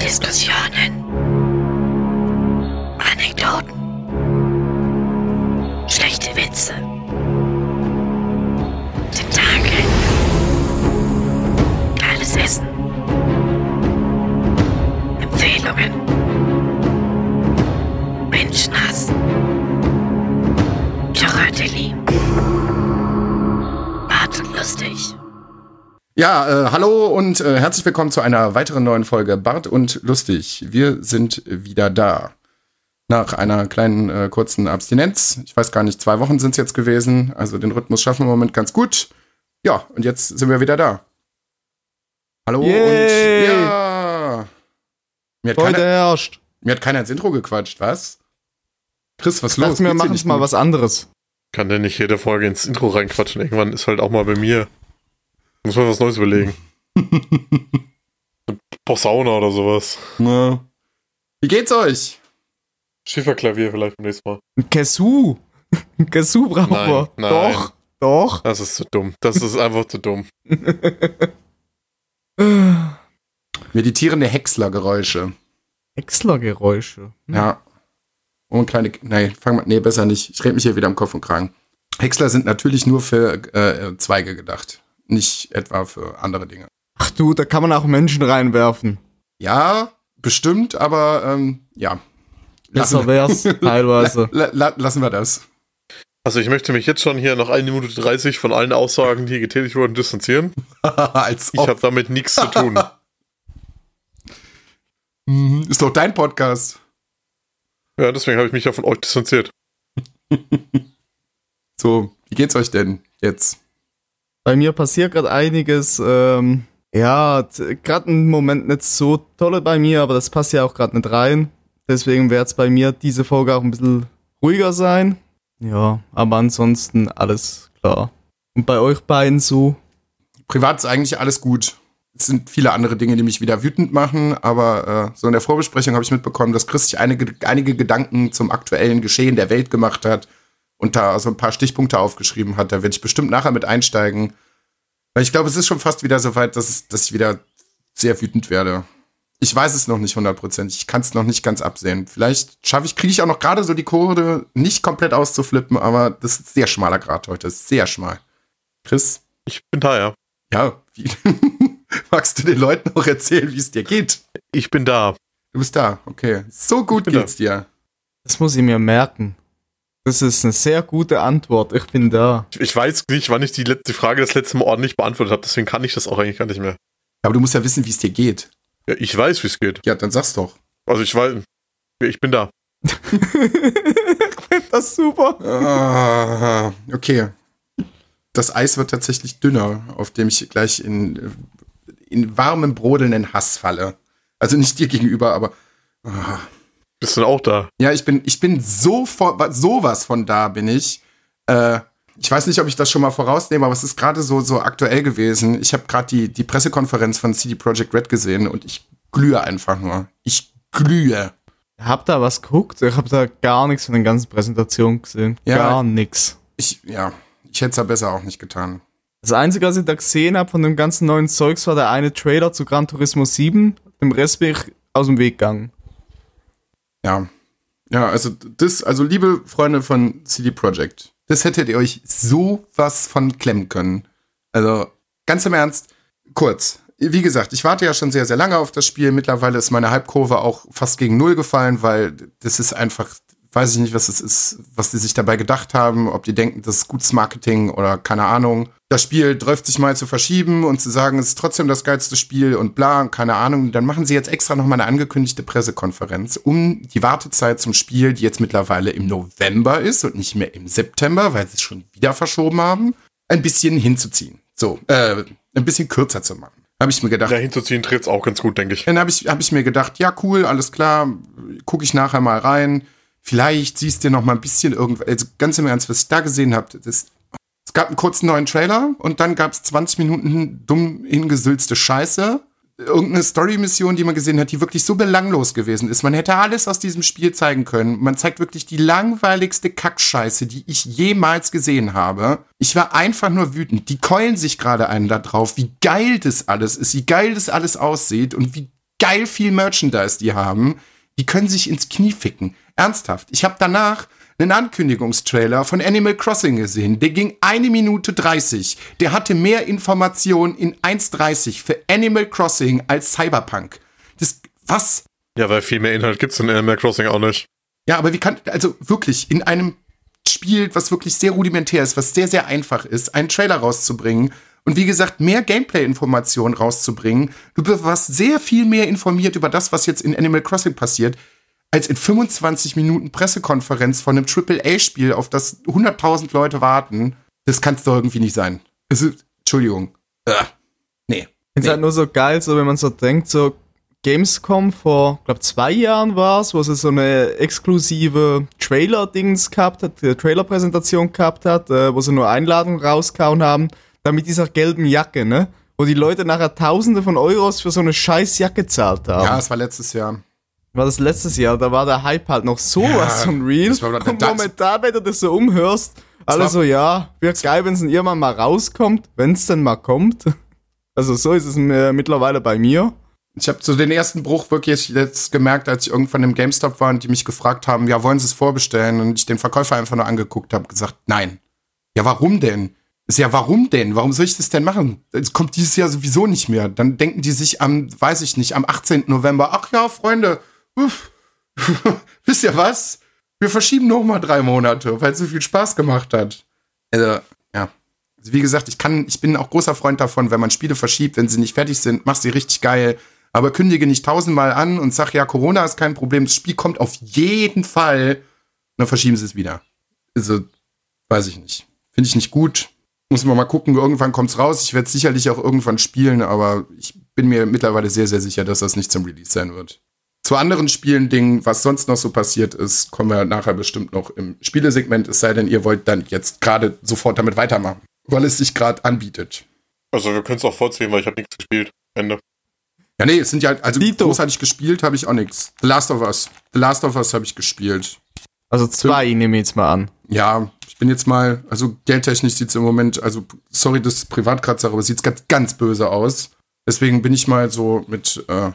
Diskussionen. Anekdoten. Schlechte Witze. Tentakel. Geiles Essen. Empfehlungen. Menschenhass. Choratelli. Bart und lustig. Ja, äh, hallo und äh, herzlich willkommen zu einer weiteren neuen Folge Bart und Lustig. Wir sind wieder da. Nach einer kleinen äh, kurzen Abstinenz. Ich weiß gar nicht, zwei Wochen sind es jetzt gewesen. Also den Rhythmus schaffen wir im Moment ganz gut. Ja, und jetzt sind wir wieder da. Hallo Yay! und ja. Mir hat, Heute keiner, herrscht. mir hat keiner ins Intro gequatscht, was? Chris, was Ich los? dachte dir machen nicht mal gut? was anderes. Kann der nicht jede Folge ins Intro reinquatschen? Irgendwann ist halt auch mal bei mir. Muss man was Neues überlegen. Eine Posaune oder sowas. Ja. Wie geht's euch? Schieferklavier vielleicht beim nächsten Mal. Ein Kazoo brauchen Nein, wir. nein. Doch, doch. Das ist zu dumm. Das ist einfach zu dumm. Meditierende Häckslergeräusche. Häckslergeräusche. Ja. Und kleine. Nee, fang mal. Nee, besser nicht. Ich rede mich hier wieder am Kopf und Kragen. Häcksler sind natürlich nur für äh, Zweige gedacht. Nicht etwa für andere Dinge. Ach du, da kann man auch Menschen reinwerfen. Ja, bestimmt, aber ähm, ja. Besser Lassen, wär's, teilweise. la, la, lassen wir das. Also ich möchte mich jetzt schon hier nach 1 Minute 30 von allen Aussagen, die getätigt wurden, distanzieren. Als Ich habe damit nichts zu tun. Mhm, Ist doch dein Podcast. Ja, deswegen habe ich mich ja von euch distanziert. So, wie geht's euch denn jetzt? Bei mir passiert gerade einiges. Ähm, ja, gerade im Moment nicht so tolle bei mir, aber das passt ja auch gerade nicht rein. Deswegen wird es bei mir diese Folge auch ein bisschen ruhiger sein. Ja, aber ansonsten alles klar. Und bei euch beiden so? Privat ist eigentlich alles gut. Es sind viele andere Dinge, die mich wieder wütend machen, aber äh, so in der Vorbesprechung habe ich mitbekommen, dass Chris sich einige, einige Gedanken zum aktuellen Geschehen der Welt gemacht hat und da so ein paar Stichpunkte aufgeschrieben hat. Da werde ich bestimmt nachher mit einsteigen. Weil ich glaube, es ist schon fast wieder so weit, dass, es, dass ich wieder sehr wütend werde. Ich weiß es noch nicht hundertprozentig. Ich kann es noch nicht ganz absehen. Vielleicht schaffe ich, kriege ich auch noch gerade so die Kurve nicht komplett auszuflippen, aber das ist sehr schmaler Grad heute. Sehr schmal. Chris? Ich bin da, ja. Ja, wie, magst du den Leuten auch erzählen, wie es dir geht? Ich bin da. Du bist da, okay. So gut bin da. geht's dir. Das muss ich mir merken. Das ist eine sehr gute Antwort. Ich bin da. Ich weiß nicht, wann ich die, letzte Frage das letzte Mal ordentlich beantwortet habe, deswegen kann ich das auch eigentlich gar nicht mehr. Aber du musst ja wissen, wie es dir geht. Ja, ich weiß, wie es geht. Ja, dann sag's doch. Also ich weiß, ich bin da. ich finde das super. Ah, okay. Das Eis wird tatsächlich dünner, auf dem ich gleich in, in warmem, brodelnden Hass falle. Also nicht dir gegenüber, aber. ah. Bist du denn auch da? Ja, ich bin, ich bin so vor, sowas von da bin ich. Äh, ich weiß nicht, ob ich das schon mal vorausnehme, aber es ist gerade so, so aktuell gewesen. Ich habe gerade die, die Pressekonferenz von CD Projekt Red gesehen und ich glühe einfach nur. Ich glühe. Habt da was geguckt? Ich habe da gar nichts von den ganzen Präsentationen gesehen. Ja. Gar nichts. Ich, ja, ich hätte es ja besser auch nicht getan. Das Einzige, was ich da gesehen habe von dem ganzen neuen Zeugs, war der eine Trailer zu Gran Turismo 7. Dem Rest bin ich aus dem Weg gegangen. Ja. Ja, also das, also liebe Freunde von CD Projekt, das hättet ihr euch sowas von klemmen können. Also, ganz im Ernst, kurz. Wie gesagt, ich warte ja schon sehr, sehr lange auf das Spiel. Mittlerweile ist meine Halbkurve auch fast gegen Null gefallen, weil das ist einfach, weiß ich nicht, was es ist, was die sich dabei gedacht haben, ob die denken, das ist gutes Marketing oder keine Ahnung. Das Spiel läuft sich mal zu verschieben und zu sagen, es ist trotzdem das geilste Spiel und bla und keine Ahnung. Dann machen sie jetzt extra nochmal eine angekündigte Pressekonferenz, um die Wartezeit zum Spiel, die jetzt mittlerweile im November ist und nicht mehr im September, weil sie es schon wieder verschoben haben, ein bisschen hinzuziehen. So, äh, ein bisschen kürzer zu machen. Habe ich mir gedacht. Da hinzuziehen trifft's auch ganz gut, denke ich. Dann habe ich, hab ich mir gedacht, ja, cool, alles klar, gucke ich nachher mal rein. Vielleicht siehst du noch mal ein bisschen irgendwas. Also ganz im Ernst, was ich da gesehen habe, das, es gab einen kurzen neuen Trailer und dann gab es 20 Minuten dumm hingesülzte Scheiße. irgendeine Story-Mission, die man gesehen hat, die wirklich so belanglos gewesen ist. Man hätte alles aus diesem Spiel zeigen können. Man zeigt wirklich die langweiligste Kackscheiße, die ich jemals gesehen habe. Ich war einfach nur wütend. Die keulen sich gerade einen da drauf, wie geil das alles ist, wie geil das alles aussieht und wie geil viel Merchandise die haben. Die können sich ins Knie ficken. Ernsthaft. Ich habe danach einen Ankündigungstrailer von Animal Crossing gesehen. Der ging eine Minute 30. Der hatte mehr Informationen in 1,30 für Animal Crossing als Cyberpunk. Das, was? Ja, weil viel mehr Inhalt gibt's in Animal Crossing auch nicht. Ja, aber wie kann, also wirklich, in einem Spiel, was wirklich sehr rudimentär ist, was sehr, sehr einfach ist, einen Trailer rauszubringen und wie gesagt, mehr Gameplay-Informationen rauszubringen. Du warst sehr viel mehr informiert über das, was jetzt in Animal Crossing passiert, als in 25 Minuten Pressekonferenz von einem AAA-Spiel, auf das 100.000 Leute warten. Das kann es doch irgendwie nicht sein. Also, Entschuldigung. Ugh. Nee. Finde Nee. halt nur so geil, so wenn man so denkt, so Gamescom vor, glaube zwei Jahren war es, wo sie so eine exklusive Trailer-Dings gehabt hat, äh, Trailer-Präsentation gehabt hat, äh, wo sie nur Einladungen rauskauen haben, da mit dieser gelben Jacke, ne? Wo die Leute nachher Tausende von Euros für so eine scheiß Jacke zahlt haben. Ja, es war letztes Jahr. War das letztes Jahr, da war der Hype halt noch sowas Ja, von real. das und das- momentan, wenn du das so umhörst, alle so, ja, wird geil, wenn es irgendwann mal rauskommt, wenn es denn mal kommt. Also so ist es äh, mittlerweile bei mir. Ich habe so den ersten Bruch wirklich jetzt gemerkt, als ich irgendwann im GameStop war und die mich gefragt haben, ja, wollen Sie es vorbestellen? Und ich den Verkäufer einfach nur angeguckt habe, gesagt, nein. Ja, warum denn? Ist ja, warum denn? Warum soll ich das denn machen? Es kommt dieses Jahr sowieso nicht mehr. Dann denken die sich am, weiß ich nicht, am 18. November, ach ja, Freunde, uff, wisst ihr was? Wir verschieben noch mal drei Monate, weil es so viel Spaß gemacht hat. Also, ja. Also wie gesagt, ich kann, ich bin auch großer Freund davon, wenn man Spiele verschiebt, wenn sie nicht fertig sind, mach sie richtig geil. Aber kündige nicht tausendmal an und sag, ja, Corona ist kein Problem, das Spiel kommt auf jeden Fall. Und dann verschieben sie es wieder. Also, weiß ich nicht. Finde ich nicht gut. Muss man mal gucken, irgendwann kommt's raus. Ich werde sicherlich auch irgendwann spielen, aber ich bin mir mittlerweile sehr, sehr sicher, dass das nicht zum Release sein wird. Zu anderen Spielen, Dingen, was sonst noch so passiert ist, kommen wir nachher bestimmt noch im Spielesegment, es sei denn, ihr wollt dann jetzt gerade sofort damit weitermachen, weil es sich gerade anbietet. Also wir können es auch vorziehen, weil ich habe nichts gespielt. Ende. Ja, nee, es sind ja, also Dito. großartig gespielt habe ich auch nichts. The Last of Us. The Last of Us habe ich gespielt. Also zwei nehme ich jetzt mal an. Ja, ich bin jetzt mal, also geldtechnisch sieht's im Moment, also sorry, das ist Privatkratzer, aber sieht's ganz, ganz böse aus. Deswegen bin ich mal so mit äh,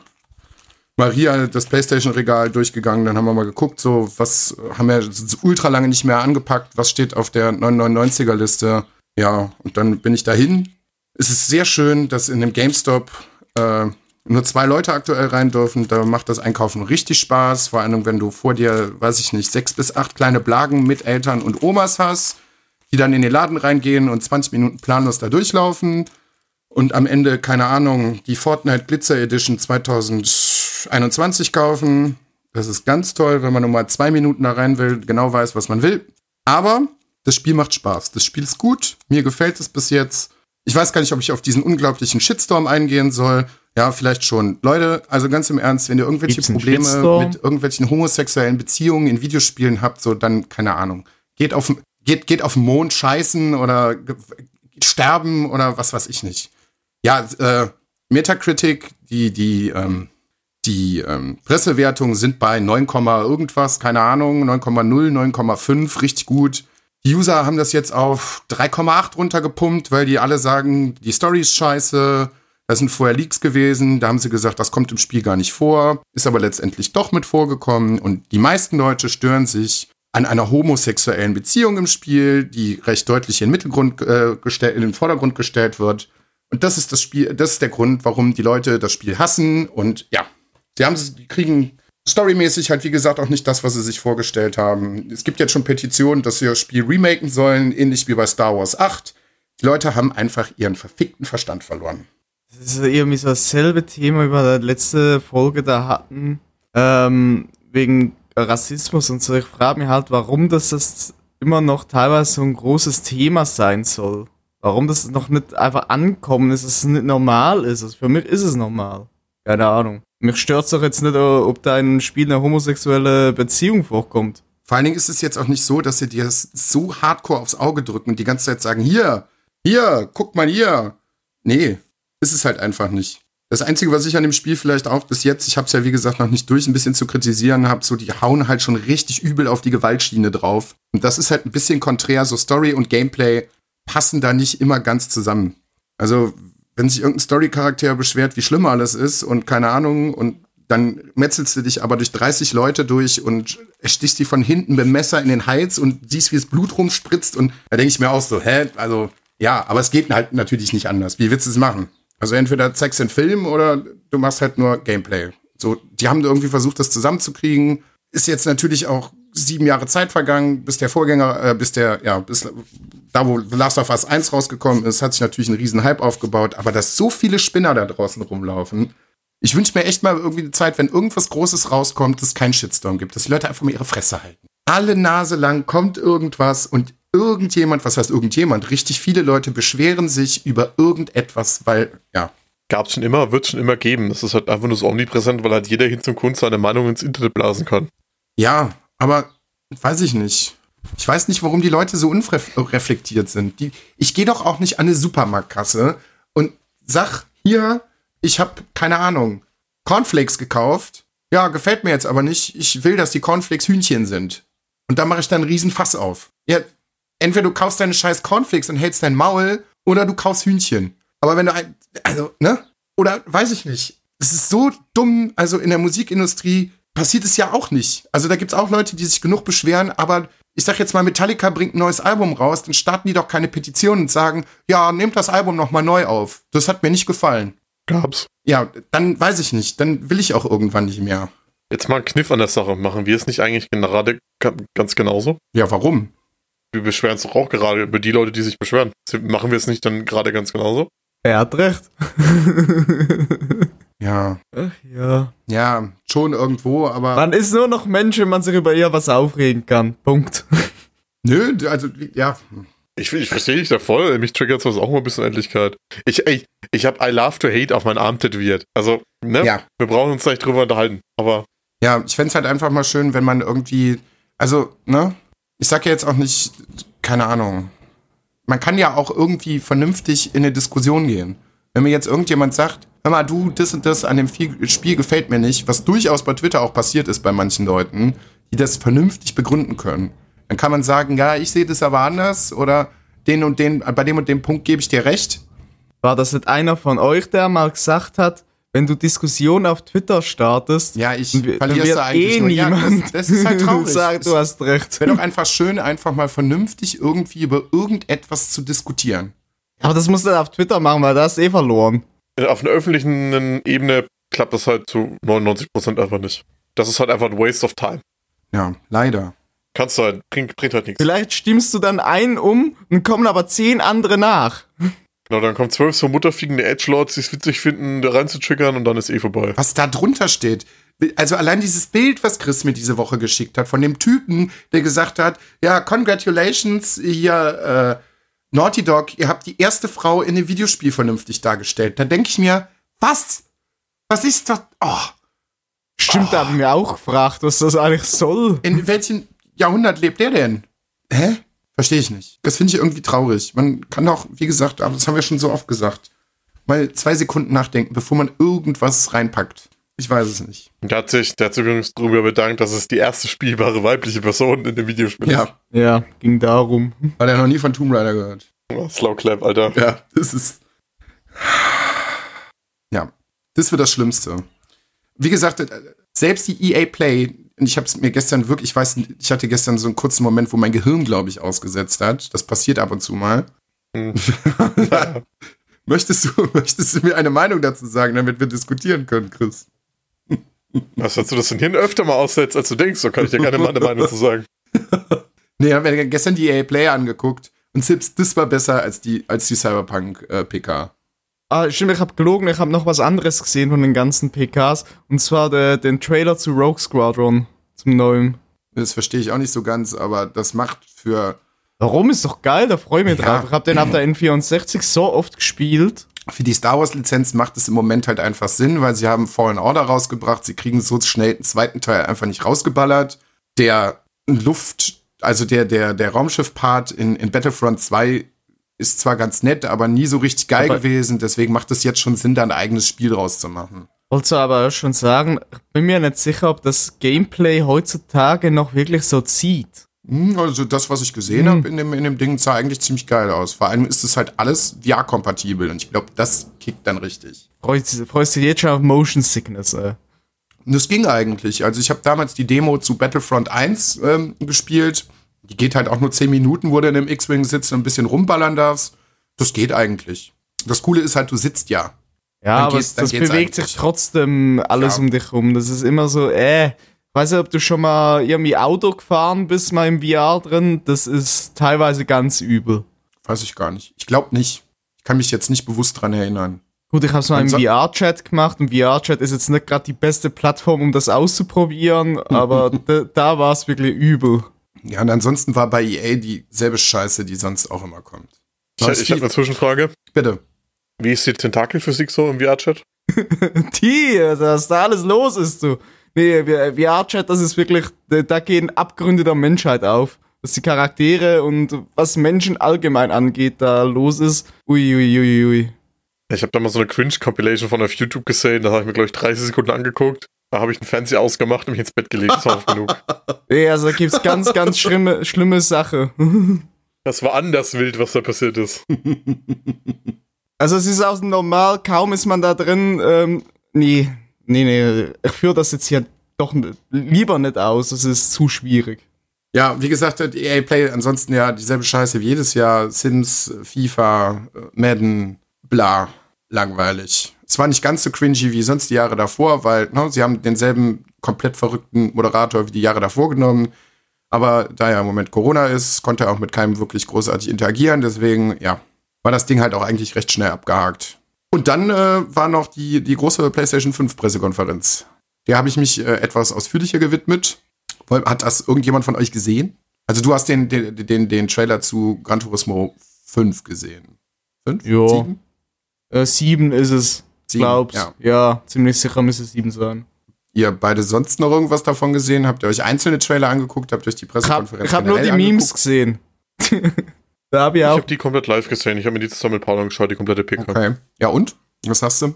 Maria das Playstation-Regal durchgegangen, dann haben wir mal geguckt, so was haben wir ultra lange nicht mehr angepackt, was steht auf der 999er-Liste. Ja, und dann bin ich dahin. Es ist sehr schön, dass in dem GameStop äh, nur zwei Leute aktuell rein dürfen. Da macht das Einkaufen richtig Spaß. Vor allem, wenn du vor dir, weiß ich nicht, sechs bis acht kleine Blagen mit Eltern und Omas hast, die dann in den Laden reingehen und 20 Minuten planlos da durchlaufen und am Ende, keine Ahnung, die Fortnite Glitzer Edition 2021 kaufen. Das ist ganz toll, wenn man nur mal zwei Minuten da rein will, genau weiß, was man will. Aber das Spiel macht Spaß. Das Spiel ist gut. Mir gefällt es bis jetzt. Ich weiß gar nicht, ob ich auf diesen unglaublichen Shitstorm eingehen soll. Ja, vielleicht schon. Leute, also ganz im Ernst, wenn ihr irgendwelche Gibt's Probleme mit irgendwelchen homosexuellen Beziehungen in Videospielen habt, so dann, keine Ahnung. Geht auf, geht, geht auf den Mond scheißen oder sterben oder was weiß ich nicht. Ja, äh, Metacritic, die, die, ähm, die ähm, Pressewertungen sind bei 9, irgendwas, keine Ahnung, 9,0, 9,5, richtig gut. Die User haben das jetzt auf 3,8 runtergepumpt, weil die alle sagen, die Story ist scheiße, da sind vorher Leaks gewesen, da haben sie gesagt, das kommt im Spiel gar nicht vor, ist aber letztendlich doch mit vorgekommen und die meisten Leute stören sich an einer homosexuellen Beziehung im Spiel, die recht deutlich in den Mittelgrund äh, gestellt, in den Vordergrund gestellt wird. Und das ist das Spiel, das ist der Grund, warum die Leute das Spiel hassen und ja, sie haben, die kriegen storymäßig halt wie gesagt auch nicht das, was sie sich vorgestellt haben. Es gibt jetzt schon Petitionen, dass sie das Spiel remaken sollen, ähnlich wie bei Star Wars 8. Die Leute haben einfach ihren verfickten Verstand verloren. Das ist irgendwie so dasselbe Thema, wie wir der letzte Folge da hatten, ähm, wegen Rassismus und so. Ich frage mich halt, warum das, das immer noch teilweise so ein großes Thema sein soll. Warum das noch nicht einfach ankommen ist, dass es nicht normal ist. Also für mich ist es normal. Keine Ahnung. Mich stört doch jetzt nicht, ob da in einem Spiel eine homosexuelle Beziehung vorkommt. Vor allen Dingen ist es jetzt auch nicht so, dass sie dir das so hardcore aufs Auge drücken und die ganze Zeit sagen, hier, hier, guck mal hier. Nee, ist es halt einfach nicht. Das Einzige, was ich an dem Spiel vielleicht auch bis jetzt, ich habe es ja wie gesagt noch nicht durch, ein bisschen zu kritisieren habe, so die hauen halt schon richtig übel auf die Gewaltschiene drauf. Und das ist halt ein bisschen konträr, so Story und Gameplay passen da nicht immer ganz zusammen. Also, wenn sich irgendein Story-Charakter beschwert, wie schlimm alles ist und keine Ahnung und dann metzelst du dich aber durch 30 Leute durch und stichst die von hinten mit dem Messer in den Hals und siehst, wie das Blut rumspritzt und da denke ich mir auch so, hä, also ja, aber es geht halt natürlich nicht anders. Wie willst du es machen? Also entweder zeigst du einen Film oder du machst halt nur Gameplay. So, die haben irgendwie versucht, das zusammenzukriegen. Ist jetzt natürlich auch sieben Jahre Zeit vergangen, bis der Vorgänger, äh, bis der, ja, bis da, wo Last of Us 1 rausgekommen ist, hat sich natürlich ein riesen Hype aufgebaut. Aber dass so viele Spinner da draußen rumlaufen, ich wünsche mir echt mal irgendwie eine Zeit, wenn irgendwas Großes rauskommt, dass es keinen Shitstorm gibt, dass die Leute einfach mal ihre Fresse halten. Alle Nase lang kommt irgendwas und irgendjemand, was heißt irgendjemand, richtig viele Leute beschweren sich über irgendetwas, weil, ja. Gab's schon immer, wird schon immer geben. Das ist halt einfach nur so omnipräsent, weil halt jeder hin zum Kunst seine Meinung ins Internet blasen kann. Ja, aber weiß ich nicht. Ich weiß nicht, warum die Leute so unreflektiert sind. Die, ich gehe doch auch nicht an eine Supermarktkasse und sag, hier, ich habe keine Ahnung, Cornflakes gekauft. Ja, gefällt mir jetzt aber nicht. Ich will, dass die Cornflakes Hühnchen sind. Und da mache ich dann einen riesen Fass auf. Ja, entweder du kaufst deine scheiß Cornflakes und hältst dein Maul oder du kaufst Hühnchen. Aber wenn du ein, also, ne? Oder weiß ich nicht. Es ist so dumm, also in der Musikindustrie passiert es ja auch nicht. Also da gibt es auch Leute, die sich genug beschweren, aber ich sag jetzt mal, Metallica bringt ein neues Album raus, dann starten die doch keine Petition und sagen, ja, nehmt das Album nochmal neu auf. Das hat mir nicht gefallen. Gab's. Ja, dann weiß ich nicht. Dann will ich auch irgendwann nicht mehr. Jetzt mal einen Kniff an der Sache. Machen wir es nicht eigentlich gerade ganz genauso? Ja, warum? Wir beschweren uns doch auch gerade über die Leute, die sich beschweren. Machen wir es nicht dann gerade ganz genauso? Er hat recht. ja. Ach ja. Ja, schon irgendwo, aber. Man ist nur noch Mensch, wenn man sich über ihr was aufregen kann. Punkt. Nö, also, ja. Ich, ich verstehe dich da voll. Mich triggert sowas auch mal ein bisschen Endlichkeit. Ich, ich, ich habe I Love to Hate auf meinen Arm tätowiert. Also, ne? Ja. Wir brauchen uns nicht drüber unterhalten. Aber. Ja, ich fände halt einfach mal schön, wenn man irgendwie. Also, ne? Ich sag ja jetzt auch nicht, keine Ahnung. Man kann ja auch irgendwie vernünftig in eine Diskussion gehen. Wenn mir jetzt irgendjemand sagt, hör mal, du, das und das an dem Spiel gefällt mir nicht, was durchaus bei Twitter auch passiert ist bei manchen Leuten, die das vernünftig begründen können. Dann kann man sagen, ja, ich sehe das aber anders oder den und den, bei dem und dem Punkt gebe ich dir recht. War das nicht einer von euch, der mal gesagt hat, wenn du Diskussionen auf Twitter startest, ja, ich dann verlierst da eigentlich eh nur. Ja, niemand das, das ist halt traurig. sagen, du hast recht. Wäre doch einfach schön, einfach mal vernünftig irgendwie über irgendetwas zu diskutieren. Aber das musst du auf Twitter machen, weil da hast du eh verloren. Auf einer öffentlichen Ebene klappt das halt zu 99% einfach nicht. Das ist halt einfach ein Waste of Time. Ja, leider. Kannst du halt, bringt, bringt halt nichts. Vielleicht stimmst du dann einen um und kommen aber zehn andere nach. Genau, dann kommen zwölf so mutterfiegende Edgelords, die es witzig finden, da rein zu triggern und dann ist eh vorbei. Was da drunter steht. Also allein dieses Bild, was Chris mir diese Woche geschickt hat, von dem Typen, der gesagt hat, ja, congratulations, hier, äh, Naughty Dog, ihr habt die erste Frau in dem Videospiel vernünftig dargestellt. Da denke ich mir, was? Was ist das? Oh. Stimmt, Oh. da haben wir auch gefragt, was das eigentlich soll. In welchem Jahrhundert lebt der denn? Hä? Verstehe ich nicht. Das finde ich irgendwie traurig. Man kann doch, wie gesagt, aber das haben wir schon so oft gesagt, mal zwei Sekunden nachdenken, bevor man irgendwas reinpackt. Ich weiß es nicht. Der hat sich, der hat sich übrigens darüber bedankt, dass es die erste spielbare weibliche Person in dem Videospiel ist. Ja, Ja, ging darum. weil er noch nie von Tomb Raider gehört. Oh, Slow Clap, Alter. Ja, das ist. Ja, das wird das Schlimmste. Wie gesagt, äh, selbst die EA Play, ich habe es mir gestern wirklich, ich weiß, ich hatte gestern so einen kurzen Moment, wo mein Gehirn, glaube ich, ausgesetzt hat. Das passiert ab und zu mal. Hm. möchtest, du, möchtest du mir eine Meinung dazu sagen, damit wir diskutieren können, Chris? Was, dass du das Hirn öfter mal aussetzt, als du denkst, so kann ich dir gerne meine Meinung zu sagen. Nee, ich habe mir gestern die EA Play angeguckt und selbst das war besser als die, als die Cyberpunk äh, PK. Ah, stimmt, ich habe gelogen, ich habe noch was anderes gesehen von den ganzen PKs. Und zwar de, den Trailer zu Rogue Squadron, zum neuen. Das verstehe ich auch nicht so ganz, aber das macht für Warum? Ist doch geil, da freue ich mich Ja. drauf. Ich habe den auf der N64 so oft gespielt. Für die Star Wars Lizenz macht es im Moment halt einfach Sinn, weil sie haben Fallen Order rausgebracht. Sie kriegen so schnell den zweiten Teil einfach nicht rausgeballert. Der Luft, also der, der, der Raumschiff-Part in, in Battlefront 2 ist zwar ganz nett, aber nie so richtig geil Aber- gewesen. Deswegen macht es jetzt schon Sinn, da ein eigenes Spiel draus zu machen. Wollte aber schon sagen, ich bin mir nicht sicher, ob das Gameplay heutzutage noch wirklich so zieht. Hm, Also das, was ich gesehen Hm. habe in dem, in dem Ding, sah eigentlich ziemlich geil aus. Vor allem ist es halt alles VR-kompatibel und ich glaube, das kickt dann richtig. Freust, freust du dich jetzt schon auf Motion Sickness, ey. Und das ging eigentlich. Also ich habe damals die Demo zu Battlefront 1 ähm, gespielt. Die geht halt auch nur 10 Minuten, wo du in einem X-Wing sitzt und ein bisschen rumballern darfst. Das geht eigentlich. Das Coole ist halt, du sitzt ja. Ja, Dann aber geht's- das bewegt sich trotzdem alles Ja. um dich rum. Das ist immer so, äh, weiß nicht, ob du schon mal irgendwie Auto gefahren bist, mal im VR drin. Das ist teilweise ganz übel. Weiß ich gar nicht. Ich glaube nicht. Ich kann mich jetzt nicht bewusst dran erinnern. Gut, ich habe es mal im VR-Chat gemacht und VR-Chat ist jetzt nicht gerade die beste Plattform, um das auszuprobieren, aber da, da war es wirklich übel. Ja, und ansonsten war bei EA dieselbe Scheiße, die sonst auch immer kommt. Ich, ich habe eine Zwischenfrage. Bitte. Wie ist die Tentakelphysik so im VR-Chat? Die, was da alles los ist, du. Nee, VR-Chat, das ist wirklich, da gehen Abgründe der Menschheit auf. Was die Charaktere und was Menschen allgemein angeht, da los ist. Ui, ui, ui, ui. Ich habe da mal so eine Cringe-Compilation von auf YouTube gesehen, da habe ich mir, glaube ich, 30 Sekunden angeguckt. Da habe ich den Fernseher ausgemacht und mich ins Bett gelegt. Das war oft genug. Nee, also da gibt's ganz, ganz schlimme, schlimme Sache. Das war anders wild, was da passiert ist. Also es ist auch normal, kaum ist man da drin, ähm, nee, nee, nee, ich führe das jetzt hier doch lieber nicht aus, es ist zu schwierig. Ja, wie gesagt, EA Play ansonsten ja dieselbe Scheiße wie jedes Jahr. Sims, FIFA, Madden, bla, langweilig. Es war nicht ganz so cringy wie sonst die Jahre davor, weil ne, sie haben denselben komplett verrückten Moderator wie die Jahre davor genommen. Aber da ja im Moment Corona ist, konnte er auch mit keinem wirklich großartig interagieren. Deswegen, ja, war das Ding halt auch eigentlich recht schnell abgehakt. Und dann äh, war noch die, die große PlayStation 5 Pressekonferenz. Der habe ich mich äh, etwas ausführlicher gewidmet. Hat das irgendjemand von euch gesehen? Also du hast den, den, den, den Trailer zu Gran Turismo 5 gesehen. Fünf? Jo. Sieben? Äh, sieben ist es, Sieben, glaubst. ja. Ja. ziemlich sicher müsste es sieben sein. Ihr beide sonst noch irgendwas davon gesehen? Habt ihr euch einzelne Trailer angeguckt? Habt ihr euch die Ich habe Pressekonferenz hab nur die generell Memes angeguckt? gesehen. da habe ich Ich habe die komplett live gesehen. Ich habe mir die zusammen mit Paul angeschaut, die komplette PK. Okay. Ja und? Was hast du?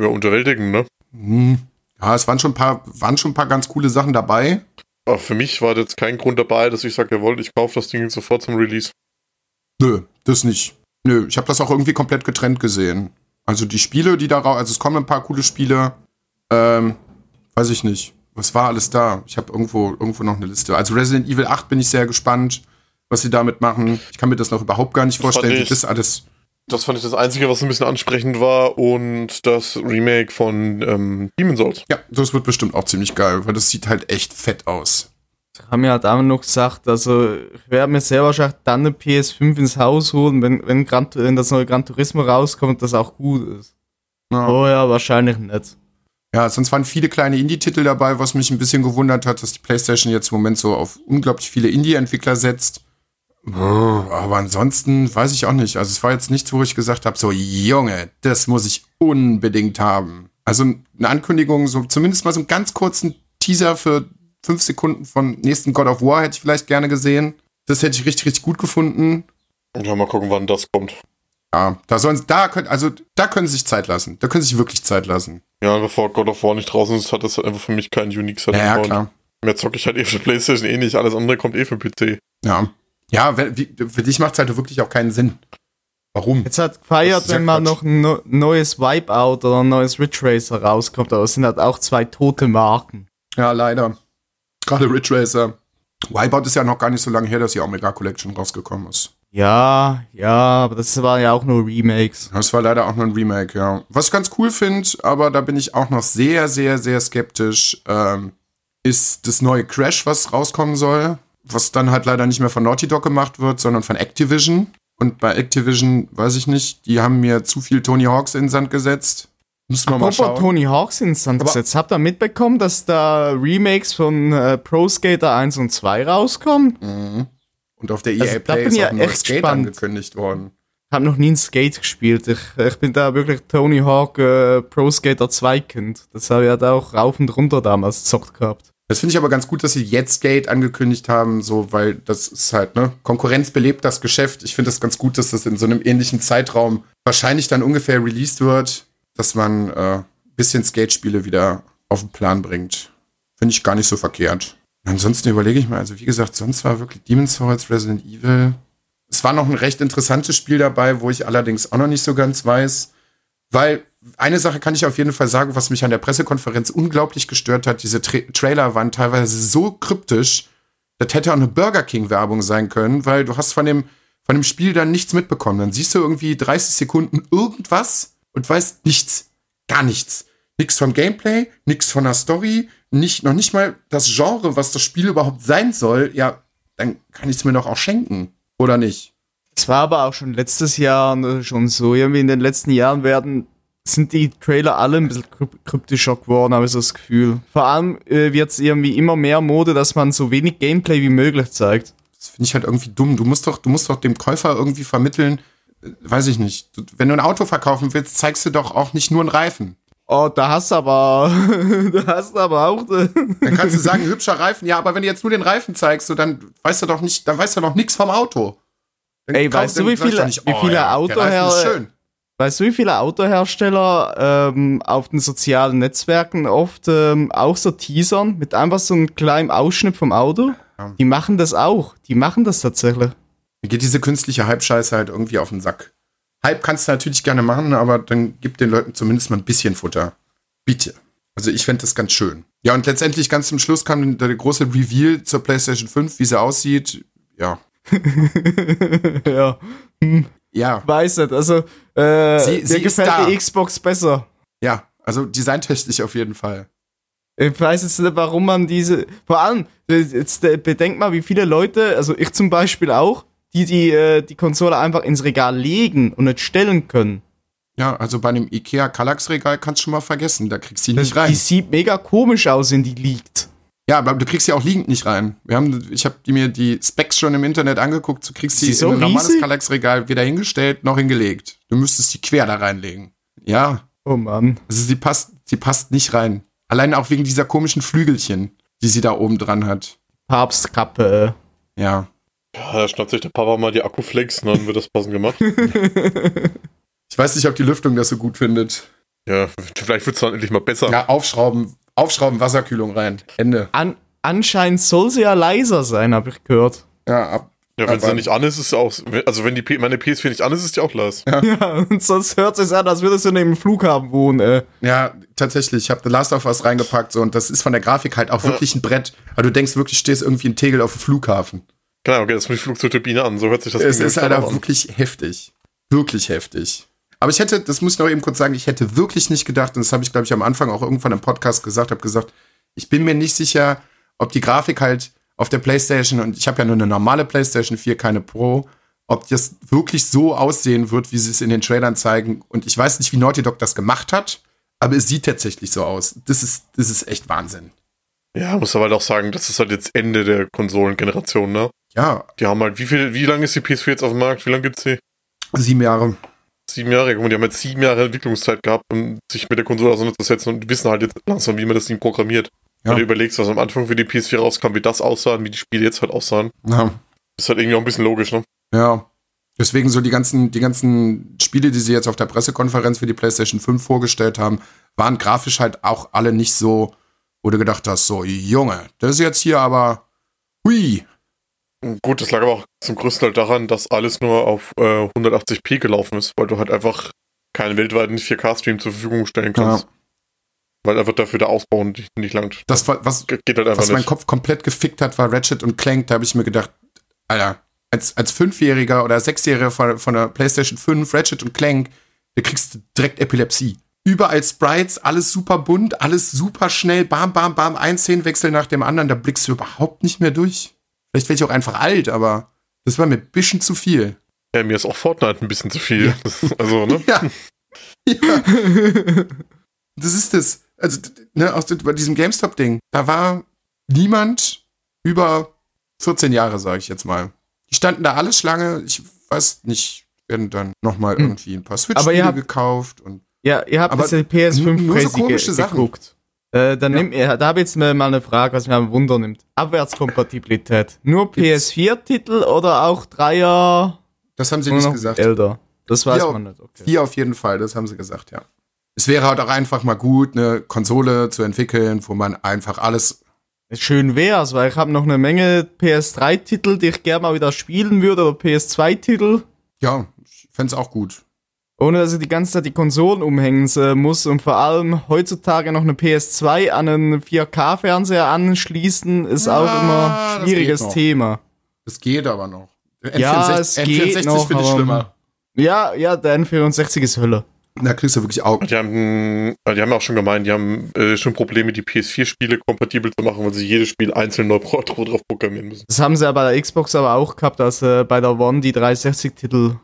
Ja, unterwältigend, ne? Hm. Ja, es waren schon ein paar, waren schon ein paar ganz coole Sachen dabei. Aber für mich war jetzt kein Grund dabei, dass ich sage, jawohl, ich kaufe das Ding sofort zum Release. Nö, das nicht. Nö, ich habe das auch irgendwie komplett getrennt gesehen. Also die Spiele, die da raus, also es kommen ein paar coole Spiele. Ähm, weiß ich nicht. Was war alles da? Ich habe irgendwo, irgendwo noch eine Liste. Also Resident Evil 8 bin ich sehr gespannt, was sie damit machen. Ich kann mir das noch überhaupt gar nicht Das vorstellen, wie ich- das alles. Das fand ich das Einzige, was ein bisschen ansprechend war. Und das Remake von ähm, Demon's Souls. Ja, das wird bestimmt auch ziemlich geil, weil das sieht halt echt fett aus. haben mir halt auch noch gesagt, also ich werde mir sehr wahrscheinlich dann eine PS5 ins Haus holen, wenn, wenn, Gran, wenn das neue Gran Turismo rauskommt und das auch gut ist. Ja. Oh ja, wahrscheinlich nicht. Ja, sonst waren viele kleine Indie-Titel dabei, was mich ein bisschen gewundert hat, dass die PlayStation jetzt im Moment so auf unglaublich viele Indie-Entwickler setzt. Aber ansonsten weiß ich auch nicht. Also es war jetzt nichts, wo ich gesagt habe, so Junge, das muss ich unbedingt haben. Also eine Ankündigung, so zumindest mal so einen ganz kurzen Teaser für fünf Sekunden von nächsten God of War hätte ich vielleicht gerne gesehen. Das hätte ich richtig, richtig gut gefunden. Ja, mal gucken, wann das kommt. Ja, da sollen da können, also da können sie sich Zeit lassen. Da können sie sich wirklich Zeit lassen. Ja, bevor God of War nicht draußen ist, hat das einfach für mich keinen Unique Selling Ja, ja Point. klar. Mehr zocke ich halt eh für Playstation eh nicht. Alles andere kommt eh für PC. Ja. Ja, für dich macht es halt wirklich auch keinen Sinn. Warum? Jetzt hat gefeiert, ja wenn mal Quatsch. noch ein no neues Wipeout oder ein neues Ridge Racer rauskommt, aber es sind halt auch zwei tote Marken. Ja, leider. Gerade Ridge Racer. Wipeout ist ja noch gar nicht so lange her, dass die Omega Collection rausgekommen ist. Ja, ja, aber das waren ja auch nur Remakes. Das war leider auch nur ein Remake, ja. Was ich ganz cool finde, aber da bin ich auch noch sehr, sehr, sehr skeptisch, ähm, ist das neue Crash, was rauskommen soll. Was dann halt leider nicht mehr von Naughty Dog gemacht wird, sondern von Activision. Und bei Activision, weiß ich nicht, die haben mir zu viel Tony Hawks in den Sand gesetzt. Müssen wir mal schauen. Tony Hawks ins Sand Aber- gesetzt. Habt ihr mitbekommen, dass da Remakes von äh, Pro Skater 1 und 2 rauskommen? Mhm. Und auf der Also, EA da Play bin ist ich auch ein ja echt Skate gespannt. angekündigt worden. Ich habe noch nie ein Skate gespielt. Ich, ich bin da wirklich Tony Hawk äh, Pro Skater 2 Kind. Das habe ich halt auch rauf und runter damals gezockt gehabt. Das finde ich aber ganz gut, dass sie jetzt Gate angekündigt haben, so, weil das ist halt, ne, Konkurrenz belebt das Geschäft. Ich finde das ganz gut, dass das in so einem ähnlichen Zeitraum wahrscheinlich dann ungefähr released wird, dass man äh, bisschen Skate-Spiele wieder auf den Plan bringt. Finde ich gar nicht so verkehrt. Ansonsten überlege ich mal, also wie gesagt, sonst war wirklich Demon's Souls, Resident Evil. Es war noch ein recht interessantes Spiel dabei, wo ich allerdings auch noch nicht so ganz weiß, weil eine Sache kann ich auf jeden Fall sagen, was mich an der Pressekonferenz unglaublich gestört hat. Diese Tra Trailer waren teilweise so kryptisch, das hätte auch eine Burger King Werbung sein können, weil du hast von dem, von dem Spiel dann nichts mitbekommen. Dann siehst du irgendwie 30 Sekunden irgendwas und weißt nichts. Gar nichts. Nichts vom Gameplay, nichts von der Story, nicht, noch nicht mal das Genre, was das Spiel überhaupt sein soll. Ja, dann kann ich es mir doch auch schenken. Oder nicht? Es war aber auch schon letztes Jahr ne, schon so. Irgendwie in den letzten Jahren werden sind die Trailer alle ein bisschen kryptischer geworden, habe ich so das Gefühl. Vor allem äh, wird es irgendwie immer mehr Mode, dass man so wenig Gameplay wie möglich zeigt. Das finde ich halt irgendwie dumm. Du musst doch, du musst doch dem Käufer irgendwie vermitteln, äh, weiß ich nicht. Du, wenn du ein Auto verkaufen willst, zeigst du doch auch nicht nur einen Reifen. Oh, da hast du aber, da hast du aber auch. Dann kannst du sagen, hübscher Reifen. Ja, aber wenn du jetzt nur den Reifen zeigst, so, dann weißt du doch nicht, dann weißt du doch nichts vom Auto. Dann Ey, weißt du, wie viele, nicht, oh, wie viele ja, Autohersteller, weißt du, wie viele Autohersteller ähm, auf den sozialen Netzwerken oft ähm, auch so teasern mit einfach so einem kleinen Ausschnitt vom Auto? Ja. Die machen das auch. Die machen das tatsächlich. Mir geht diese künstliche Hype-Scheiße halt irgendwie auf den Sack. Hype kannst du natürlich gerne machen, aber dann gib den Leuten zumindest mal ein bisschen Futter. Bitte. Also ich fände das ganz schön. Ja, und letztendlich ganz zum Schluss kam der große Reveal zur PlayStation 5, wie sie aussieht. Ja. ja. Hm. Ja. Weiß nicht. Also, äh, sie, sie mir gefällt die Xbox besser. Ja, also designtechnisch auf jeden Fall. Ich weiß jetzt nicht, warum man diese. Vor allem, jetzt bedenkt mal, wie viele Leute, also ich zum Beispiel auch, die die, äh, die Konsole einfach ins Regal legen und nicht stellen können. Ja, also bei einem IKEA Kallax-Regal kannst du schon mal vergessen, da kriegst du die nicht rein. Die sieht mega komisch aus, wenn die liegt. Ja, aber du kriegst sie auch liegend nicht rein. Wir haben, ich habe mir die Specs schon im Internet angeguckt. Du kriegst sie so in ein normales Kallax-Regal weder hingestellt noch hingelegt. Du müsstest sie quer da reinlegen. Ja. Oh Mann. Also sie passt, sie passt nicht rein. Allein auch wegen dieser komischen Flügelchen, die sie da oben dran hat. Papstkappe. Ja. Ja, da schnappt sich der Papa mal die Akkuflex und dann wird das passend gemacht. ich weiß nicht, ob die Lüftung das so gut findet. Ja, vielleicht wird es dann endlich mal besser. Ja, aufschrauben, aufschrauben, Wasserkühlung rein. Ende. An, anscheinend soll sie ja leiser sein, habe ich gehört. Ja, ab, ja, wenn sie nicht an ist, ist es auch. Also wenn die P meine PS4 nicht an ist, ist die auch leise. Ja, ja und sonst hört es sich an, als würdest du neben dem Flughafen wohnen, ey. Ja, tatsächlich. Ich habe The Last of Us reingepackt so, und das ist von der Grafik halt auch ja. wirklich ein Brett. Aber du denkst wirklich, stehst irgendwie in Tegel auf dem Flughafen. Genau, okay, das ist die Flugzeugturbine an, so hört sich das an. Es ist halt auch wirklich heftig. Wirklich heftig. Aber ich hätte, das muss ich noch eben kurz sagen, ich hätte wirklich nicht gedacht, und das habe ich, glaube ich, am Anfang auch irgendwann im Podcast gesagt, habe gesagt, ich bin mir nicht sicher, ob die Grafik halt auf der PlayStation, und ich habe ja nur eine normale PlayStation 4, keine Pro, ob das wirklich so aussehen wird, wie sie es in den Trailern zeigen. Und ich weiß nicht, wie Naughty Dog das gemacht hat, aber es sieht tatsächlich so aus. Das ist, das ist echt Wahnsinn. Ja, muss aber halt auch sagen, das ist halt jetzt Ende der Konsolengeneration, ne? Ja. Die haben halt, wie viel, wie lange ist die PS4 jetzt auf dem Markt? Wie lange gibt's sie? Sieben Jahre. Sieben Jahre, mal, die haben jetzt sieben Jahre Entwicklungszeit gehabt, um sich mit der Konsole auseinanderzusetzen und wissen halt jetzt langsam, wie man das Ding programmiert. Ja. Wenn du überlegst, was am Anfang für die PS4 rauskam, wie das aussah und wie die Spiele jetzt halt aussahen. Ja. Ist halt irgendwie auch ein bisschen logisch, ne? Ja. Deswegen so die ganzen, die ganzen Spiele, die sie jetzt auf der Pressekonferenz für die PlayStation 5 vorgestellt haben, waren grafisch halt auch alle nicht so, wo du gedacht hast, so, Junge, das ist jetzt hier aber, hui, Gut, das lag aber auch zum größten Teil daran, dass alles nur auf äh, 180p gelaufen ist, weil du halt einfach keinen weltweiten 4K-Stream zur Verfügung stellen kannst. Ja. Weil einfach dafür der Ausbau nicht, nicht langt. Das, was, geht halt einfach was meinen Kopf komplett gefickt hat, war Ratchet und Clank. Da habe ich mir gedacht, Alter, als, als Fünfjähriger oder Sechsjähriger von, von der PlayStation 5, Ratchet und Clank, da kriegst du direkt Epilepsie. Überall Sprites, alles super bunt, alles super schnell, bam, bam, bam, ein Szenenwechsel nach dem anderen, da blickst du überhaupt nicht mehr durch. Vielleicht werde ich auch einfach alt, aber das war mir ein bisschen zu viel. Ja, mir ist auch Fortnite ein bisschen zu viel. Ja. also, ne? Ja. ja. Das ist das. Also, ne, aus bei diesem GameStop-Ding, da war niemand über 14 Jahre, sage ich jetzt mal. Die standen da alle Schlange. Ich weiß nicht, werden dann nochmal hm. irgendwie ein paar Switch-Spiele gekauft. Und, ja, ihr habt aber das PS5 nur so komische Sachen. geguckt. Äh, dann nimm, ja, da habe ich jetzt mal eine Frage, was mich am Wunder nimmt. Abwärtskompatibilität. Nur PS4-Titel oder auch Dreier Das haben sie nicht gesagt. älter? Das weiß Ja, man nicht. Okay. Vier auf jeden Fall, das haben sie gesagt, ja. Es wäre halt auch einfach mal gut, eine Konsole zu entwickeln, wo man einfach alles. Schön wär's, weil ich habe noch eine Menge PS3-Titel, die ich gerne mal wieder spielen würde, oder PS2-Titel, Ja, ich fände es auch gut. Ohne dass ich die ganze Zeit die Konsolen umhängen äh, muss und vor allem heutzutage noch eine PS2 an einen 4K-Fernseher anschließen, ist Ja, auch immer ein schwieriges. Thema. Das geht aber noch. Ja, es geht noch, finde ich schlimmer. Ja, ja, der N64 ist Hölle. Da kriegst du wirklich Augen. Die haben, äh, die haben auch schon gemeint, die haben äh, schon Probleme, die PS4-Spiele kompatibel zu machen, weil sie jedes Spiel einzeln neu drauf programmieren müssen. Das haben sie ja bei der Xbox aber auch gehabt, dass äh, bei der One die 360-Titel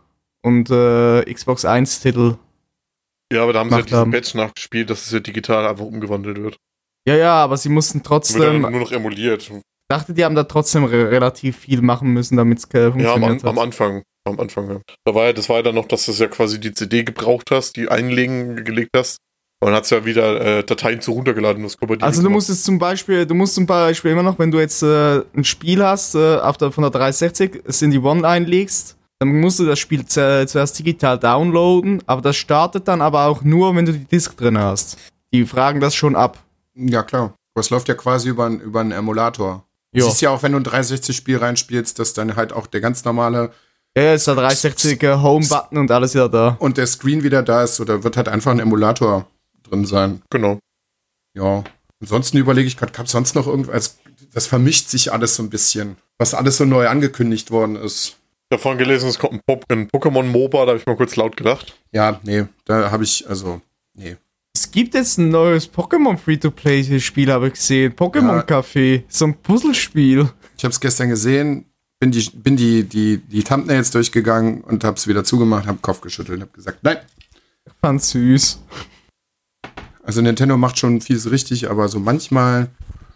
und äh, Xbox 1-Titel. Ja, aber da haben sie ja diesen haben. Patch nachgespielt, dass es ja digital einfach umgewandelt wird. Ja, ja, aber sie mussten Wird trotzdem. dann nur noch emuliert. dachte, die haben da trotzdem re relativ viel machen müssen, damit es äh, Ja, am, funktioniert An- am hat. Anfang. Am Anfang, ja. Da war ja, das war ja dann noch, dass du ja quasi die CD gebraucht hast, die einlegen gelegt hast. Und dann hat es ja wieder äh, Dateien zu runtergeladen, kompatibel Also du musst es zum Beispiel, du musst zum Beispiel immer noch, wenn du jetzt äh, ein Spiel hast, äh, auf der, von der 360 es in die One einlegst, dann musst du das Spiel zu- zuerst digital downloaden, aber das startet dann aber auch nur, wenn du die Disk drin hast. Die fragen das schon ab. Ja, klar. Aber es läuft ja quasi über, einen- über einen Emulator. Du Ja, siehst ja auch, wenn du ein 360-Spiel reinspielst, dass dann halt auch der ganz normale ja ist der 360er Home-Button und alles wieder da. und der Screen wieder da ist oder wird halt einfach ein Emulator drin sein. Genau. Ja. Ansonsten überlege ich gerade, gab es sonst noch irgendwas? Das vermischt sich alles so ein bisschen, was alles so neu angekündigt worden ist. Ich vorhin gelesen, es kommt ein, Pop ein Pokémon MOBA, da habe ich mal kurz laut gedacht. Ja, nee, da habe ich, also, nee. Es gibt jetzt ein neues Pokémon Free-to-Play-Spiel, habe ich gesehen. Pokémon Café. So ein Puzzlespiel. Ich habe es gestern gesehen, bin die, bin die, die, die Thumbnails durchgegangen und habe es wieder zugemacht, habe Kopf geschüttelt und habe gesagt, nein. Fand süß. Also Nintendo macht schon vieles richtig, aber so manchmal,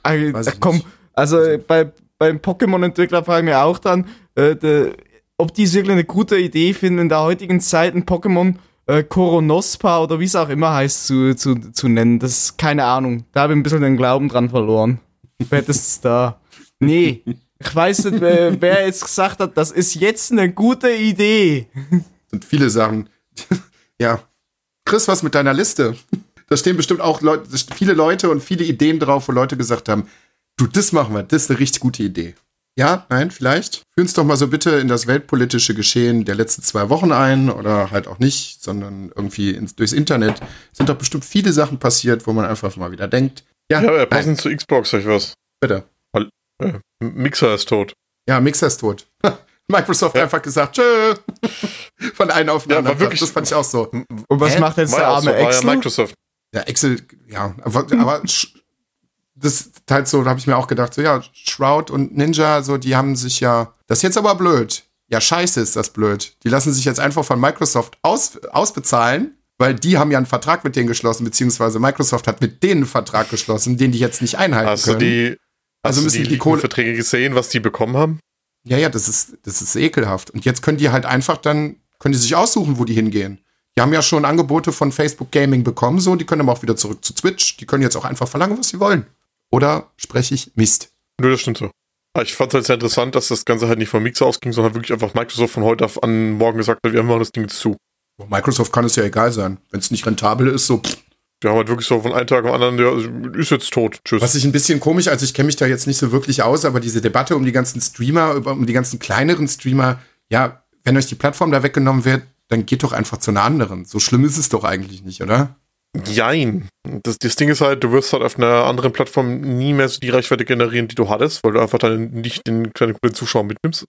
Weiß äh, ich komm, nicht. also äh, bei, beim Pokémon-Entwickler frage ich mich auch dann, äh, de, ob die es wirklich eine gute Idee finden, in der heutigen Zeit ein Pokémon äh, Koronospa oder wie es auch immer heißt zu, zu, zu nennen. Das ist keine Ahnung. Da habe ich ein bisschen den Glauben dran verloren. Spätestens da. Nee, ich weiß nicht, wer, wer jetzt gesagt hat, das ist jetzt eine gute Idee. sind viele Sachen. ja. Chris, was mit deiner Liste? Da stehen bestimmt auch Leute, viele Leute und viele Ideen drauf, wo Leute gesagt haben, du, das machen wir, das ist eine richtig gute Idee. Ja, nein, vielleicht? Führ uns doch mal so bitte in das weltpolitische Geschehen der letzten zwei Wochen ein oder halt auch nicht, sondern irgendwie ins, durchs Internet. Sind doch bestimmt viele Sachen passiert, wo man einfach mal wieder denkt, ja, Ja, nein, passend zu Xbox, sag ich was. bitte. Äh, Mixer ist tot. Ja, Mixer ist tot. Microsoft Ja. einfach gesagt, tschö. Von einem auf den Ja, anderen. war wirklich- das fand ich auch so. Und was Hä? macht jetzt War der ja auch so, arme war ja Excel? Microsoft. Ja, Excel, ja, aber, aber das ist halt so, da habe ich mir auch gedacht, so ja, Shroud und Ninja, so, die haben sich ja, das ist jetzt aber blöd. Ja, scheiße ist das blöd. Die lassen sich jetzt einfach von Microsoft aus, ausbezahlen, weil die haben ja einen Vertrag mit denen geschlossen, beziehungsweise Microsoft hat mit denen einen Vertrag geschlossen, den die jetzt nicht einhalten Hast können. die, Also müssen die die, Kohle- Verträge gesehen, was die bekommen haben? Ja, ja, das ist, das ist ekelhaft. Und jetzt können die halt einfach dann, können die sich aussuchen, wo die hingehen. Die haben ja schon Angebote von Facebook Gaming bekommen, so, die können aber auch wieder zurück zu Twitch. Die können jetzt auch einfach verlangen, was sie wollen. Oder spreche ich Mist? Nö, das stimmt so. Aber ich fand es halt sehr interessant, dass das Ganze halt nicht vom Mixer ausging, sondern wirklich einfach Microsoft von heute auf an morgen gesagt hat, wir machen das Ding jetzt zu. Microsoft kann es ja egal sein. Wenn es nicht rentabel ist, so. Pff. Wir haben halt wirklich so von einem Tag am anderen, der ist jetzt tot. Tschüss. Was ich ein bisschen komisch, also ich kenne mich da jetzt nicht so wirklich aus, aber diese Debatte um die ganzen Streamer, um die ganzen kleineren Streamer, ja, wenn euch die Plattform da weggenommen wird, dann geht doch einfach zu einer anderen. So schlimm ist es doch eigentlich nicht, oder? Jein. Das, das Ding ist halt, du wirst halt auf einer anderen Plattform nie mehr so die Reichweite generieren, die du hattest, weil du einfach dann nicht den kleinen coolen Zuschauer mitnimmst.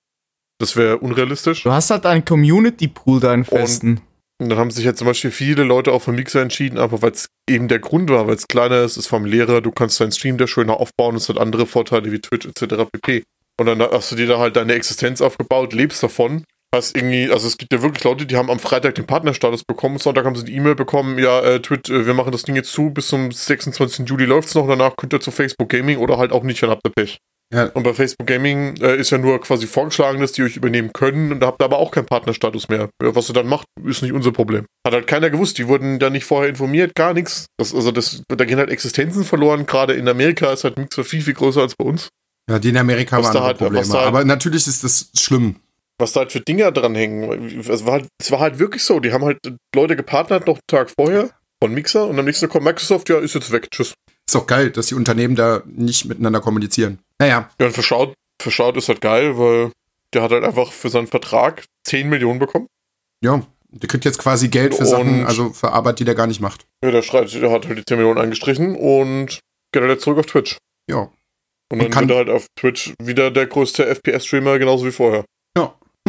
Das wäre unrealistisch. Du hast halt einen Community-Pool, deinen festen. Und dann haben sich jetzt zum Beispiel viele Leute auch für Mixer entschieden, einfach weil es eben der Grund war, weil es kleiner ist, ist familiärer, du kannst deinen Stream da schöner aufbauen, es hat andere Vorteile wie Twitch etc. pp. Und dann hast du dir da halt deine Existenz aufgebaut, lebst davon. Hast irgendwie, also es gibt ja wirklich Leute, die haben am Freitag den Partnerstatus bekommen, Sonntag haben sie die E-Mail bekommen, ja, äh, Twitch, äh, wir machen das Ding jetzt zu, bis zum 26. Juli läuft's noch, danach könnt ihr zu Facebook Gaming oder halt auch nicht, dann habt ihr Pech. Ja. Und bei Facebook Gaming äh, ist ja nur quasi vorgeschlagen, dass die euch übernehmen können und da habt ihr aber auch keinen Partnerstatus mehr. Ja, was ihr dann macht, ist nicht unser Problem. Hat halt keiner gewusst, die wurden da nicht vorher informiert, gar nichts. Das, also das, da gehen halt Existenzen verloren. Gerade in Amerika ist halt Mixer viel, viel größer als bei uns. Ja, die in Amerika Was waren da halt- was Probleme. da halt- Aber natürlich ist das schlimm. Was da halt für Dinger dranhängen. Es war, halt, es war halt wirklich so. Die haben halt Leute gepartnert noch einen Tag vorher von Mixer und am nächsten Tag kommt Microsoft, ja, ist jetzt weg, tschüss. Ist auch geil, dass die Unternehmen da nicht miteinander kommunizieren. Naja, Ja, und für Schaut, für Schaut ist halt geil, weil der hat halt einfach für seinen Vertrag 10 Millionen bekommen. ja. Der kriegt jetzt quasi Geld für Und- Sachen, also für Arbeit, die der gar nicht macht. Ja, der, schreit, der hat halt die 10 Millionen eingestrichen und geht halt jetzt zurück auf Twitch. Ja. Und Und dann kann- wird er halt auf Twitch wieder der größte FPS-Streamer, genauso wie vorher.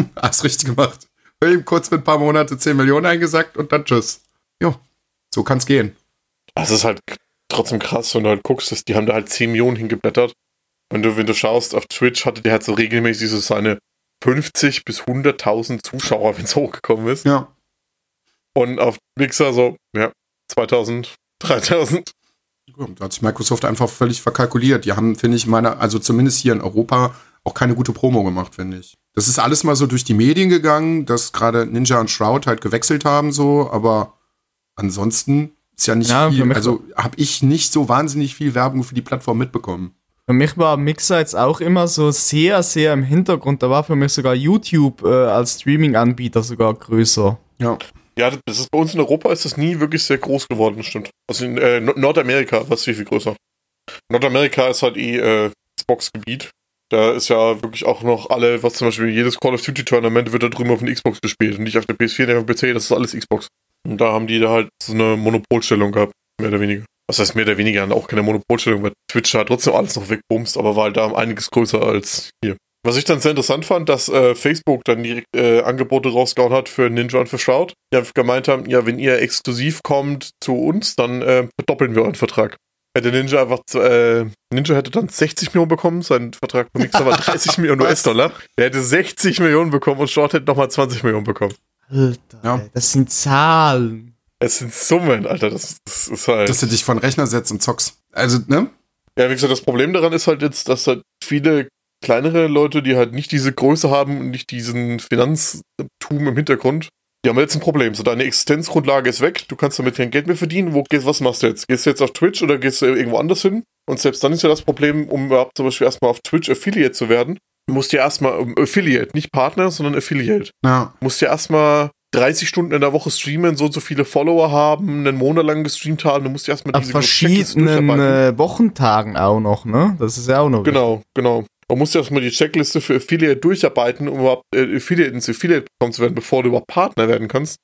Hast richtig gemacht. Eben kurz mit ein paar Monate 10 Millionen eingesackt und dann tschüss. Ja. So kann's gehen. Das ist halt trotzdem krass, wenn du halt guckst, dass die haben da halt 10 Millionen hingeblättert. Wenn du, wenn du schaust, auf Twitch hatte der halt so regelmäßig so seine 50 bis 100.000 Zuschauer, wenn es hochgekommen ist. Ja. Und auf Mixer so, ja, 2000, 3000. Ja, Da hat sich Microsoft einfach völlig verkalkuliert. Die haben, finde ich, meiner, also zumindest hier in Europa, auch keine gute Promo gemacht, finde ich. Das ist alles mal so durch die Medien gegangen, dass gerade Ninja und Shroud halt gewechselt haben, so, aber ansonsten ist ja nicht Ja, viel. Also habe ich nicht so wahnsinnig viel Werbung für die Plattform mitbekommen. Für mich war Mixer jetzt auch immer so sehr, sehr im Hintergrund. Da war für mich sogar YouTube äh, als Streaming-Anbieter sogar größer. Ja. Ja, das ist bei uns in Europa ist das nie wirklich sehr groß geworden, stimmt. Also in äh, Nord- Nordamerika war es viel, viel größer. Nordamerika ist halt eh äh, Xbox-Gebiet. Da ist ja wirklich auch noch alle, was zum Beispiel jedes Call of Duty Tournament wird da drüben auf den Xbox gespielt und nicht auf der PS4, nicht auf dem PC, das ist alles Xbox. Und da haben die da halt so eine Monopolstellung gehabt, mehr oder weniger. Was heißt mehr oder weniger? Auch keine Monopolstellung, weil Twitch hat trotzdem alles noch wegbumst, aber war halt da einiges größer als hier. Was ich dann sehr interessant fand, dass äh, Facebook dann direkt äh, Angebote rausgehauen hat für Ninja und für Shroud, die einfach gemeint haben, ja, wenn ihr exklusiv kommt zu uns, dann äh, verdoppeln wir euren Vertrag. Hätte Ninja einfach, zu- äh, Ninja hätte dann 60 Millionen bekommen, sein Vertrag bei Mixer war 30 Millionen? US-Dollar. Der hätte 60 Millionen bekommen und Shroud hätte nochmal 20 Millionen bekommen. Alter, Ja. das sind Zahlen. Es sind Summen, Alter, das, das ist halt... Dass du dich von Rechner setzt und zockst. Also, ne? Ja, wie gesagt, das Problem daran ist halt jetzt, dass halt viele kleinere Leute, die halt nicht diese Größe haben und nicht diesen Finanztum im Hintergrund, die haben jetzt ein Problem. So, deine Existenzgrundlage ist weg, du kannst damit kein Geld mehr verdienen. Wo gehst, was machst du jetzt? Gehst du jetzt auf Twitch oder gehst du irgendwo anders hin? Und selbst dann ist ja das Problem, um überhaupt zum Beispiel erstmal auf Twitch Affiliate zu werden, musst du ja erstmal, um, Affiliate, nicht Partner, sondern Affiliate. Ja. Musst ja erstmal 30 Stunden in der Woche streamen, so und so viele Follower haben, einen Monat lang gestreamt haben, du musst ja erstmal diese verschiedenen äh, Wochentagen auch noch, ne? Das ist ja auch noch. Genau, genau. Man muss ja erstmal die Checkliste für Affiliate durcharbeiten, um überhaupt äh, Affiliate ins Affiliate bekommen zu werden, bevor du überhaupt Partner werden kannst.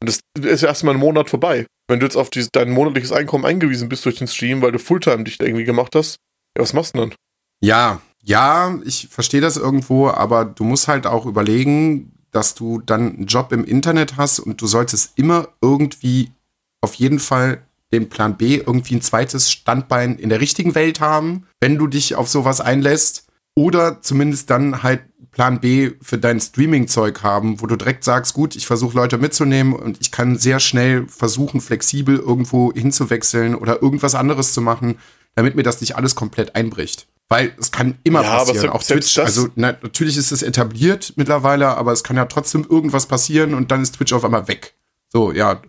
Und das ist ja erstmal ein Monat vorbei. Wenn du jetzt auf dieses, dein monatliches Einkommen eingewiesen bist durch den Stream, weil du Fulltime dich irgendwie gemacht hast, ja, was machst du dann? Ja, ja, ich verstehe das irgendwo, aber du musst halt auch überlegen, dass du dann einen Job im Internet hast und du solltest immer irgendwie auf jeden Fall den Plan B, irgendwie ein zweites Standbein in der richtigen Welt haben, wenn du dich auf sowas einlässt. Oder zumindest dann halt Plan B für dein Streaming-Zeug haben, wo du direkt sagst, gut, ich versuche Leute mitzunehmen und ich kann sehr schnell versuchen, flexibel irgendwo hinzuwechseln oder irgendwas anderes zu machen, damit mir das nicht alles komplett einbricht. Weil es kann immer Ja, passieren. Auch Twitch, das- also na, natürlich ist es etabliert mittlerweile, aber es kann ja trotzdem irgendwas passieren und dann ist Twitch auf einmal weg. So, ja,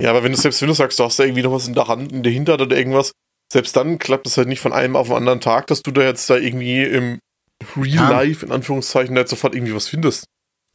Ja, aber wenn du selbst wenn du sagst, du hast da irgendwie noch was in der Hand, in der Hinterhand oder irgendwas, selbst dann klappt es halt nicht von einem auf den anderen Tag, dass du da jetzt da irgendwie im Real Ja. Life, in Anführungszeichen, da jetzt sofort irgendwie was findest.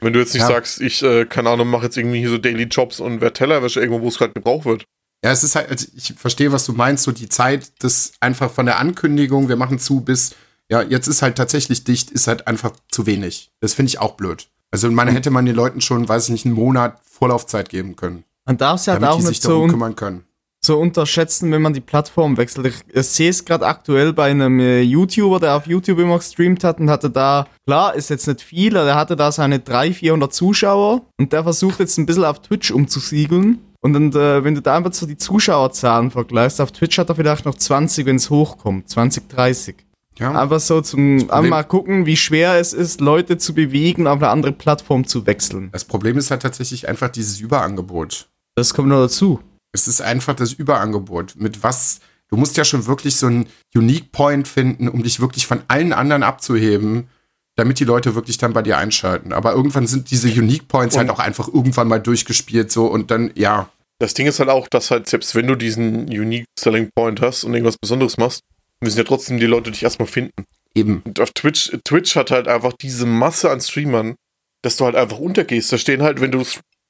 Wenn du jetzt nicht Ja. sagst, ich, äh, keine Ahnung, mache jetzt irgendwie hier so Daily Jobs und wer Tellerwäsche irgendwo, wo es gerade gebraucht wird. Ja, es ist halt, also ich verstehe, was du meinst, so die Zeit, das einfach von der Ankündigung, wir machen zu, bis, ja, jetzt ist halt tatsächlich dicht, ist halt einfach zu wenig. Das finde ich auch blöd. Also, man hätte man den Leuten schon, weiß ich nicht, einen Monat Vorlaufzeit geben können, Man darf es halt damit auch die sich nicht so, kümmern können. So unterschätzen, wenn man die Plattform wechselt. Ich, ich sehe es gerade aktuell bei einem äh, YouTuber, der auf YouTube immer gestreamt hat und hatte da, klar, ist jetzt nicht viel, aber der hatte da seine 300, 400 Zuschauer und der versucht jetzt ein bisschen auf Twitch umzusiegeln. Und dann, äh, wenn du da einfach so die Zuschauerzahlen vergleichst, auf Twitch hat er vielleicht noch 20, wenn es hochkommt. 20, 30. Ja, Einfach so zum Problem- einfach mal gucken, wie schwer es ist, Leute zu bewegen, auf eine andere Plattform zu wechseln. das Problem ist halt tatsächlich einfach dieses Überangebot. Das kommt noch dazu. Es ist einfach das Überangebot. Mit was Du musst ja schon wirklich so einen Unique Point finden, um dich wirklich von allen anderen abzuheben, damit die Leute wirklich dann bei dir einschalten. Aber irgendwann sind diese Unique Points Und- halt auch einfach irgendwann mal durchgespielt so und dann, ja, Das Ding ist halt auch, dass halt selbst wenn du diesen Unique Selling Point hast und irgendwas Besonderes machst, müssen ja trotzdem die Leute dich erstmal finden. eben. Und auf Twitch, Twitch hat halt einfach diese Masse an Streamern, dass du halt einfach untergehst. Da stehen halt, wenn du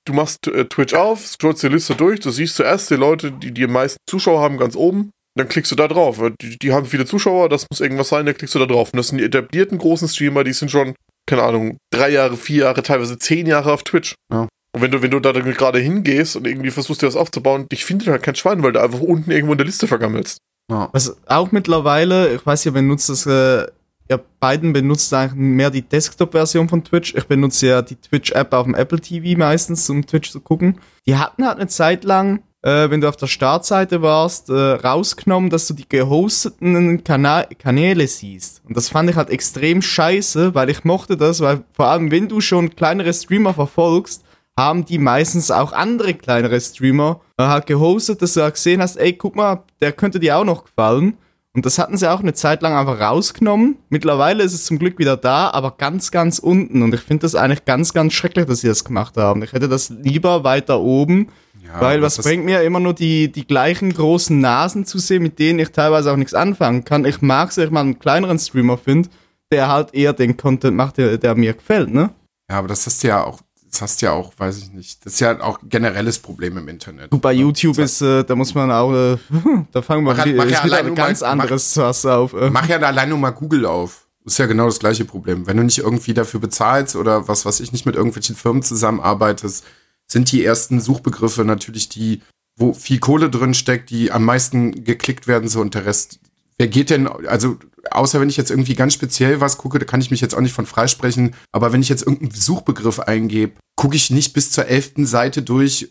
du machst äh, Twitch auf, scrollst die Liste durch, du siehst zuerst die Leute, die die meisten Zuschauer haben, ganz oben. Dann klickst du da drauf. Die, die haben viele Zuschauer, das muss irgendwas sein, da klickst du da drauf. Und das sind die etablierten großen Streamer, die sind schon, keine Ahnung, drei Jahre, vier Jahre, teilweise zehn Jahre auf Twitch. Ja. Und wenn du, wenn du da dann gerade hingehst und irgendwie versuchst, dir was aufzubauen, dich findet halt kein Schwein, weil du einfach unten irgendwo in der Liste vergammelst. Ja. Was auch mittlerweile, ich weiß, ihr benutzt das, äh, ihr beiden benutzt eigentlich mehr die Desktop-Version von Twitch. Ich benutze ja die Twitch-App auf dem Apple TV meistens, um Twitch zu gucken. Die hatten halt eine Zeit lang, äh, wenn du auf der Startseite warst, äh, rausgenommen, dass du die gehosteten Kana Kanäle siehst. Und das fand ich halt extrem scheiße, weil ich mochte das, weil vor allem, wenn du schon kleinere Streamer verfolgst, haben die meistens auch andere kleinere Streamer äh, halt gehostet, dass du halt gesehen hast, ey, guck mal, der könnte dir auch noch gefallen. Und das hatten sie auch eine Zeit lang einfach rausgenommen. Mittlerweile ist es zum Glück wieder da, aber ganz, ganz unten. Und ich finde das eigentlich ganz, ganz schrecklich, dass sie das gemacht haben. Ich hätte das lieber weiter oben, Ja, weil was das- bringt mir immer nur die, die gleichen großen Nasen zu sehen, mit denen ich teilweise auch nichts anfangen kann. Ich mag es, wenn ich mal einen kleineren Streamer finde, der halt eher den Content macht, der, der mir gefällt, ne? Ja, aber das hast du ja auch, das hast du ja auch, weiß ich nicht. Das ist ja auch ein generelles Problem im Internet. Gut, bei YouTube ist, äh, da muss man auch, äh, da fangen wir Mach ja- wieder, mach ja allein ganz mal- anderes Fass auf. Äh. Mach ja da allein nur mal Google auf. Das ist ja genau das gleiche Problem. Wenn du nicht irgendwie dafür bezahlst oder was weiß ich nicht mit irgendwelchen Firmen zusammenarbeitest, sind die ersten Suchbegriffe natürlich die, wo viel Kohle drin steckt, die am meisten geklickt werden, so und der Rest. Wer geht denn, also außer wenn ich jetzt irgendwie ganz speziell was gucke, da kann ich mich jetzt auch nicht von freisprechen, aber wenn ich jetzt irgendeinen Suchbegriff eingebe, gucke ich nicht bis zur elften Seite durch,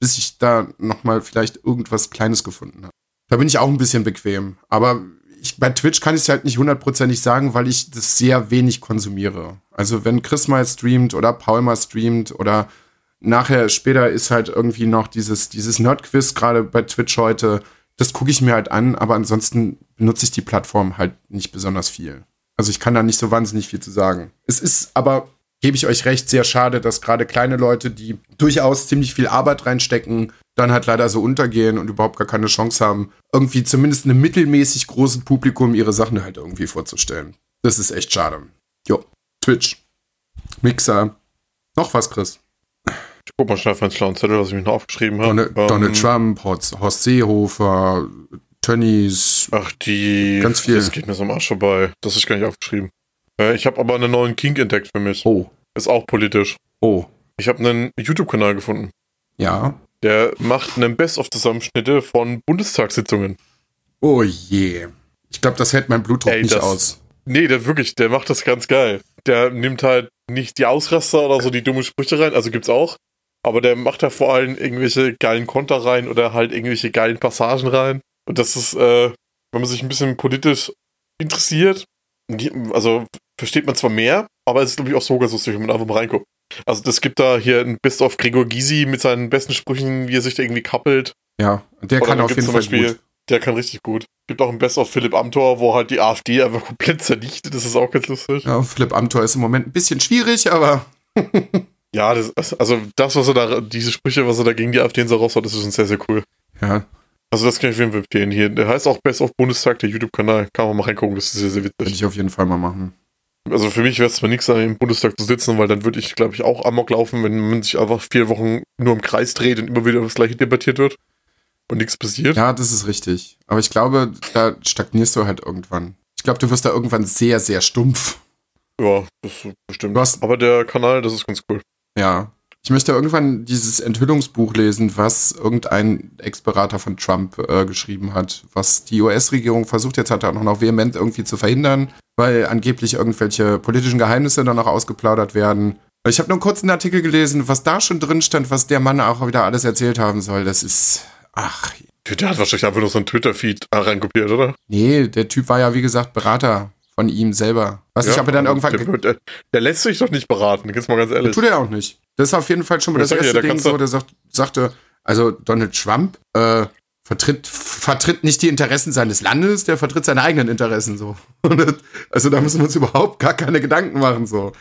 bis ich da nochmal vielleicht irgendwas Kleines gefunden habe. Da bin ich auch ein bisschen bequem. Aber ich, bei Twitch kann ich es halt nicht hundertprozentig sagen, weil ich das sehr wenig konsumiere. Also wenn Chris mal streamt oder Paul mal streamt oder nachher später ist halt irgendwie noch dieses, dieses Nerd-Quiz gerade bei Twitch heute. Das gucke ich mir halt an, aber ansonsten benutze ich die Plattform halt nicht besonders viel. Also ich kann da nicht so wahnsinnig viel zu sagen. Es ist aber, gebe ich euch recht, sehr schade, dass gerade kleine Leute, die durchaus ziemlich viel Arbeit reinstecken, dann halt leider so untergehen und überhaupt gar keine Chance haben, irgendwie zumindest einem mittelmäßig großen Publikum ihre Sachen halt irgendwie vorzustellen. Das ist echt schade. Jo, Twitch, Mixer, noch was, Chris? Ich guck mal schnell auf meinen schlauen Zettel, was ich mir noch aufgeschrieben habe. Donald, Donald Trump, Horst, Horst Seehofer, Tönnies, Ach, die. Ganz viel. Das geht mir so am Arsch vorbei. Das ist gar nicht aufgeschrieben. Äh, ich habe aber einen neuen King entdeckt für mich. oh, Ist auch politisch. oh, Ich habe einen YouTube-Kanal gefunden. ja, Der macht einen Best-of-Zusammenschnitte von Bundestagssitzungen. oh je. Ich glaube, das hält mein Blutdruck Ey, nicht das- aus. Nee, der wirklich, der macht das ganz geil. Der nimmt halt nicht die Ausraster oder so die dummen Sprüche rein, also gibt's auch. Aber der macht da vor allem irgendwelche geilen Konter rein oder halt irgendwelche geilen Passagen rein. Und das ist, äh, wenn man sich ein bisschen politisch interessiert, also versteht man zwar mehr, aber es ist, glaube ich, auch so ganz lustig, wenn man einfach mal reinguckt. Also das gibt da hier ein Best of Gregor Gysi mit seinen besten Sprüchen, wie er sich da irgendwie kappelt. Ja, der kann auf jeden zum Fall Beispiel, gut. der kann richtig gut. Gibt auch ein Best of Philipp Amthor, wo halt die AfD einfach komplett zernichtet. Das ist auch ganz lustig. Ja, Philipp Amthor ist im Moment ein bisschen schwierig, aber Ja, das, also das, was er da, diese Sprüche, was er da gegen die AfD so raushaut, das ist schon sehr, sehr cool. ja, Also das kann ich auf jeden Fall empfehlen. Hier, der heißt auch Best of Bundestag, der YouTube-Kanal. Kann man mal reingucken, das ist sehr, sehr würde witzig. ich auf jeden Fall mal machen. Also für mich wäre es zwar nichts, im Bundestag zu sitzen, weil dann würde ich, glaube ich, auch Amok laufen, wenn man sich einfach vier Wochen nur im Kreis dreht und immer wieder das gleiche debattiert wird und nichts passiert. Ja, das ist richtig. Aber ich glaube, da stagnierst du halt irgendwann. Ich glaube, du wirst da irgendwann sehr, sehr stumpf. Ja, das bestimmt. Hast- Aber der Kanal, das ist ganz cool. Ja. Ich möchte irgendwann dieses Enthüllungsbuch lesen, was irgendein Ex-Berater von Trump äh, geschrieben hat, was die US-Regierung versucht jetzt hat er auch noch vehement irgendwie zu verhindern, weil angeblich irgendwelche politischen Geheimnisse dann noch ausgeplaudert werden. Ich habe nur einen kurzen Artikel gelesen, was da schon drin stand, was der Mann auch wieder alles erzählt haben soll. Das ist, ach, Der hat wahrscheinlich einfach nur so einen Twitter-Feed reinkopiert, oder? nee, der Typ war ja wie gesagt Berater von ihm selber. Was ich aber dann irgendwann Der, der, der lässt sich doch nicht beraten, jetzt mal ganz ehrlich. Tut er auch nicht. Das ist auf jeden Fall schon mal das ja, erste da Ding so, der sagt, sagte, also Donald Trump äh, vertritt vertritt nicht die Interessen seines Landes, der vertritt seine eigenen Interessen so. Also da müssen wir uns überhaupt gar keine Gedanken machen so.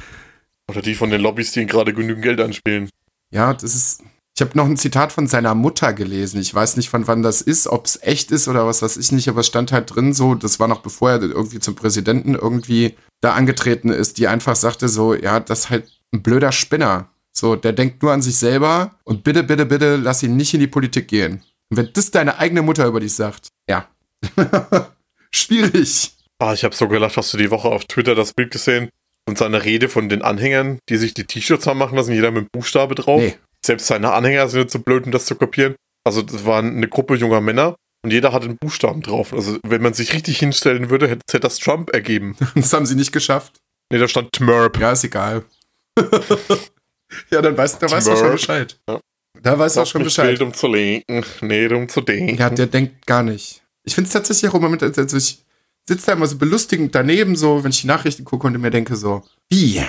Oder die von den Lobbys, die ihn gerade genügend Geld anspielen. Ja, das ist. Ich habe noch ein Zitat von seiner Mutter gelesen. Ich weiß nicht, von wann das ist, ob es echt ist oder was weiß ich nicht, aber es stand halt drin so, das war noch bevor er irgendwie zum Präsidenten irgendwie da angetreten ist, die einfach sagte so, ja, das ist halt ein blöder Spinner. So, der denkt nur an sich selber und bitte, bitte, bitte lass ihn nicht in die Politik gehen. Und wenn das deine eigene Mutter über dich sagt, ja. Schwierig. Ah, ich habe so gelacht, hast du die Woche auf Twitter das Bild gesehen und seine Rede von den Anhängern, die sich die T-Shirts haben machen lassen, jeder mit einem Buchstabe drauf. Nee. Selbst seine Anhänger sind nicht so blöd, um das zu kopieren. Also das waren eine Gruppe junger Männer und jeder hatte einen Buchstaben drauf. Also wenn man sich richtig hinstellen würde, hätte, hätte das Trump ergeben. Das haben sie nicht geschafft. Nee, da stand Tmerp. Ja, ist egal. ja, dann weißt, da weißt du schon Bescheid. Ja. Da weißt du auch schon Bescheid. Bild, um zu lenken, nicht um zu denken. Ja, der denkt gar nicht. Ich finde es tatsächlich auch im Moment, also ich sitze da immer so belustigend daneben, so, wenn ich die Nachrichten gucke und mir denke so, wie?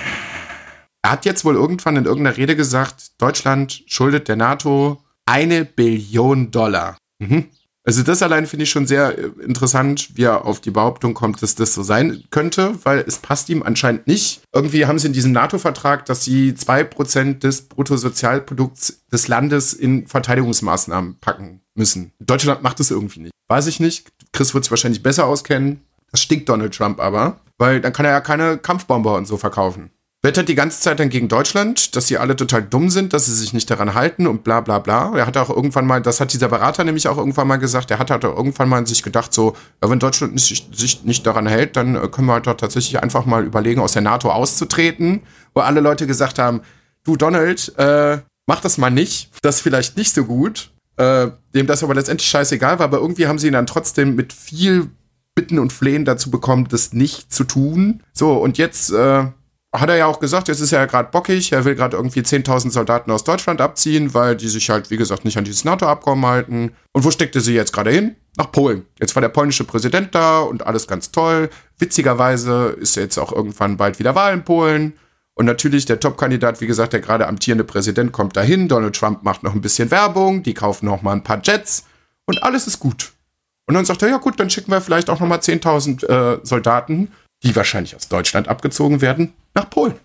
Er hat jetzt wohl irgendwann in irgendeiner Rede gesagt, Deutschland schuldet der NATO eine Billion Dollar. Mhm. Also das allein finde ich schon sehr äh, interessant, wie er auf die Behauptung kommt, dass das so sein könnte, weil es passt ihm anscheinend nicht. Irgendwie haben sie in diesem NATO-Vertrag, dass sie zwei Prozent des Bruttosozialprodukts des Landes in Verteidigungsmaßnahmen packen müssen. Deutschland macht es irgendwie nicht. Weiß ich nicht. Chris wird sich wahrscheinlich besser auskennen. Das stinkt Donald Trump aber, weil dann kann er ja keine Kampfbomber und so verkaufen wettert die ganze Zeit dann gegen Deutschland, dass sie alle total dumm sind, dass sie sich nicht daran halten und bla bla bla. Er hat auch irgendwann mal, das hat dieser Berater nämlich auch irgendwann mal gesagt, er hat halt irgendwann mal sich gedacht, so, wenn Deutschland sich, sich nicht daran hält, dann äh, können wir halt doch tatsächlich einfach mal überlegen, aus der NATO auszutreten, wo alle Leute gesagt haben, du Donald, äh, mach das mal nicht, das ist vielleicht nicht so gut. Äh, dem das aber letztendlich scheißegal war, aber irgendwie haben sie ihn dann trotzdem mit viel Bitten und Flehen dazu bekommen, das nicht zu tun. So, und jetzt, äh, hat er ja auch gesagt, jetzt ist er ja gerade bockig, er will gerade irgendwie 10.000 Soldaten aus Deutschland abziehen, weil die sich halt, wie gesagt, nicht an dieses NATO-Abkommen halten. Und wo steckte sie jetzt gerade hin? Nach Polen. Jetzt war der polnische Präsident da und alles ganz toll. Witzigerweise ist jetzt auch irgendwann bald wieder Wahl in Polen. Und natürlich der Top-Kandidat, wie gesagt, der gerade amtierende Präsident kommt dahin. Donald Trump macht noch ein bisschen Werbung, die kaufen noch mal ein paar Jets und alles ist gut. Und dann sagt er, ja gut, dann schicken wir vielleicht auch noch mal 10.000 äh, Soldaten die wahrscheinlich aus Deutschland abgezogen werden, nach Polen.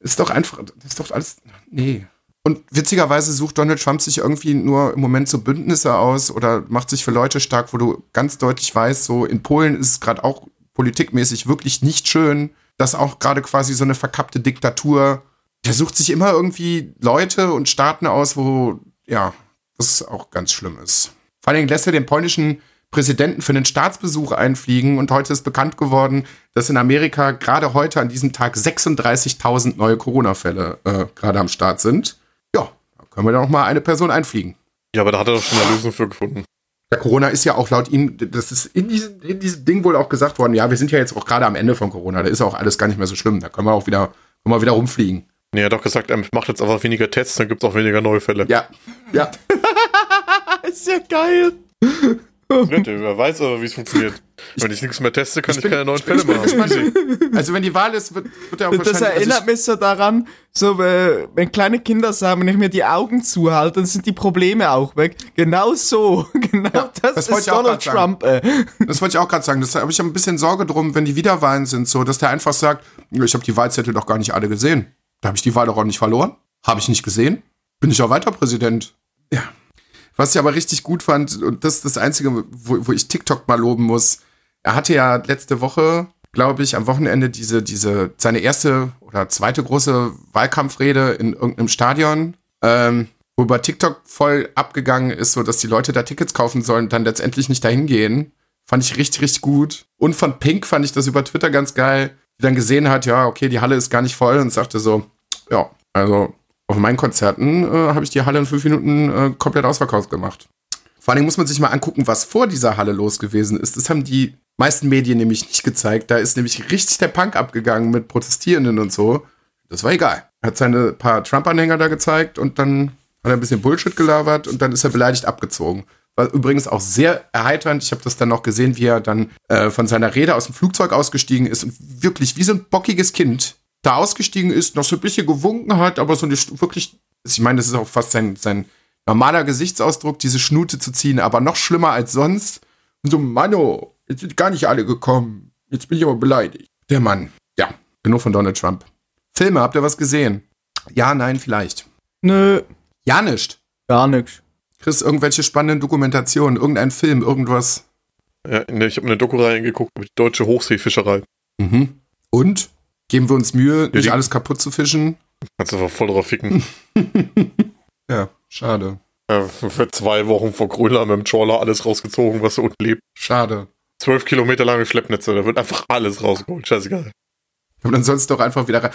Ist doch einfach, ist doch alles, nee. Und witzigerweise sucht Donald Trump sich irgendwie nur im Moment so Bündnisse aus oder macht sich für Leute stark, wo du ganz deutlich weißt, so in Polen ist es gerade auch politikmäßig wirklich nicht schön, dass auch gerade quasi so eine verkappte Diktatur, der sucht sich immer irgendwie Leute und Staaten aus, wo, ja, das auch ganz schlimm ist. Vor allem lässt er den polnischen Präsidenten für einen Staatsbesuch einfliegen. Und heute ist bekannt geworden, dass in Amerika gerade heute an diesem Tag 36.000 neue Corona-Fälle äh, gerade am Start sind. Ja, da können wir da noch mal eine Person einfliegen. Ja, aber da hat er doch schon eine Lösung für gefunden. Der Corona ist ja auch laut ihm, das ist in diesem, in diesem Ding wohl auch gesagt worden, ja, wir sind ja jetzt auch gerade am Ende von Corona, da ist auch alles gar nicht mehr so schlimm. Da können wir auch wieder, können wir wieder rumfliegen. Nee, er hat doch gesagt, er macht jetzt einfach weniger Tests, dann gibt es auch weniger neue Fälle. Ja, ja. ist ja geil. Wer weiß aber, wie es funktioniert. Wenn ich nichts mehr teste, kann ich, ich keine neuen Fälle machen. Also wenn die Wahl ist, wird, wird er auch Das wahrscheinlich... erinnert also mich so daran, so wenn kleine Kinder sagen, wenn ich mir die Augen zuhalte, dann sind die Probleme auch weg. Genau so. Genau ja, das, das ist Donald Trump. Äh. Das wollte ich auch gerade sagen. Das habe ich ein bisschen Sorge drum, wenn die Wiederwahlen sind, so, dass der einfach sagt, ich habe die Wahlzettel doch gar nicht alle gesehen. Da habe ich die Wahl doch auch nicht verloren. Habe ich nicht gesehen. Bin ich auch weiter Präsident. Ja. Was ich aber richtig gut fand, und das ist das Einzige, wo, wo ich TikTok mal loben muss, er hatte ja letzte Woche, glaube ich, am Wochenende diese, diese, seine erste oder zweite große Wahlkampfrede in irgendeinem Stadion, ähm, wo bei TikTok voll abgegangen ist, so dass die Leute da Tickets kaufen sollen und dann letztendlich nicht dahin gehen. Fand ich richtig, richtig gut. Und von Pink fand ich das über Twitter ganz geil, die dann gesehen hat, ja, okay, die Halle ist gar nicht voll und sagte so, ja, also auf meinen Konzerten äh, habe ich die Halle in fünf Minuten äh, komplett ausverkauft gemacht. Vor allem muss man sich mal angucken, was vor dieser Halle los gewesen ist. Das haben die meisten Medien nämlich nicht gezeigt. Da ist nämlich richtig der Punk abgegangen mit Protestierenden und so. Das war egal. Hat seine paar Trump-Anhänger da gezeigt und dann hat er ein bisschen Bullshit gelabert und dann ist er beleidigt abgezogen. War übrigens auch sehr erheiternd. Ich habe das dann noch gesehen, wie er dann äh, von seiner Rede aus dem Flugzeug ausgestiegen ist und wirklich wie so ein bockiges Kind da ausgestiegen ist, noch so ein bisschen gewunken hat, aber so nicht wirklich, ich meine, das ist auch fast sein, sein normaler Gesichtsausdruck, diese Schnute zu ziehen, aber noch schlimmer als sonst. Und so, Mano, jetzt sind gar nicht alle gekommen. Jetzt bin ich aber beleidigt. Der Mann. Ja, genug von Donald Trump. Filme, habt ihr was gesehen? Ja, nein, vielleicht. Nö, Ja, nicht. gar nichts. Chris, irgendwelche spannenden Dokumentationen, irgendein Film, irgendwas. Ja, ne, ich habe eine Doku reingeguckt über die deutsche Hochseefischerei. Mhm. Und? Geben wir uns Mühe, nicht alles kaputt zu fischen? Kannst du einfach voll drauf ficken. Ja, schade. ja, für zwei Wochen vor Grönland mit dem Trawler alles rausgezogen, was da unten lebt. Schade. Zwölf Kilometer lange Schleppnetze, da wird einfach alles rausgeholt. Scheißegal. Und dann sollst du doch einfach wieder rein.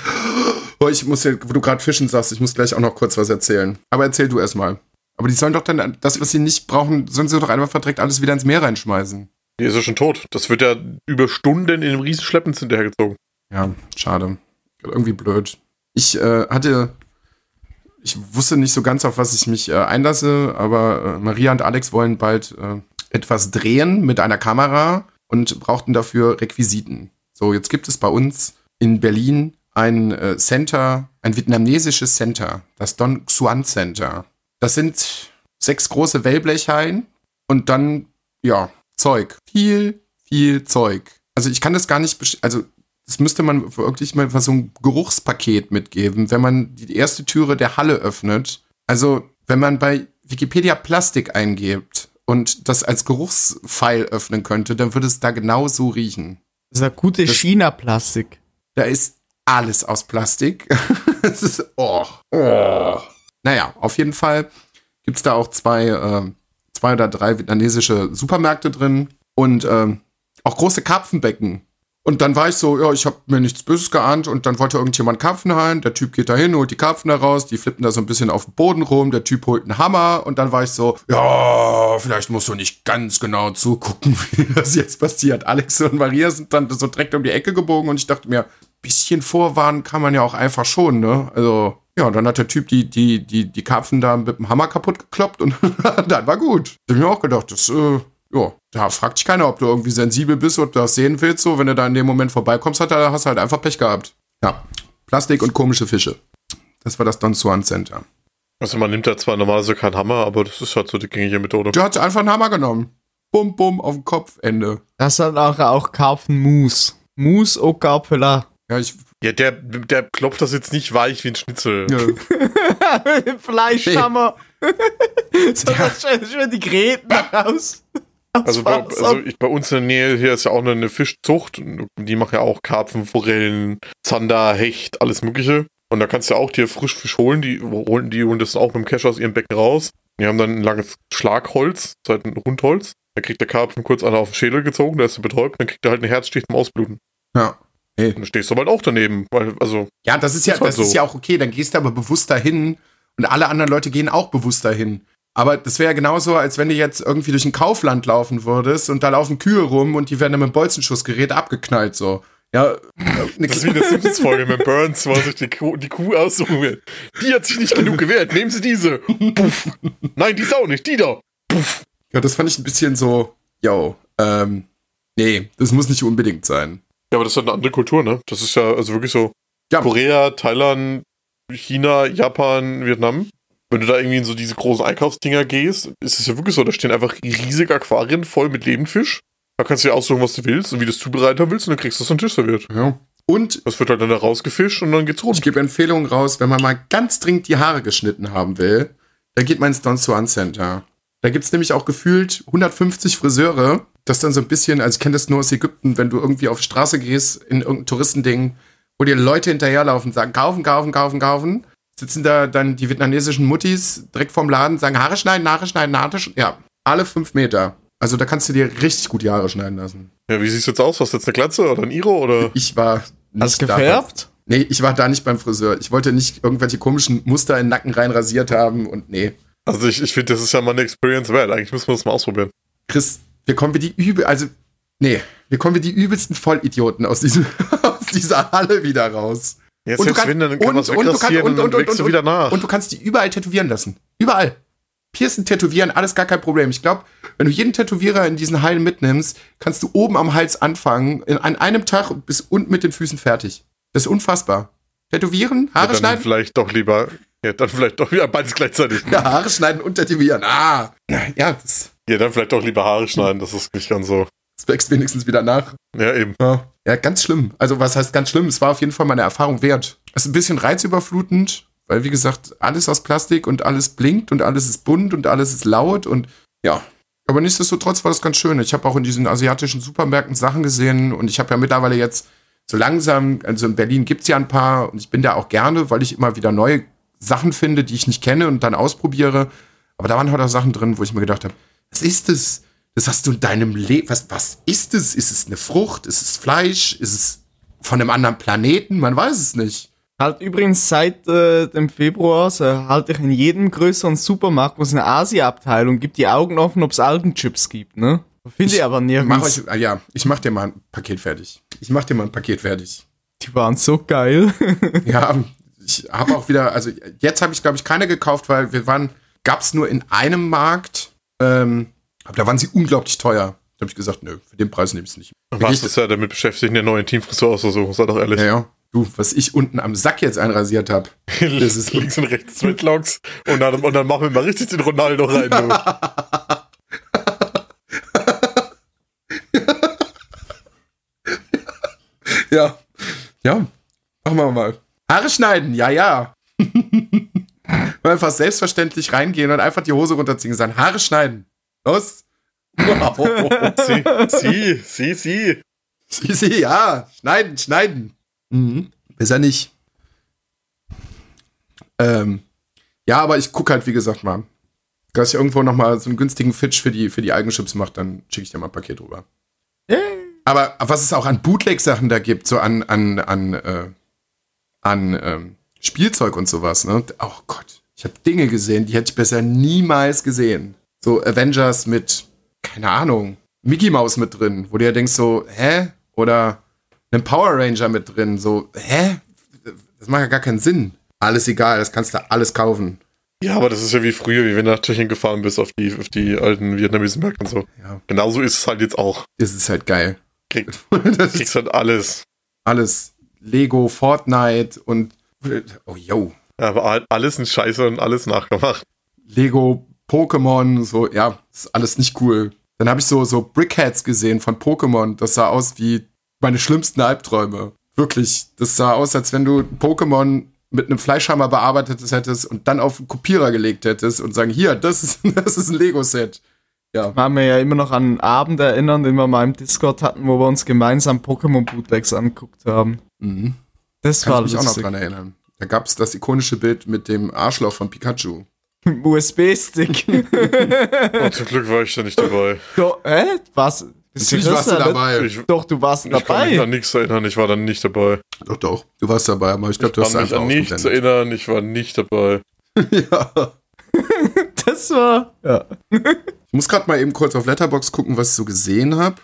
Oh, ich muss ja, wo du gerade Fischen sagst, ich muss gleich auch noch kurz was erzählen. Aber erzähl du erst mal. Aber die sollen doch dann das, was sie nicht brauchen, sollen sie doch einfach verdreckt alles wieder ins Meer reinschmeißen. Die ist ja schon tot. Das wird ja über Stunden in einem riesen Schleppnetz hinterhergezogen. Ja, schade. Irgendwie blöd. Ich äh, hatte, ich wusste nicht so ganz, auf was ich mich äh, einlasse, aber äh, Maria und Alex wollen bald äh, etwas drehen mit einer Kamera und brauchten dafür Requisiten. So, jetzt gibt es bei uns in Berlin ein äh, Center, ein vietnamesisches Center, das Don Xuan Center. Das sind sechs große Wellblechhallen und dann, ja, Zeug. Viel, viel Zeug. Also ich kann das gar nicht, also das müsste man wirklich mal so ein Geruchspaket mitgeben, wenn man die erste Türe der Halle öffnet. Also, wenn man bei Wikipedia Plastik eingibt und das als Geruchspfeil öffnen könnte, dann würde es da genau so riechen. Das ist ja gute Das- China-Plastik. Da ist alles aus Plastik. Es ist, oh, oh. Naja, auf jeden Fall gibt's da auch zwei, äh, zwei oder drei vietnamesische Supermärkte drin und ähm, auch große Karpfenbecken. Und dann war ich so, ja, ich habe mir nichts Böses geahnt und dann wollte irgendjemand Karpfen heilen. Der Typ geht da hin, holt die Karpfen da raus, die flippen da so ein bisschen auf dem Boden rum. Der Typ holt einen Hammer und dann war ich so, ja, vielleicht musst du nicht ganz genau zugucken, wie das jetzt passiert. Alex und Maria sind dann so direkt um die Ecke gebogen und ich dachte mir, bisschen vorwarnen kann man ja auch einfach schon, ne? Also, ja, dann hat der Typ die, die, die, die Karpfen da mit dem Hammer kaputt gekloppt und dann war gut. Ich mir auch gedacht, das, äh, ja, da fragt dich keiner, ob du irgendwie sensibel bist oder das sehen willst. So, wenn du da in dem Moment vorbeikommst, hat, hast du halt einfach Pech gehabt. Ja, Plastik und komische Fische. Das war das Don Juan Center. Also man nimmt da zwar normalerweise keinen Hammer, aber das ist halt so die gängige Methode. Der hat sich einfach einen Hammer genommen. Bum, bum, auf den Kopf, Ende. Das ist dann auch, auch Karpfenmus. Mus au Karpfela. Ja, ich, Ja, der, der klopft das jetzt nicht weich wie ein Schnitzel. ja. Fleischhammer. so, das schön, schön die Gräten raus. Also, bei, also ich, bei uns in der Nähe hier ist ja auch eine, eine Fischzucht. Die machen ja auch Karpfen, Forellen, Zander, Hecht, alles Mögliche. Und da kannst du ja auch dir Frischfisch holen. Die holen die holen das auch mit dem Cash aus ihrem Becken raus. Die haben dann ein langes Schlagholz, das ist halt ein Rundholz. Da kriegt der Karpfen kurz einer auf den Schädel gezogen, der ist betäubt, dann kriegt er halt einen Herzstich zum Ausbluten. ja. Hey. Und dann stehst du halt auch daneben. Weil, also, Ja, das ist ja, Ist halt das ist so. ja auch okay. Dann gehst du aber bewusst dahin und alle anderen Leute gehen auch bewusst dahin. Aber das wäre ja genauso, als wenn du jetzt irgendwie durch ein Kaufland laufen würdest und da laufen Kühe rum und die werden dann mit dem Bolzenschussgerät abgeknallt, so. Ja, äh, das ist wie eine Simpsons-Folge mit Burns, wo sich die Kuh, die Kuh aussuchen will. Die hat sich nicht genug gewehrt, nehmen Sie diese. Puff. Nein, die ist auch nicht, die da. ja, das fand ich ein bisschen so, yo, ähm, nee, das muss nicht unbedingt sein. Ja, aber das ist halt eine andere Kultur, ne? Das ist ja also wirklich so Ja. Korea, Thailand, China, Japan, Vietnam. Wenn du da irgendwie in so diese großen Einkaufsdinger gehst, ist es ja wirklich so, da stehen einfach riesige Aquarien voll mit Lebendfisch. Da kannst du dir aussuchen, was du willst und wie du es zubereiten willst und dann kriegst du es auf den Tisch serviert. Ja. Und Das wird halt dann da rausgefischt und dann geht's ich rund. gebe Empfehlungen raus, wenn man mal ganz dringend die Haare geschnitten haben will, dann geht man ins Don Juan Center. Da gibt's nämlich auch gefühlt 150 Friseure. Das dann so ein bisschen, also ich kenne das nur aus Ägypten, wenn du irgendwie auf Straße gehst, in irgendein Touristending, wo dir Leute hinterherlaufen, sagen, kaufen, kaufen, kaufen, kaufen. Sitzen da dann die vietnamesischen Muttis direkt vorm Laden, sagen, Haare schneiden, Haare schneiden, Haare schneiden. Ja, alle fünf Meter. Also da kannst du dir richtig gut die Haare schneiden lassen. Ja, wie sieht's jetzt aus? Was jetzt eine Glatze oder ein Iro oder? Ich war nicht Hast du da. gefärbt? Nee, ich war da nicht beim Friseur. Ich wollte nicht irgendwelche komischen Muster in den Nacken rein rasiert haben und nee. Also ich, ich finde, das ist ja mal eine Experience wert. Eigentlich müssen wir das mal ausprobieren. Chris, wir kommen wie die übel, also, nee, wir kommen wie die übelsten Vollidioten aus, diesem, aus dieser Halle wieder raus. Jetzt Und du kannst- wenn, dann kann und- man es und du kannst- wegrasieren und, und- und- und- wieder nach. Und du kannst die überall tätowieren lassen. Überall. Piercen, tätowieren, alles gar kein Problem. Ich glaube, wenn du jeden Tätowierer in diesen Hallen mitnimmst, kannst du oben am Hals anfangen, in, an einem Tag bis unten mit den Füßen fertig. Das ist unfassbar. Tätowieren, Ja, Haare dann schneiden. vielleicht doch lieber Ja, dann vielleicht doch wieder beides gleichzeitig. Ja, Haare schneiden und tätowieren. Ah. Ja, das, Ja, dann vielleicht doch lieber Haare schneiden, das ist nicht ganz so. das wächst wenigstens wieder nach. Ja, eben. Ja. Ja, ganz schlimm. Also, was heißt ganz schlimm? Es war auf jeden Fall meine Erfahrung wert. Es ist ein bisschen reizüberflutend, weil, wie gesagt, alles aus Plastik und alles blinkt und alles ist bunt und alles ist laut und ja. Aber nichtsdestotrotz war das ganz schön. Ich habe auch in diesen asiatischen Supermärkten Sachen gesehen und ich habe ja mittlerweile jetzt so langsam, also in Berlin gibt's ja ein paar und ich bin da auch gerne, weil ich immer wieder neue Sachen finde, die ich nicht kenne und dann ausprobiere. Aber da waren halt auch Sachen drin, wo ich mir gedacht habe, was ist das? Das hast du in deinem Leben. Was, was ist es? Ist es eine Frucht? Ist es Fleisch? Ist es von einem anderen Planeten? Man weiß es nicht. Halt übrigens seit äh, dem Februar so halte ich in jedem größeren Supermarkt, wo es eine Asia-Abteilung gibt, die Augen offen, ob es Algenchips gibt, ne? Finde ich, aber Mach nirgends. euch, ah, ja, ich mach dir mal ein Paket fertig. Ich mach dir mal ein Paket fertig. Die waren so geil. Ja, ich habe auch wieder, also jetzt habe ich, glaube ich, keine gekauft, weil wir waren, gab es nur in einem Markt, ähm, aber da waren sie unglaublich teuer. Da habe ich gesagt, nö, für den Preis nehme ich es nicht. Was ist ja damit beschäftigt, eine neue Teamfrisur auszusuchen, sei doch ehrlich. Ja, ja. Du, was ich unten am Sack jetzt einrasiert habe. Das ist links und rechts Dreadlocks und dann, und dann machen wir mal richtig den Ronaldo rein. Du. Ja. Ja. Machen wir mal. Haare schneiden, ja, ja. einfach selbstverständlich reingehen und einfach die Hose runterziehen und sagen, Haare schneiden. Los. Wow. sie, sie, sie, sie. Sie, sie, ja. Schneiden, schneiden. Mhm. Besser nicht. Ähm, ja, aber ich gucke halt, wie gesagt, mal. Dass ich irgendwo noch mal so einen günstigen Fitch für die, für die Eigenchips mache, dann schicke ich dir mal ein Paket rüber. Aber was es auch an Bootleg-Sachen da gibt, so an, an, an, äh, an ähm, Spielzeug und sowas, ne? Oh Gott, ich habe Dinge gesehen, die hätte ich besser niemals gesehen. So Avengers mit, keine Ahnung, Mickey Mouse mit drin, wo du ja denkst so, hä? Oder einen Power Ranger mit drin, so, hä? Das macht ja gar keinen Sinn. Alles egal, das kannst du alles kaufen. Ja, aber das ist ja wie früher, wie wenn du nach Tschechien gefahren bist auf die, auf die alten vietnamesischen Märkte und so. Ja, Genauso ist es halt jetzt auch. das ist halt geil. Krieg, das ist kriegst halt alles. alles Lego, Fortnite und, oh yo, Aber all- alles ein Scheiße und alles nachgemacht. Lego, Pokémon, so, ja, ist alles nicht cool. Dann habe ich so, so Brickheads gesehen von Pokémon. Das sah aus wie meine schlimmsten Albträume. Wirklich. Das sah aus, als wenn du Pokémon mit einem Fleischhammer bearbeitet hättest und dann auf einen Kopierer gelegt hättest und sagen, hier, das ist, das ist ein Lego-Set. Ja. Machen wir ja immer noch an einen Abend erinnern, den wir mal im Discord hatten, wo wir uns gemeinsam Pokémon Bootlegs angeguckt haben. Mhm. Das war Kann ich mich auch noch lustig. dran erinnern. Da gab es das ikonische Bild mit dem Arschloch von Pikachu. USB-Stick. Und zum Glück war ich da nicht dabei. Doch, hä? Was? Bist Natürlich warst du dabei. Ich, Doch, du warst ich kann mich dabei. an nichts erinnern, ich war dann nicht dabei. Doch, doch. Du warst dabei, aber ich glaube, du Ich hast kann mich einfach an nichts erinnern, ich war nicht dabei. ja. Das war. Ja. Ich muss gerade mal eben kurz auf Letterbox gucken, was ich so gesehen habe.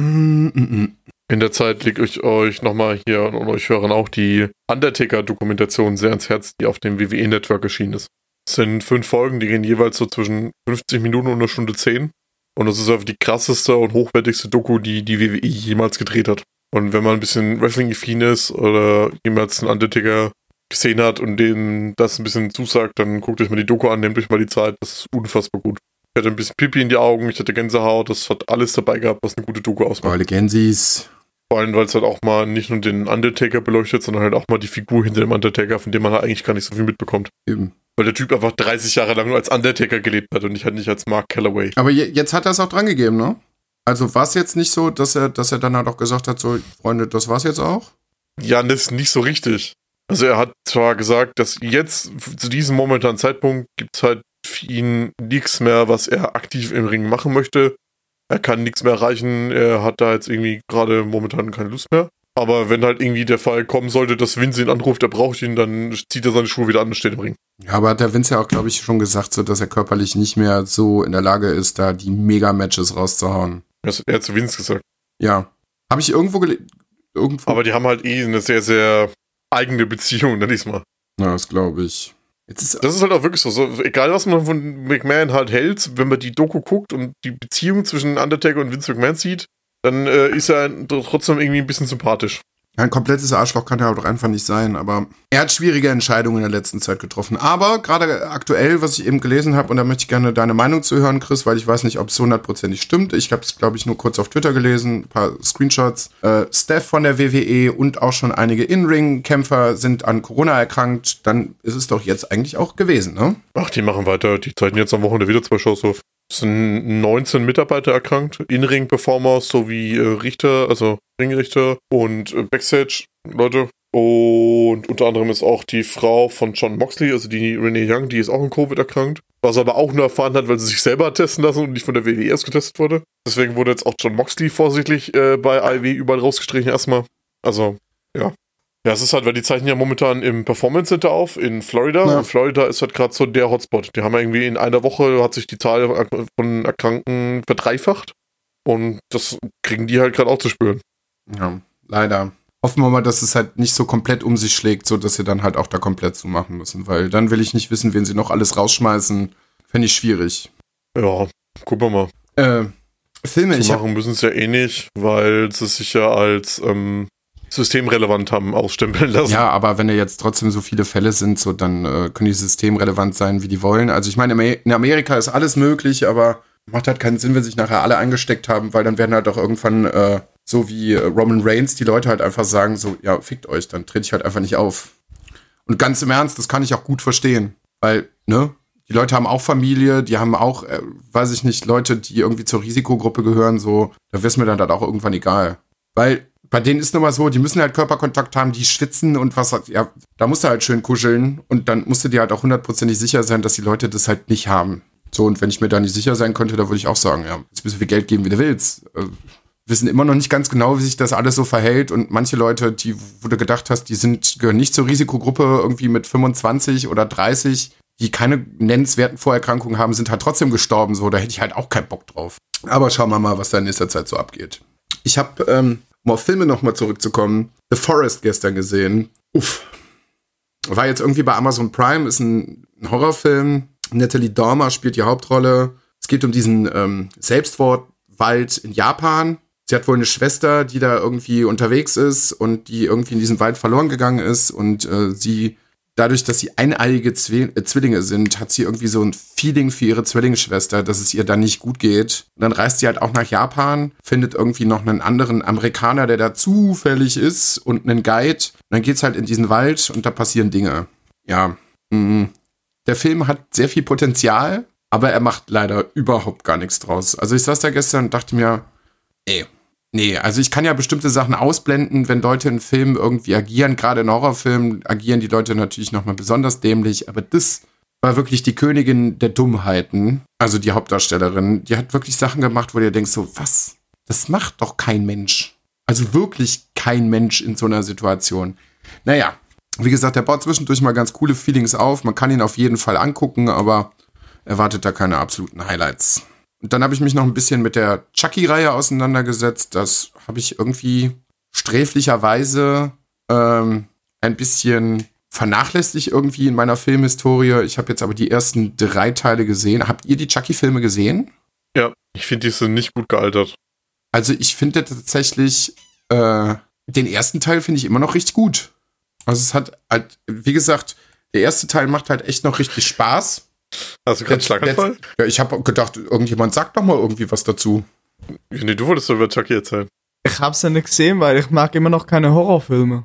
Mm, mm, mm. In der Zeit lege ich euch nochmal hier und euch hören auch die Undertaker-Dokumentation sehr ans Herz, die auf dem WWE-Network erschienen ist. Sind fünf Folgen, die gehen jeweils so zwischen 50 Minuten und einer Stunde zehn. Und das ist einfach die krasseste und hochwertigste Doku, die die WWE jemals gedreht hat. Und wenn man ein bisschen Wrestling-affin ist oder jemals einen Undertaker gesehen hat und dem das ein bisschen zusagt, dann guckt euch mal die Doku an, nehmt euch mal die Zeit, das ist unfassbar gut. Ich hatte ein bisschen Pipi in die Augen, ich hatte Gänsehaut, das hat alles dabei gehabt, was eine gute Doku ausmacht. Boah, Gensis. Vor allem, weil es halt auch mal nicht nur den Undertaker beleuchtet, sondern halt auch mal die Figur hinter dem Undertaker, von dem man halt eigentlich gar nicht so viel mitbekommt. Eben. Weil der Typ einfach 30 Jahre lang nur als Undertaker gelebt hat und nicht halt nicht als Mark Calloway. Aber je, jetzt hat er es auch dran gegeben, ne? Also war es jetzt nicht so, dass er, dass er dann halt auch gesagt hat, so, Freunde, das war's jetzt auch? Ja, das ist nicht so richtig. Also er hat zwar gesagt, dass jetzt zu diesem momentanen Zeitpunkt gibt es halt für ihn nichts mehr, was er aktiv im Ring machen möchte. Er kann nichts mehr erreichen, er hat da jetzt irgendwie gerade momentan keine Lust mehr. Aber wenn halt irgendwie der Fall kommen sollte, dass Vince ihn anruft, er braucht ihn, dann zieht er seine Schuhe wieder an und steht im Ring. Ja, aber hat der Vince ja auch, glaube ich, schon gesagt, so, dass er körperlich nicht mehr so in der Lage ist, da die Mega-Matches rauszuhauen. Das hat er zu Vince gesagt. Ja. Habe ich irgendwo gelesen? Irgendwo? Aber die haben halt eh eine sehr, sehr eigene Beziehung, nenn ich's mal. Na, das glaube ich. Ist, Das ist halt auch wirklich so. so. Egal, was man von McMahon halt hält, wenn man die Doku guckt und die Beziehung zwischen Undertaker und Vince McMahon sieht, dann äh, ist er trotzdem irgendwie ein bisschen sympathisch. Ein komplettes Arschloch kann er auch doch einfach nicht sein, aber er hat schwierige Entscheidungen in der letzten Zeit getroffen. Aber gerade aktuell, was ich eben gelesen habe, und da möchte ich gerne deine Meinung zu hören, Chris, weil ich weiß nicht, ob es hundertprozentig stimmt. Ich habe es, glaube ich, nur kurz auf Twitter gelesen, ein paar Screenshots. Äh, Steph von der WWE und auch schon einige In-Ring-Kämpfer sind an Corona erkrankt. Dann ist es doch jetzt eigentlich auch gewesen, ne? Ach, die machen weiter. Die zeichnen jetzt am Wochenende wieder zwei Shows auf. Sind 19 Mitarbeiter erkrankt, In-Ring-Performer sowie äh, Richter, also Ringrichter und äh, Backstage-Leute. Und unter anderem ist auch die Frau von John Moxley, also die Renee Young, die ist auch an Covid erkrankt. Was er aber auch nur erfahren hat, weil sie sich selber testen lassen und nicht von der WWE erst getestet wurde. Deswegen wurde jetzt auch John Moxley vorsichtlich äh, bei IW überall rausgestrichen erstmal. Also, ja. Ja, es ist halt, weil die zeichnen ja momentan im Performance Center auf in Florida. Ja. Und Florida ist halt gerade so der Hotspot. Die haben ja irgendwie in einer Woche hat sich die Zahl von Erkrankten verdreifacht. Und das kriegen die halt gerade auch zu spüren. Ja, leider. Hoffen wir mal, dass es halt nicht so komplett um sich schlägt, so dass sie dann halt auch da komplett zumachen müssen, weil dann will ich nicht wissen, wen sie noch alles rausschmeißen. Fände ich schwierig. Ja, gucken wir mal. Äh, Filme, ich Zu hab, machen müssen es ja eh nicht, weil sie sich ja als ähm, systemrelevant haben ausstempeln lassen. Ja, aber wenn ja jetzt trotzdem so viele Fälle sind, so dann äh, können die systemrelevant sein, wie die wollen. Also ich meine, in Amerika ist alles möglich, aber macht halt keinen Sinn, wenn sich nachher alle eingesteckt haben, weil dann werden halt auch irgendwann äh, so wie äh, Roman Reigns die Leute halt einfach sagen, so, ja, fickt euch, dann trete ich halt einfach nicht auf. Und ganz im Ernst, das kann ich auch gut verstehen, weil, ne, die Leute haben auch Familie, die haben auch, äh, weiß ich nicht, Leute, die irgendwie zur Risikogruppe gehören, so, da wäre mir dann halt auch irgendwann egal. Weil bei denen ist nun mal so, die müssen halt Körperkontakt haben, die schwitzen und was, ja, da musst du halt schön kuscheln und dann musst du dir halt auch hundertprozentig sicher sein, dass die Leute das halt nicht haben. So, und wenn ich mir da nicht sicher sein könnte, da würde ich auch sagen, ja, jetzt müssen wir Geld geben, wie du willst. Äh, wissen immer noch nicht ganz genau, wie sich das alles so verhält und manche Leute, die, wo du gedacht hast, die sind, gehören nicht zur Risikogruppe irgendwie mit 25 oder 30, die keine nennenswerten Vorerkrankungen haben, sind halt trotzdem gestorben, so, da hätte ich halt auch keinen Bock drauf. Aber schauen wir mal, was da in nächster Zeit so abgeht. Ich habe, ähm, um auf Filme nochmal zurückzukommen, The Forest gestern gesehen. Uff. War jetzt irgendwie bei Amazon Prime, ist ein, Horrorfilm. Natalie Dormer spielt die Hauptrolle. Es geht um diesen ähm, Selbstmordwald in Japan. Sie hat wohl eine Schwester, die da irgendwie unterwegs ist und die irgendwie in diesem Wald verloren gegangen ist und äh, sie dadurch, dass sie eineiige Zwi äh, Zwillinge sind, hat sie irgendwie so ein Feeling für ihre Zwillingsschwester, dass es ihr dann nicht gut geht. Und dann reist sie halt auch nach Japan, findet irgendwie noch einen anderen Amerikaner, der da zufällig ist und einen Guide. Und dann geht's halt in diesen Wald und da passieren Dinge. Ja. mm. Der Film hat sehr viel Potenzial, aber er macht leider überhaupt gar nichts draus. Also ich saß da gestern und dachte mir, ey, Nee, also ich kann ja bestimmte Sachen ausblenden, wenn Leute in Filmen irgendwie agieren. Gerade in Horrorfilmen agieren die Leute natürlich nochmal besonders dämlich. Aber das war wirklich die Königin der Dummheiten. Also die Hauptdarstellerin. Die hat wirklich Sachen gemacht, wo du denkst so, was? Das macht doch kein Mensch. Also wirklich kein Mensch in so einer Situation. Naja, wie gesagt, der baut zwischendurch mal ganz coole Feelings auf. Man kann ihn auf jeden Fall angucken, aber erwartet da keine absoluten Highlights. Dann habe ich mich noch ein bisschen mit der Chucky-Reihe auseinandergesetzt. Das habe ich irgendwie sträflicherweise ähm, ein bisschen vernachlässigt irgendwie in meiner Filmhistorie. Ich habe jetzt aber die ersten drei Teile gesehen. Habt ihr die Chucky-Filme gesehen? Ja, ich finde, die sind nicht gut gealtert. Also ich finde tatsächlich, äh, den ersten Teil finde ich immer noch richtig gut. Also es hat halt, wie gesagt, der erste Teil macht halt echt noch richtig Spaß. Hast du gerade Schlaganfall? Ja, ich habe gedacht, irgendjemand sagt doch mal irgendwie was dazu. Nee, du wolltest doch über Chucky erzählen. Ich hab's ja nicht gesehen, weil ich mag immer noch keine Horrorfilme.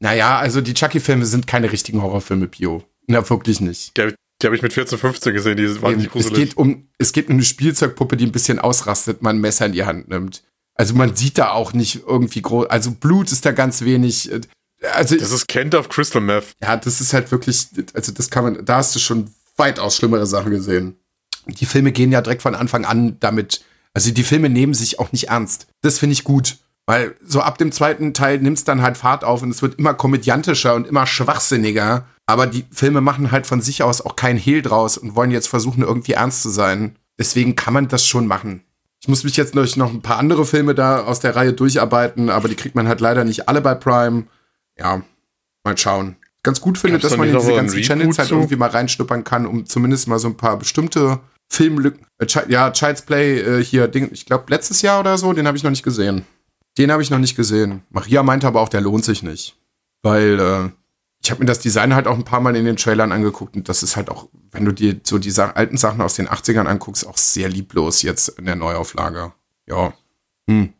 Naja, also die Chucky-Filme sind keine richtigen Horrorfilme, Bio. Na, wirklich nicht. Die habe die hab ich mit 14, 15 gesehen, die waren nicht es gruselig. geht um, es geht um eine Spielzeugpuppe, die ein bisschen ausrastet, man ein Messer in die Hand nimmt. Also man sieht da auch nicht irgendwie groß, also Blut ist da ganz wenig. äh, Also Das ist Kent auf Crystal Meth. ja, das ist halt wirklich, also das kann man, da hast du schon weitaus schlimmere Sachen gesehen. Die Filme gehen ja direkt von Anfang an damit, also die Filme nehmen sich auch nicht ernst. Das finde ich gut. Weil so ab dem zweiten Teil nimmt's dann halt Fahrt auf und es wird immer komödiantischer und immer schwachsinniger. Aber die Filme machen halt von sich aus auch keinen Hehl draus und wollen jetzt versuchen, irgendwie ernst zu sein. Deswegen kann man das schon machen. Ich muss mich jetzt durch noch ein paar andere Filme da aus der Reihe durcharbeiten, aber die kriegt man halt leider nicht alle bei Prime. Ja, mal schauen. Ganz gut finde, Gab's dass da man in diese ganzen Channels halt irgendwie mal reinschnuppern kann, um zumindest mal so ein paar bestimmte Filmlücken. Äh, ja, Child's Play äh, hier, Ding, ich glaube letztes Jahr oder so, den habe ich noch nicht gesehen. Den habe ich noch nicht gesehen. Maria meinte aber auch, der lohnt sich nicht. Weil äh, ich habe mir das Design halt auch ein paar Mal in den Trailern angeguckt und das ist halt auch, wenn du dir so die alten Sachen aus den 80ern anguckst, auch sehr lieblos jetzt in der Neuauflage. Ja. Hm.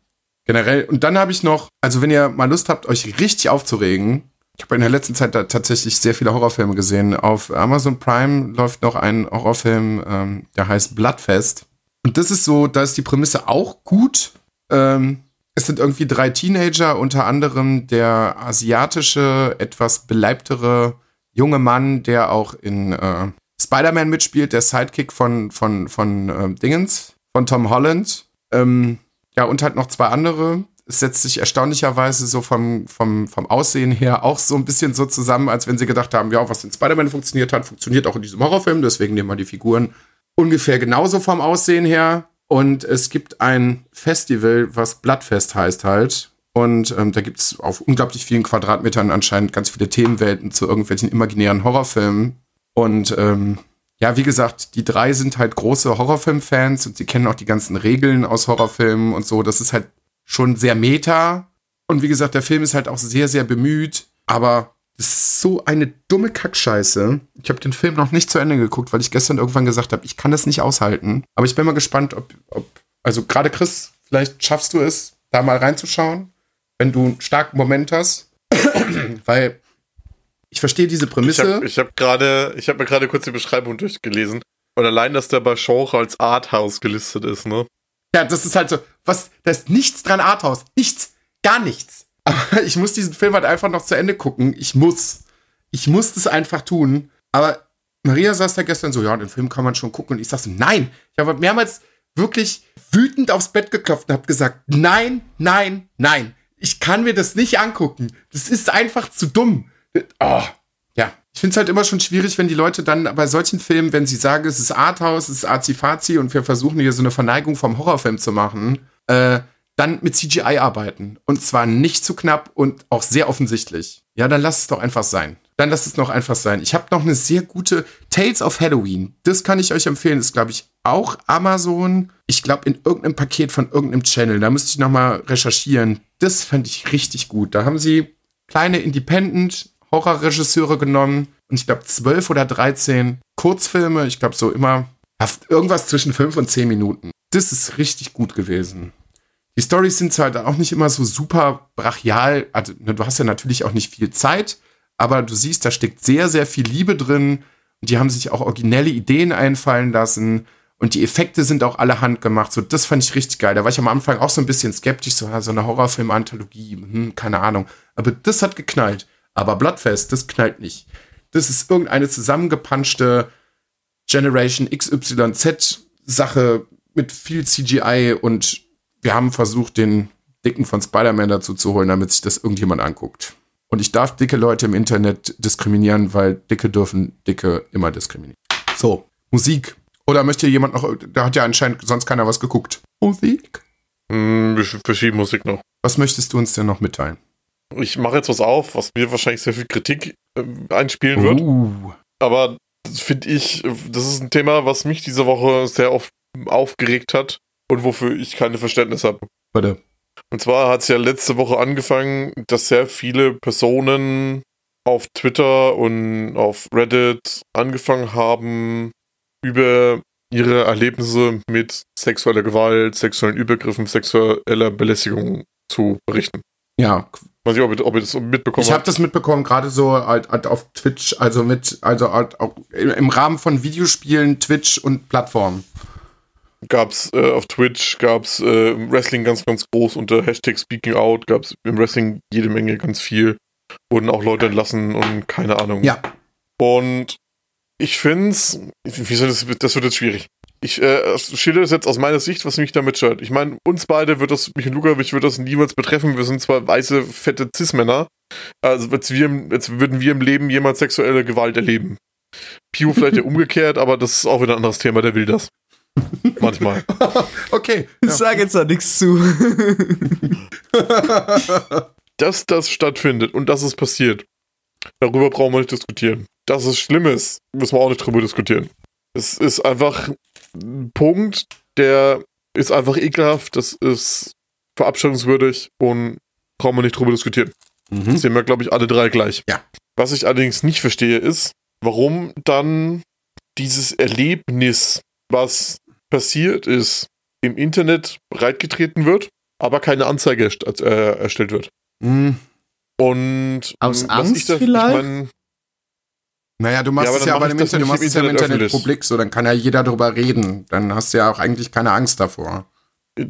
Generell. Und dann habe ich noch, also wenn ihr mal Lust habt, euch richtig aufzuregen, ich habe in der letzten Zeit tatsächlich sehr viele Horrorfilme gesehen. Auf Amazon Prime läuft noch ein Horrorfilm, ähm, der heißt Bloodfest. Und das ist so, da ist die Prämisse auch gut. Ähm, es sind irgendwie drei Teenager, unter anderem der asiatische, etwas beleibtere junge Mann, der auch in äh, Spider-Man mitspielt, der Sidekick von, von, von äh, Dingens, von Tom Holland. Ähm, ja, und halt noch zwei andere. Es setzt sich erstaunlicherweise so vom, vom, vom Aussehen her auch so ein bisschen so zusammen, als wenn sie gedacht haben, ja, was in Spider-Man funktioniert hat, funktioniert auch in diesem Horrorfilm, deswegen nehmen wir die Figuren ungefähr genauso vom Aussehen her. Und es gibt ein Festival, was Bloodfest heißt halt. Und ähm, da gibt es auf unglaublich vielen Quadratmetern anscheinend ganz viele Themenwelten zu irgendwelchen imaginären Horrorfilmen. Und ähm, ja, wie gesagt, die drei sind halt große Horrorfilm-Fans und sie kennen auch die ganzen Regeln aus Horrorfilmen und so. Das ist halt schon sehr meta. Und wie gesagt, der Film ist halt auch sehr, sehr bemüht. Aber das ist so eine dumme Kackscheiße. Ich habe den Film noch nicht zu Ende geguckt, weil ich gestern irgendwann gesagt habe, ich kann das nicht aushalten. Aber ich bin mal gespannt, ob, ob also gerade Chris, vielleicht schaffst du es, da mal reinzuschauen, wenn du einen starken Moment hast. weil ich verstehe diese Prämisse. Ich habe hab gerade, ich habe mir gerade kurz die Beschreibung durchgelesen. Und allein, dass der bei Genre als Arthouse gelistet ist, ne? Ja, das ist halt so, was, da ist nichts dran Arthouse. Nichts. Gar nichts. Aber ich muss diesen Film halt einfach noch zu Ende gucken. Ich muss. Ich muss das einfach tun. Aber Maria saß da gestern so, ja, den Film kann man schon gucken. Und ich sag so, nein. Ich habe mehrmals wirklich wütend aufs Bett geklopft und habe gesagt, nein, nein, nein. Ich kann mir das nicht angucken. Das ist einfach zu dumm. Oh. Ich finde es halt immer schon schwierig, wenn die Leute dann bei solchen Filmen, wenn sie sagen, es ist Arthouse, es ist Azi-Fazi und wir versuchen hier so eine Verneigung vom Horrorfilm zu machen, äh, dann mit CGI arbeiten. Und zwar nicht zu knapp und auch sehr offensichtlich. Ja, dann lass es doch einfach sein. Dann lass es noch einfach sein. Ich habe noch eine sehr gute Tales of Halloween. Das kann ich euch empfehlen. Das ist, glaube ich, auch Amazon. Ich glaube, in irgendeinem Paket von irgendeinem Channel. Da müsste ich noch mal recherchieren. Das fand ich richtig gut. Da haben sie kleine Independent Horrorregisseure genommen und ich glaube zwölf oder dreizehn Kurzfilme. Ich glaube so immer irgendwas zwischen fünf und zehn Minuten. Das ist richtig gut gewesen. Die Stories sind halt auch nicht immer so super brachial. Also, ne, du hast ja natürlich auch nicht viel Zeit, aber du siehst, da steckt sehr, sehr viel Liebe drin. Und die haben sich auch originelle Ideen einfallen lassen. Und die Effekte sind auch alle handgemacht. So, das fand ich richtig geil. Da war ich am Anfang auch so ein bisschen skeptisch, so, so eine Horrorfilm-Anthologie, hm, keine Ahnung. Aber das hat geknallt. Aber Bloodfest, das knallt nicht. Das ist irgendeine zusammengepanschte Generation XYZ-Sache mit viel CGI und wir haben versucht, den Dicken von Spider-Man dazu zu holen, damit sich das irgendjemand anguckt. Und ich darf dicke Leute im Internet diskriminieren, weil Dicke dürfen Dicke immer diskriminieren. So, Musik. Oder möchte jemand noch, da hat ja anscheinend sonst keiner was geguckt. Musik? Hm, wir verschieben Musik noch. Was möchtest du uns denn noch mitteilen? Ich mache jetzt was auf, was mir wahrscheinlich sehr viel Kritik äh, einspielen wird. Uh. Aber das finde ich, das ist ein Thema, was mich diese Woche sehr oft aufgeregt hat und wofür ich keine Verständnis habe. Bitte. Und zwar hat es ja letzte Woche angefangen, dass sehr viele Personen auf Twitter und auf Reddit angefangen haben, über ihre Erlebnisse mit sexueller Gewalt, sexuellen Übergriffen, sexueller Belästigung zu berichten. Ja. Weiß ich, ob ihr, ob ihr das mitbekommen Ich habe das mitbekommen, gerade so halt, halt auf Twitch, also mit, also halt auch im Rahmen von Videospielen, Twitch und Plattformen gab's äh, auf Twitch, gab's äh, Wrestling ganz, ganz groß unter Hashtag Speaking Out, gab's im Wrestling jede Menge ganz viel. Wurden auch Leute entlassen und keine Ahnung. Ja. Und ich find's, wie soll das, das wird jetzt schwierig. Ich äh, schilder das jetzt aus meiner Sicht, was mich damit stört. Ich meine, uns beide wird das, mich und Lukavic wird das niemals betreffen. Wir sind zwar weiße, fette Cis-Männer, also als, wir, als würden wir im Leben jemals sexuelle Gewalt erleben. Pew vielleicht ja umgekehrt, aber das ist auch wieder ein anderes Thema, der will das. Manchmal. okay. Ja. Sag jetzt da nichts zu. dass das stattfindet und dass es passiert, darüber brauchen wir nicht diskutieren. Dass es schlimm ist, müssen wir auch nicht drüber diskutieren. Es ist einfach ein Punkt, der ist einfach ekelhaft. Das ist verabschiedungswürdig und brauchen wir nicht drüber diskutieren. Mhm. Sehen wir, glaube ich, alle drei gleich. Ja. Was ich allerdings nicht verstehe, ist, warum dann dieses Erlebnis, was passiert ist, im Internet breitgetreten wird, aber keine Anzeige erst, äh, erstellt wird. Mhm. Und Aus was Angst ich da- vielleicht? Ich mein, Naja, du machst Ja, aber es ja dem das Internet, du machst im es ja im Internet öffentlich. publik, so dann kann ja jeder drüber reden. Dann hast du ja auch eigentlich keine Angst davor.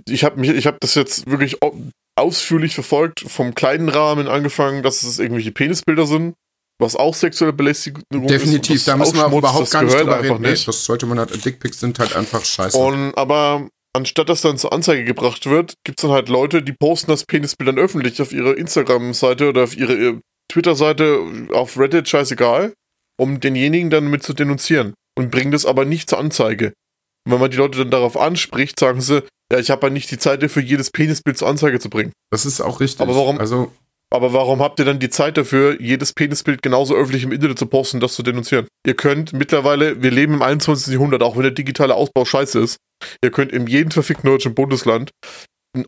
ich habe mich, ich habe das jetzt wirklich au- ausführlich verfolgt, vom kleinen Rahmen angefangen, dass es irgendwelche Penisbilder sind, was auch sexuelle Belästigung Definitiv, ist. und da müssen wir auch überhaupt gar nicht drüber reden. Nee, nicht. das sollte man halt, Dickpics sind halt einfach scheiße. Und aber anstatt dass dann zur Anzeige gebracht wird, gibt es dann halt Leute, die posten das Penisbild dann öffentlich auf ihre Instagram-Seite oder auf ihre äh, Twitter-Seite, auf Reddit, scheißegal, um denjenigen dann mit zu denunzieren und bringen das aber nicht zur Anzeige. Und wenn man die Leute dann darauf anspricht, sagen sie, ja, ich habe ja nicht die Zeit dafür, jedes Penisbild zur Anzeige zu bringen. das ist auch richtig. Aber warum- Also, Aber warum habt ihr dann die Zeit dafür, jedes Penisbild genauso öffentlich im Internet zu posten, das zu denunzieren? Ihr könnt mittlerweile, wir leben im 21. Jahrhundert, auch wenn der digitale Ausbau scheiße ist, ihr könnt in jedem verfickten deutschen Bundesland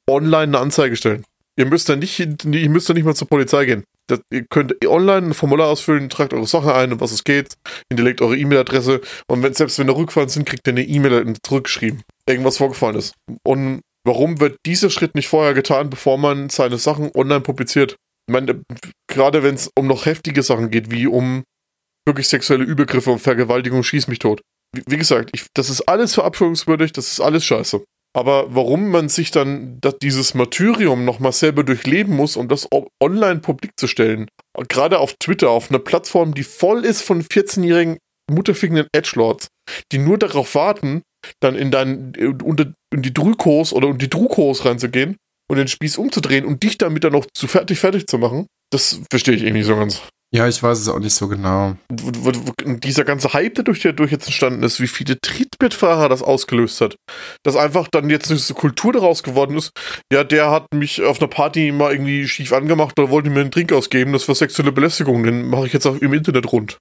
online eine Anzeige stellen. Ihr müsst dann nicht, ihr müsst dann nicht mal zur Polizei gehen. Das, ihr könnt online ein Formular ausfüllen, tragt eure Sachen ein, um was es geht, hinterlegt eure E-Mail-Adresse und wenn, selbst wenn da Rückfallen sind, kriegt ihr eine E-Mail zurückgeschrieben. Irgendwas vorgefallen ist. Und warum wird dieser Schritt nicht vorher getan, bevor man seine Sachen online publiziert? Ich meine, gerade wenn es um noch heftige Sachen geht, wie um wirklich sexuelle Übergriffe und Vergewaltigung, schieß mich tot. Wie, wie gesagt, ich, das ist alles verabscheuungswürdig, das ist alles scheiße. Aber warum man sich dann dieses Martyrium nochmal selber durchleben muss, um das online publik zu stellen, gerade auf Twitter, auf einer Plattform, die voll ist von 14-jährigen mutterfickenden Edgelords, die nur darauf warten, dann in dein, unter, in die Drückos oder in die Drukos reinzugehen und den Spieß umzudrehen und dich damit dann noch zu fertig fertig zu machen, das verstehe ich irgendwie nicht so ganz. Ja, ich weiß es auch nicht so genau. Dieser ganze Hype, der durch, der durch jetzt entstanden ist, wie viele Trittbettfahrer das ausgelöst hat, dass einfach dann jetzt eine Kultur daraus geworden ist, ja, der hat mich auf einer Party mal irgendwie schief angemacht oder wollte mir einen Drink ausgeben, das war sexuelle Belästigung, den mache ich jetzt auch im Internet rund.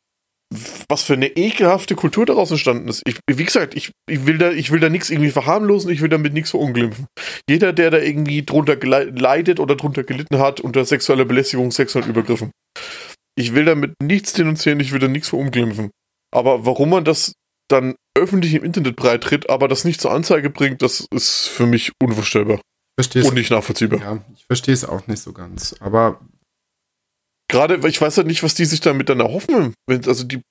Was für eine ekelhafte Kultur daraus entstanden ist. Ich, wie gesagt, ich, ich will da, ich will da nichts irgendwie verharmlosen, ich will damit nichts verunglimpfen. Jeder, der da irgendwie drunter leidet oder drunter gelitten hat unter sexueller Belästigung, sexuellen Übergriffen. Ich will damit nichts denunzieren, ich will da nichts verunglimpfen. Aber warum man das dann öffentlich im Internet breitritt, aber das nicht zur Anzeige bringt, das ist für mich unvorstellbar Verstehst und nicht nachvollziehbar. Ja, ich verstehe es auch nicht so ganz. Aber Gerade, weil ich weiß halt nicht, was die sich damit dann erhoffen. Wenn, also die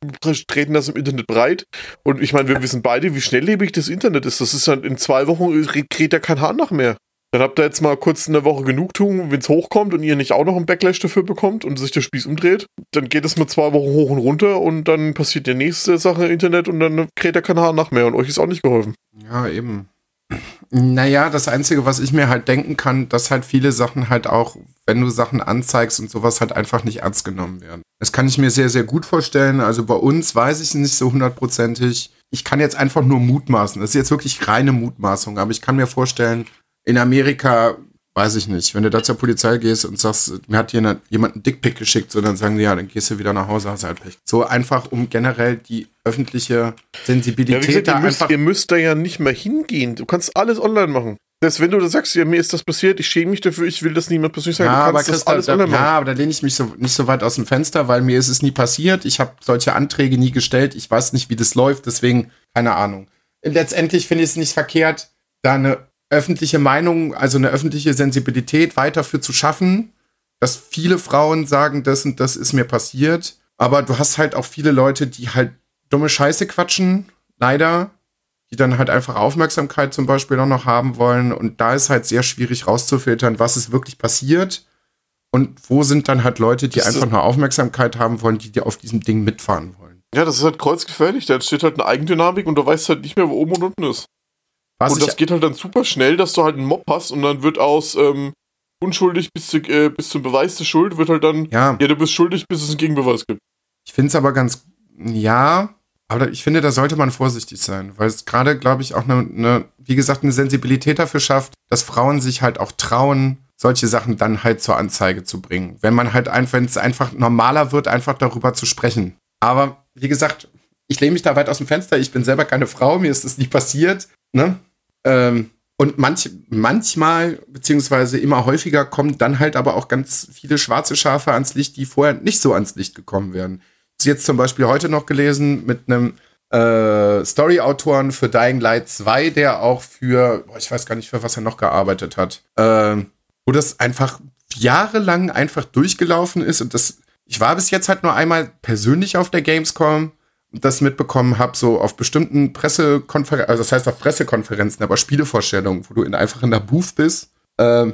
treten das im Internet breit. Und ich meine, wir wissen beide, wie schnelllebig das Internet ist. Das ist dann in zwei Wochen kräht ja kein Hahn nach mehr. Dann habt ihr jetzt mal kurz eine Woche Genugtuung, wenn es hochkommt und ihr nicht auch noch einen Backlash dafür bekommt und sich der Spieß umdreht, dann geht es mit zwei Wochen hoch und runter und dann passiert die nächste Sache im Internet und dann kräht kein Hahn nach mehr und euch ist auch nicht geholfen. Ja, eben. Naja, das Einzige, was ich mir halt denken kann, dass halt viele Sachen halt auch, wenn du Sachen anzeigst und sowas, halt einfach nicht ernst genommen werden. Das kann ich mir sehr, sehr gut vorstellen. Also bei uns weiß ich nicht so hundertprozentig. Ich kann jetzt einfach nur mutmaßen. Das ist jetzt wirklich reine Mutmaßung, aber ich kann mir vorstellen, in Amerika, weiß ich nicht, wenn du da zur Polizei gehst und sagst, mir hat jemand, jemand einen Dickpick geschickt, so dann sagen die, ja, dann gehst du wieder nach Hause, hast halt Pech. So einfach, um generell die öffentliche Sensibilität Ja, gesagt, da ihr müsst, einfach ihr müsst da ja nicht mehr hingehen. Du kannst alles online machen. Selbst wenn du da sagst, ja, mir ist das passiert, ich schäme mich dafür, ich will das niemand persönlich sagen, Ja, du aber kannst das Christa, alles da, online ja, machen. aber da lehne ich mich so, nicht so weit aus dem Fenster, weil mir ist es nie passiert. Ich habe solche Anträge nie gestellt. Ich weiß nicht, wie das läuft, deswegen keine Ahnung. Letztendlich finde ich es nicht verkehrt, da eine öffentliche Meinung, also eine öffentliche Sensibilität weiter für zu schaffen, dass viele Frauen sagen, das und das ist mir passiert. Aber du hast halt auch viele Leute, die halt dumme Scheiße quatschen, leider, die dann halt einfach Aufmerksamkeit zum Beispiel auch noch haben wollen. Und da ist halt sehr schwierig rauszufiltern, was ist wirklich passiert und wo sind dann halt Leute, die Das einfach nur Aufmerksamkeit haben wollen, die, die auf diesem Ding mitfahren wollen. Ja, das ist halt kreuzgefährlich. Da entsteht halt eine Eigendynamik und du weißt halt nicht mehr, wo oben und unten ist. Was und das geht halt dann super schnell, dass du halt einen Mob hast und dann wird aus ähm, unschuldig bis, zu, äh, bis zum Beweis der Schuld wird halt dann, ja, ja, du bist schuldig, bis es einen Gegenbeweis gibt. ich finde es aber ganz, ja, aber ich finde, da sollte man vorsichtig sein, weil es gerade, glaube ich, auch eine, eine, wie gesagt, eine Sensibilität dafür schafft, dass Frauen sich halt auch trauen, solche Sachen dann halt zur Anzeige zu bringen. Wenn man halt einfach, wenn es einfach normaler wird, einfach darüber zu sprechen. Aber wie gesagt, ich lehne mich da weit aus dem Fenster. Ich bin selber keine Frau, mir ist das nie passiert. Ne? Ähm, Und manch, manchmal, beziehungsweise immer häufiger, kommen dann halt aber auch ganz viele schwarze Schafe ans Licht, die vorher nicht so ans Licht gekommen wären. Jetzt zum Beispiel heute noch gelesen mit einem äh, Story-Autoren für Dying Light 2, der auch für, boah, ich weiß gar nicht, für was er noch gearbeitet hat, äh, wo das einfach jahrelang einfach durchgelaufen ist und das, ich war bis jetzt halt nur einmal persönlich auf der Gamescom das mitbekommen habe, so auf bestimmten Pressekonferenzen, also das heißt auf Pressekonferenzen, aber Spielevorstellungen, wo du in, einfach in der Booth bist, äh,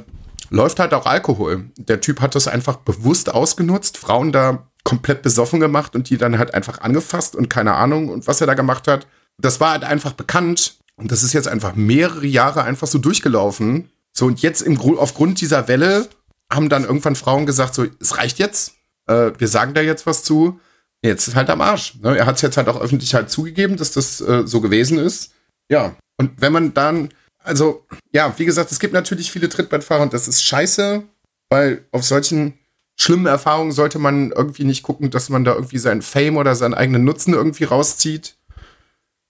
läuft halt auch Alkohol. Der Typ hat das einfach bewusst ausgenutzt, Frauen da komplett besoffen gemacht und die dann halt einfach angefasst und keine Ahnung und was er da gemacht hat. Das war halt einfach bekannt und das ist jetzt einfach mehrere Jahre einfach so durchgelaufen. So und jetzt im, aufgrund dieser Welle haben dann irgendwann Frauen gesagt, so, es reicht jetzt, äh, wir sagen da jetzt was zu. Jetzt ist halt am Arsch. Ne? Er hat es jetzt halt auch öffentlich halt zugegeben, dass das äh, so gewesen ist. Ja, und wenn man dann, also, ja, wie gesagt, es gibt natürlich viele Trittbettfahrer und das ist scheiße, weil auf solchen schlimmen Erfahrungen sollte man irgendwie nicht gucken, dass man da irgendwie seinen Fame oder seinen eigenen Nutzen irgendwie rauszieht.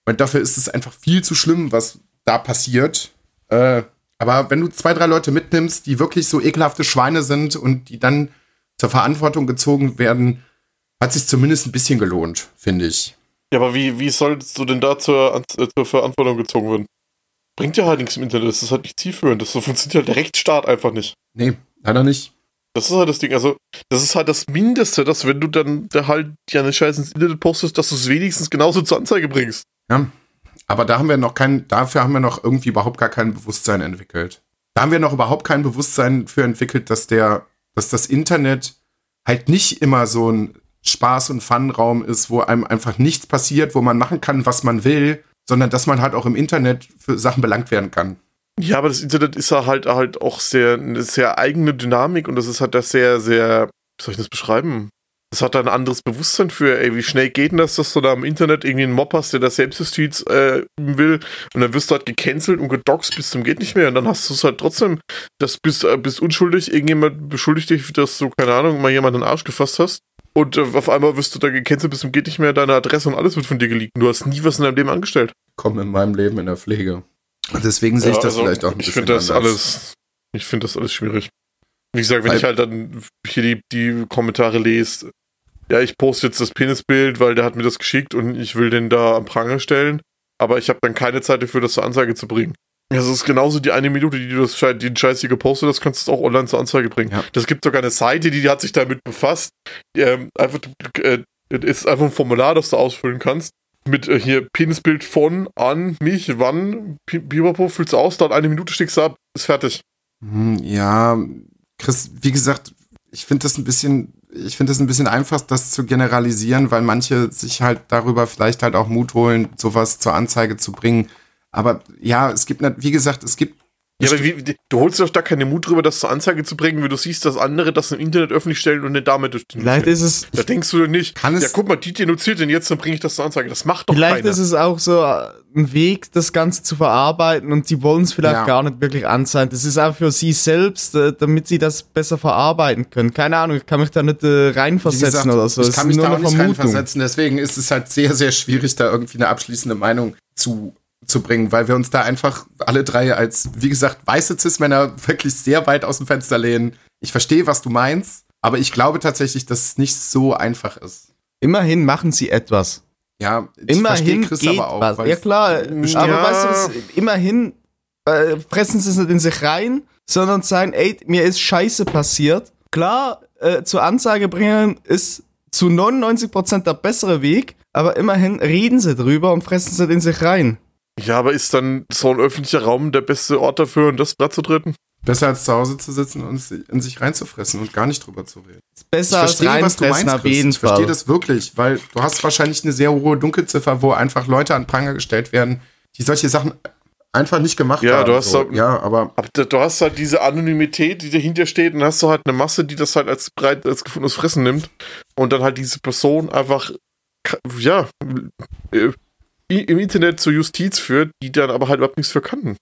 Weil dafür ist es einfach viel zu schlimm, was da passiert. Äh, aber wenn du zwei, drei Leute mitnimmst, die wirklich so ekelhafte Schweine sind und die dann zur Verantwortung gezogen werden, hat sich zumindest ein bisschen gelohnt, finde ich. Ja, aber wie, wie sollst du denn da zur, äh, zur Verantwortung gezogen werden? Bringt ja halt nichts im Internet, das ist halt nicht zielführend. Das so funktioniert halt der Rechtsstaat einfach nicht. Nee, leider nicht. Das ist halt das Ding. Also, das ist halt das Mindeste, dass wenn du dann da halt ja eine Scheiße ins Internet postest, dass du es wenigstens genauso zur Anzeige bringst. Ja. Aber da haben wir noch kein, dafür haben wir noch irgendwie überhaupt gar kein Bewusstsein entwickelt. Da haben wir noch überhaupt kein Bewusstsein für entwickelt, dass der, dass das Internet halt nicht immer so ein Spaß- und Fun-Raum ist, wo einem einfach nichts passiert, wo man machen kann, was man will, sondern dass man halt auch im Internet für Sachen belangt werden kann. Ja, aber das Internet ist halt halt auch sehr eine sehr eigene Dynamik und das ist halt das sehr sehr wie soll ich das beschreiben? Das hat da ein anderes Bewusstsein für, ey, wie schnell geht denn das, dass du da im Internet irgendwie einen Mob hast, der da Selbstjustiz äh, will und dann wirst du halt gecancelt und gedoxt bis zum geht nicht mehr und dann hast du es halt trotzdem, das bist, äh, bist unschuldig, irgendjemand beschuldigt dich, dass du, keine Ahnung, mal jemanden den Arsch gefasst hast und äh, auf einmal wirst du da gecancelt bis zum geht nicht mehr, deine Adresse und alles wird von dir geleakt. Du hast nie was in deinem Leben angestellt. Kommen in meinem Leben in der Pflege. Und deswegen sehe ich das also, vielleicht auch ein ich bisschen finde das anders. alles, ich finde das alles schwierig. Wie gesagt, wenn Weil- ich halt dann hier die, die Kommentare lese, ja, ich poste jetzt das Penisbild, weil der hat mir das geschickt und ich will den da am Pranger stellen, aber ich habe dann keine Zeit dafür, das zur Anzeige zu bringen. Das ist genauso die eine Minute, die du das den Scheiß hier gepostet hast, kannst du es auch online zur Anzeige bringen. Ja. Das gibt sogar eine Seite, die, die hat sich damit befasst. Ähm, einfach, äh, ist einfach ein Formular, das du ausfüllen kannst. Mit äh, hier Penisbild von, an, mich, wann, Biberpo, füllst du aus, dann eine Minute stickst du ab, ist fertig. Hm, Ja, Chris, wie gesagt, ich finde das ein bisschen, ich finde das ein bisschen einfach, das zu generalisieren, weil manche sich halt darüber vielleicht halt auch Mut holen, sowas zur Anzeige zu bringen. Aber ja, es gibt, wie gesagt, es gibt. Ja, aber wie, du holst dir doch da keinen Mut drüber, das zur Anzeige zu bringen, wenn du siehst, dass andere das im Internet öffentlich stellen und eine Dame durch den Vielleicht ist es, Da denkst du dir nicht, Kann es- ja guck mal, die denunziert den jetzt, dann bringe ich das zur Anzeige. Das macht doch vielleicht keiner. ist es auch so äh, ein Weg, das Ganze zu verarbeiten und sie wollen es vielleicht Ja. gar nicht wirklich anzeigen. Das ist auch für sie selbst, äh, damit sie das besser verarbeiten können. Keine Ahnung, ich kann mich da nicht äh, reinversetzen gesagt, oder so. ich kann mich nur da auch nicht Vermutung. reinversetzen. Deswegen ist es halt sehr, sehr schwierig, da irgendwie eine abschließende Meinung zu, zu bringen, weil wir uns da einfach alle drei als, wie gesagt, weiße Cis-Männer wirklich sehr weit aus dem Fenster lehnen. Ich verstehe, was du meinst, aber ich glaube tatsächlich, dass es nicht so einfach ist. Immerhin machen sie etwas. Ja, ich Immerhin Chris geht was. weil Ja klar, es- aber Ja. weißt du, was, immerhin äh, fressen sie es nicht in sich rein, sondern sagen, ey, mir ist Scheiße passiert. Klar, äh, zur Anzeige bringen ist zu 99% der bessere Weg, aber immerhin reden sie drüber und fressen es nicht in sich rein. Ja, aber ist dann so ein öffentlicher Raum der beste Ort dafür, um das Blatt zu treten? besser als zu Hause zu sitzen und es in sich reinzufressen und gar nicht drüber zu reden. Ist besser als reinfressen auf jeden Ich verstehe das wirklich, weil du hast wahrscheinlich eine sehr hohe Dunkelziffer, wo einfach Leute an Pranger gestellt werden, die solche Sachen einfach nicht gemacht Ja, haben. du hast so. da- ja, aber Aber du hast halt diese Anonymität, die dahinter steht, und dann hast du halt eine Masse, die das halt als breit als gefundenes Fressen nimmt und dann halt diese Person einfach, ja, äh, im Internet zur Justiz führt, die dann aber halt überhaupt nichts für kann.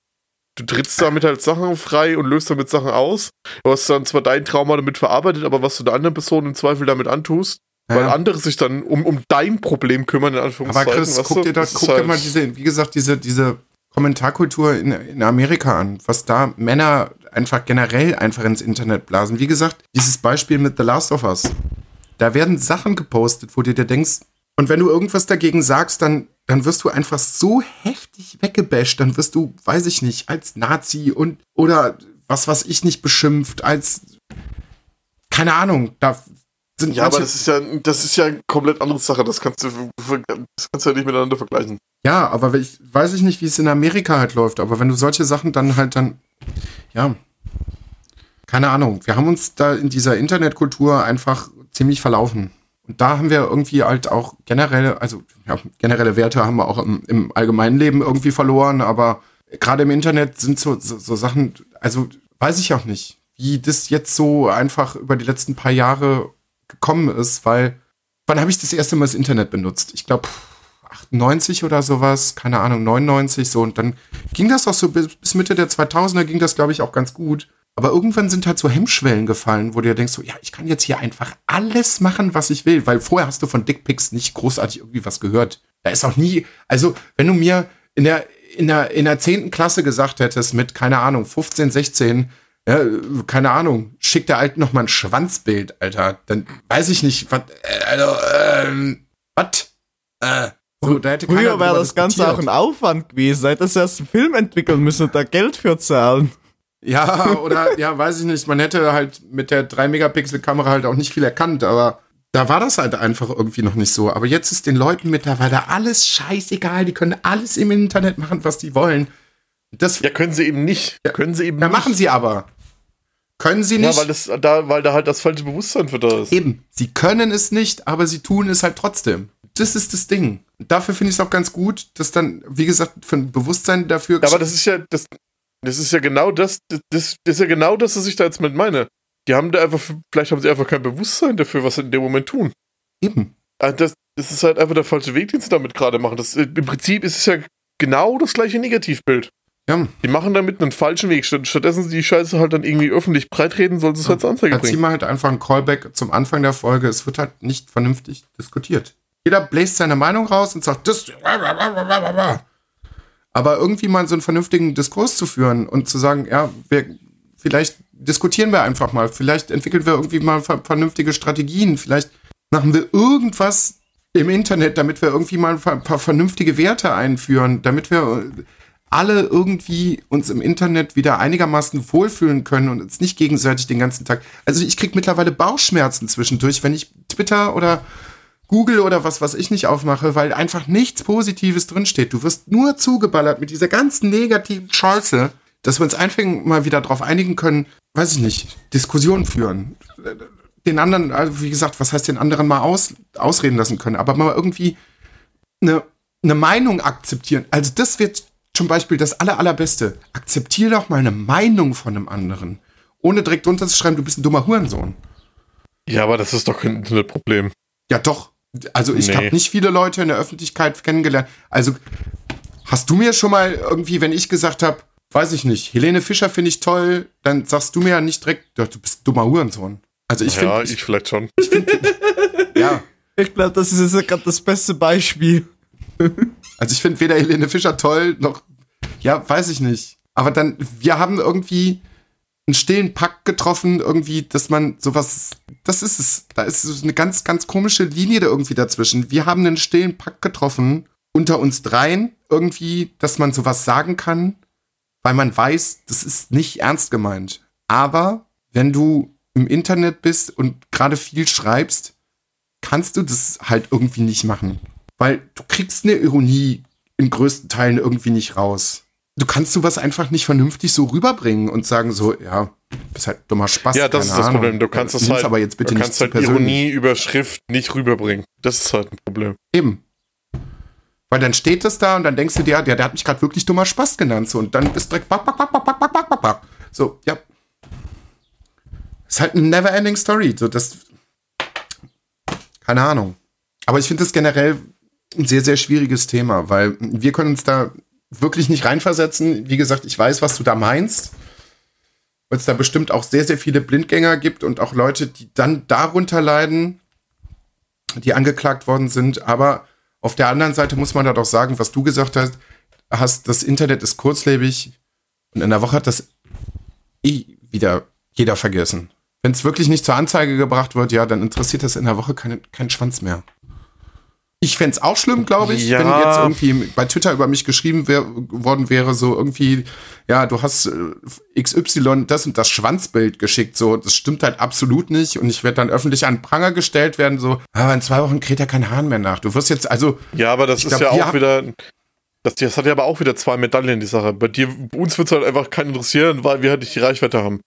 Du trittst damit halt Sachen frei und löst damit Sachen aus. Du hast dann zwar dein Trauma damit verarbeitet, aber was du der anderen Person im Zweifel damit antust, weil Ja. andere sich dann um, um dein Problem kümmern, in Aber Anführungszeichen. Chris, weißt guck dir, da, guck dir halt- mal diese, wie gesagt, diese, diese Kommentarkultur in, in Amerika an, was da Männer einfach generell einfach ins Internet blasen. Wie gesagt, dieses Beispiel mit The Last of Us. Da werden Sachen gepostet, wo du dir denkst, und wenn du irgendwas dagegen sagst, dann, dann wirst du einfach so heftig weggebasht, dann wirst du, weiß ich nicht, als Nazi und oder was, was ich nicht beschimpft, als keine Ahnung, da sind Ja, aber das ist ja, das ist ja eine komplett andere Sache. Das kannst du, das kannst du ja nicht miteinander vergleichen. Ja, aber ich weiß ich nicht, wie es in Amerika halt läuft, aber wenn du solche Sachen dann halt dann, ja, keine Ahnung, wir haben uns da in dieser Internetkultur einfach ziemlich verlaufen. Und da haben wir irgendwie halt auch generelle, also ja, generelle Werte haben wir auch im, im allgemeinen Leben irgendwie verloren, aber gerade im Internet sind so, so, so Sachen, also weiß ich auch nicht, wie das jetzt so einfach über die letzten paar Jahre gekommen ist, weil wann habe ich das erste Mal das Internet benutzt? Ich glaube 98 oder sowas, keine Ahnung, 99 so und dann ging das auch so bis, bis Mitte der 2000er ging das glaube ich auch ganz gut. Aber irgendwann sind halt so Hemmschwellen gefallen, wo du dir denkst, so, ja, ich kann jetzt hier einfach alles machen, was ich will, weil vorher hast du von Dickpics nicht großartig irgendwie was gehört. Da ist auch nie, also, wenn du mir in der, in der, in der 10. Klasse gesagt hättest, mit, keine Ahnung, 15, 16, ja, keine Ahnung, schick der Alten noch mal ein Schwanzbild, Alter, dann weiß ich nicht, was, äh, also, ähm, was? Äh, so, Früher wäre das Ganze auch ein Aufwand gewesen. Hättest du erst einen Film entwickeln müssen und da Geld für zahlen. Ja, oder, ja, weiß ich nicht. Man hätte halt mit der 3-Megapixel-Kamera halt auch nicht viel erkannt, aber da war das halt einfach irgendwie noch nicht so. Aber jetzt ist den Leuten mittlerweile alles scheißegal. Die können alles im Internet machen, was die wollen. Das Ja, können sie eben nicht. Können sie eben ja, nicht. machen sie aber. Können sie Ja, nicht. weil, das, da, weil da halt das falsche Bewusstsein für da ist. Eben. Sie können es nicht, aber sie tun es halt trotzdem. Das ist das Ding. Dafür finde ich es auch ganz gut, dass dann, wie gesagt, für ein Bewusstsein dafür. Aber das ist ja, das, das ist ja genau das, das, das ist ja genau das, was ich da jetzt mit meine. Die haben da einfach, vielleicht haben sie einfach kein Bewusstsein dafür, was sie in dem Moment tun. eben. Ah, Das, das ist halt einfach der falsche Weg, den sie damit gerade machen. Das, Im Prinzip ist es ja genau das gleiche Negativbild. Ja. Die machen damit einen falschen Weg. Statt- Stattdessen sie die Scheiße halt dann irgendwie öffentlich breitreden, soll sie es halt zur Anzeige Da ziehen bringen. wir halt einfach ein Callback zum Anfang der Folge. Es wird halt nicht vernünftig diskutiert. Jeder bläst seine Meinung raus und sagt, das. Aber irgendwie mal so einen vernünftigen Diskurs zu führen und zu sagen, ja, wir, vielleicht diskutieren wir einfach mal, vielleicht entwickeln wir irgendwie mal ver vernünftige Strategien, vielleicht machen wir irgendwas im Internet, damit wir irgendwie mal ein paar, vernünftige Werte einführen, damit wir alle irgendwie uns im Internet wieder einigermaßen wohlfühlen können und uns nicht gegenseitig den ganzen Tag. Also ich krieg mittlerweile Bauchschmerzen zwischendurch, wenn ich Twitter oder Google oder was, was ich nicht aufmache, weil einfach nichts Positives drinsteht. Du wirst nur zugeballert mit dieser ganzen negativen Scheiße, dass wir uns einfach mal wieder darauf einigen können, weiß ich nicht, Diskussionen führen. Den anderen, also wie gesagt, was heißt den anderen mal aus, ausreden lassen können, aber mal irgendwie eine, eine Meinung akzeptieren. Also das wird zum Beispiel das aller, allerbeste. Akzeptier doch mal eine Meinung von einem anderen. Ohne direkt runterzuschreiben, du bist ein dummer Hurensohn. Ja, aber das ist doch kein Internetproblem. Ja, doch. Also ich Nee. habe nicht viele Leute in der Öffentlichkeit kennengelernt. Also hast du mir schon mal irgendwie, wenn ich gesagt habe, weiß ich nicht, Helene Fischer finde ich toll, dann sagst du mir ja nicht direkt, du bist dummer Hurensohn. Also ich ja, finde, ich vielleicht schon. ja, Ich glaube, das ist jetzt gerade das beste Beispiel. also ich finde weder Helene Fischer toll noch, ja, weiß ich nicht. Aber dann, wir haben irgendwie einen stillen Pakt getroffen, irgendwie, dass man sowas, das ist es. Da ist so eine ganz, ganz komische Linie da irgendwie dazwischen. Wir haben einen stillen Pakt getroffen unter uns dreien, irgendwie, dass man sowas sagen kann, weil man weiß, das ist nicht ernst gemeint. Aber wenn du im Internet bist und gerade viel schreibst, kannst du das halt irgendwie nicht machen. Weil du kriegst eine Ironie in größten Teilen irgendwie nicht raus du kannst sowas einfach nicht vernünftig so rüberbringen und sagen so, ja, bist halt dummer Spaß. Ja, das ist das Ahnung. Problem. Du kannst das halt, aber jetzt bitte du kannst nicht halt Ironie über Schrift nicht rüberbringen. Das ist halt ein Problem. Eben. Weil dann steht es da und dann denkst du dir, der, der hat mich gerade wirklich dummer Spaß genannt. So, und dann ist direkt back, back, back, back, back, back, back, back. So, ja. Ist halt eine never-ending Story. So, das. Keine Ahnung. Aber ich finde das generell ein sehr, sehr schwieriges Thema, weil wir können uns da wirklich nicht reinversetzen. Wie gesagt, ich weiß, was du da meinst. Weil es da bestimmt auch sehr, sehr viele Blindgänger gibt und auch Leute, die dann darunter leiden, die angeklagt worden sind. Aber auf der anderen Seite muss man da doch sagen, was du gesagt hast, hast, das Internet ist kurzlebig und in der Woche hat das eh wieder jeder vergessen. Wenn es wirklich nicht zur Anzeige gebracht wird, ja, dann interessiert das in der Woche keinen keinen Schwanz mehr. Ich fände es auch schlimm, glaube ich, Ja. wenn jetzt irgendwie bei Twitter über mich geschrieben wär, worden wäre, so irgendwie, ja, du hast äh, XY das und das Schwanzbild geschickt, so, das stimmt halt absolut nicht und ich werde dann öffentlich an Pranger gestellt werden, so, aber in zwei Wochen kräht ja kein Hahn mehr nach. Du wirst jetzt, also, Ja, aber das ist glaub, ja auch wieder. Das, das hat ja aber auch wieder zwei Medaillen, die Sache. Bei dir, uns wird es halt einfach keinen interessieren, weil wir halt nicht die Reichweite haben.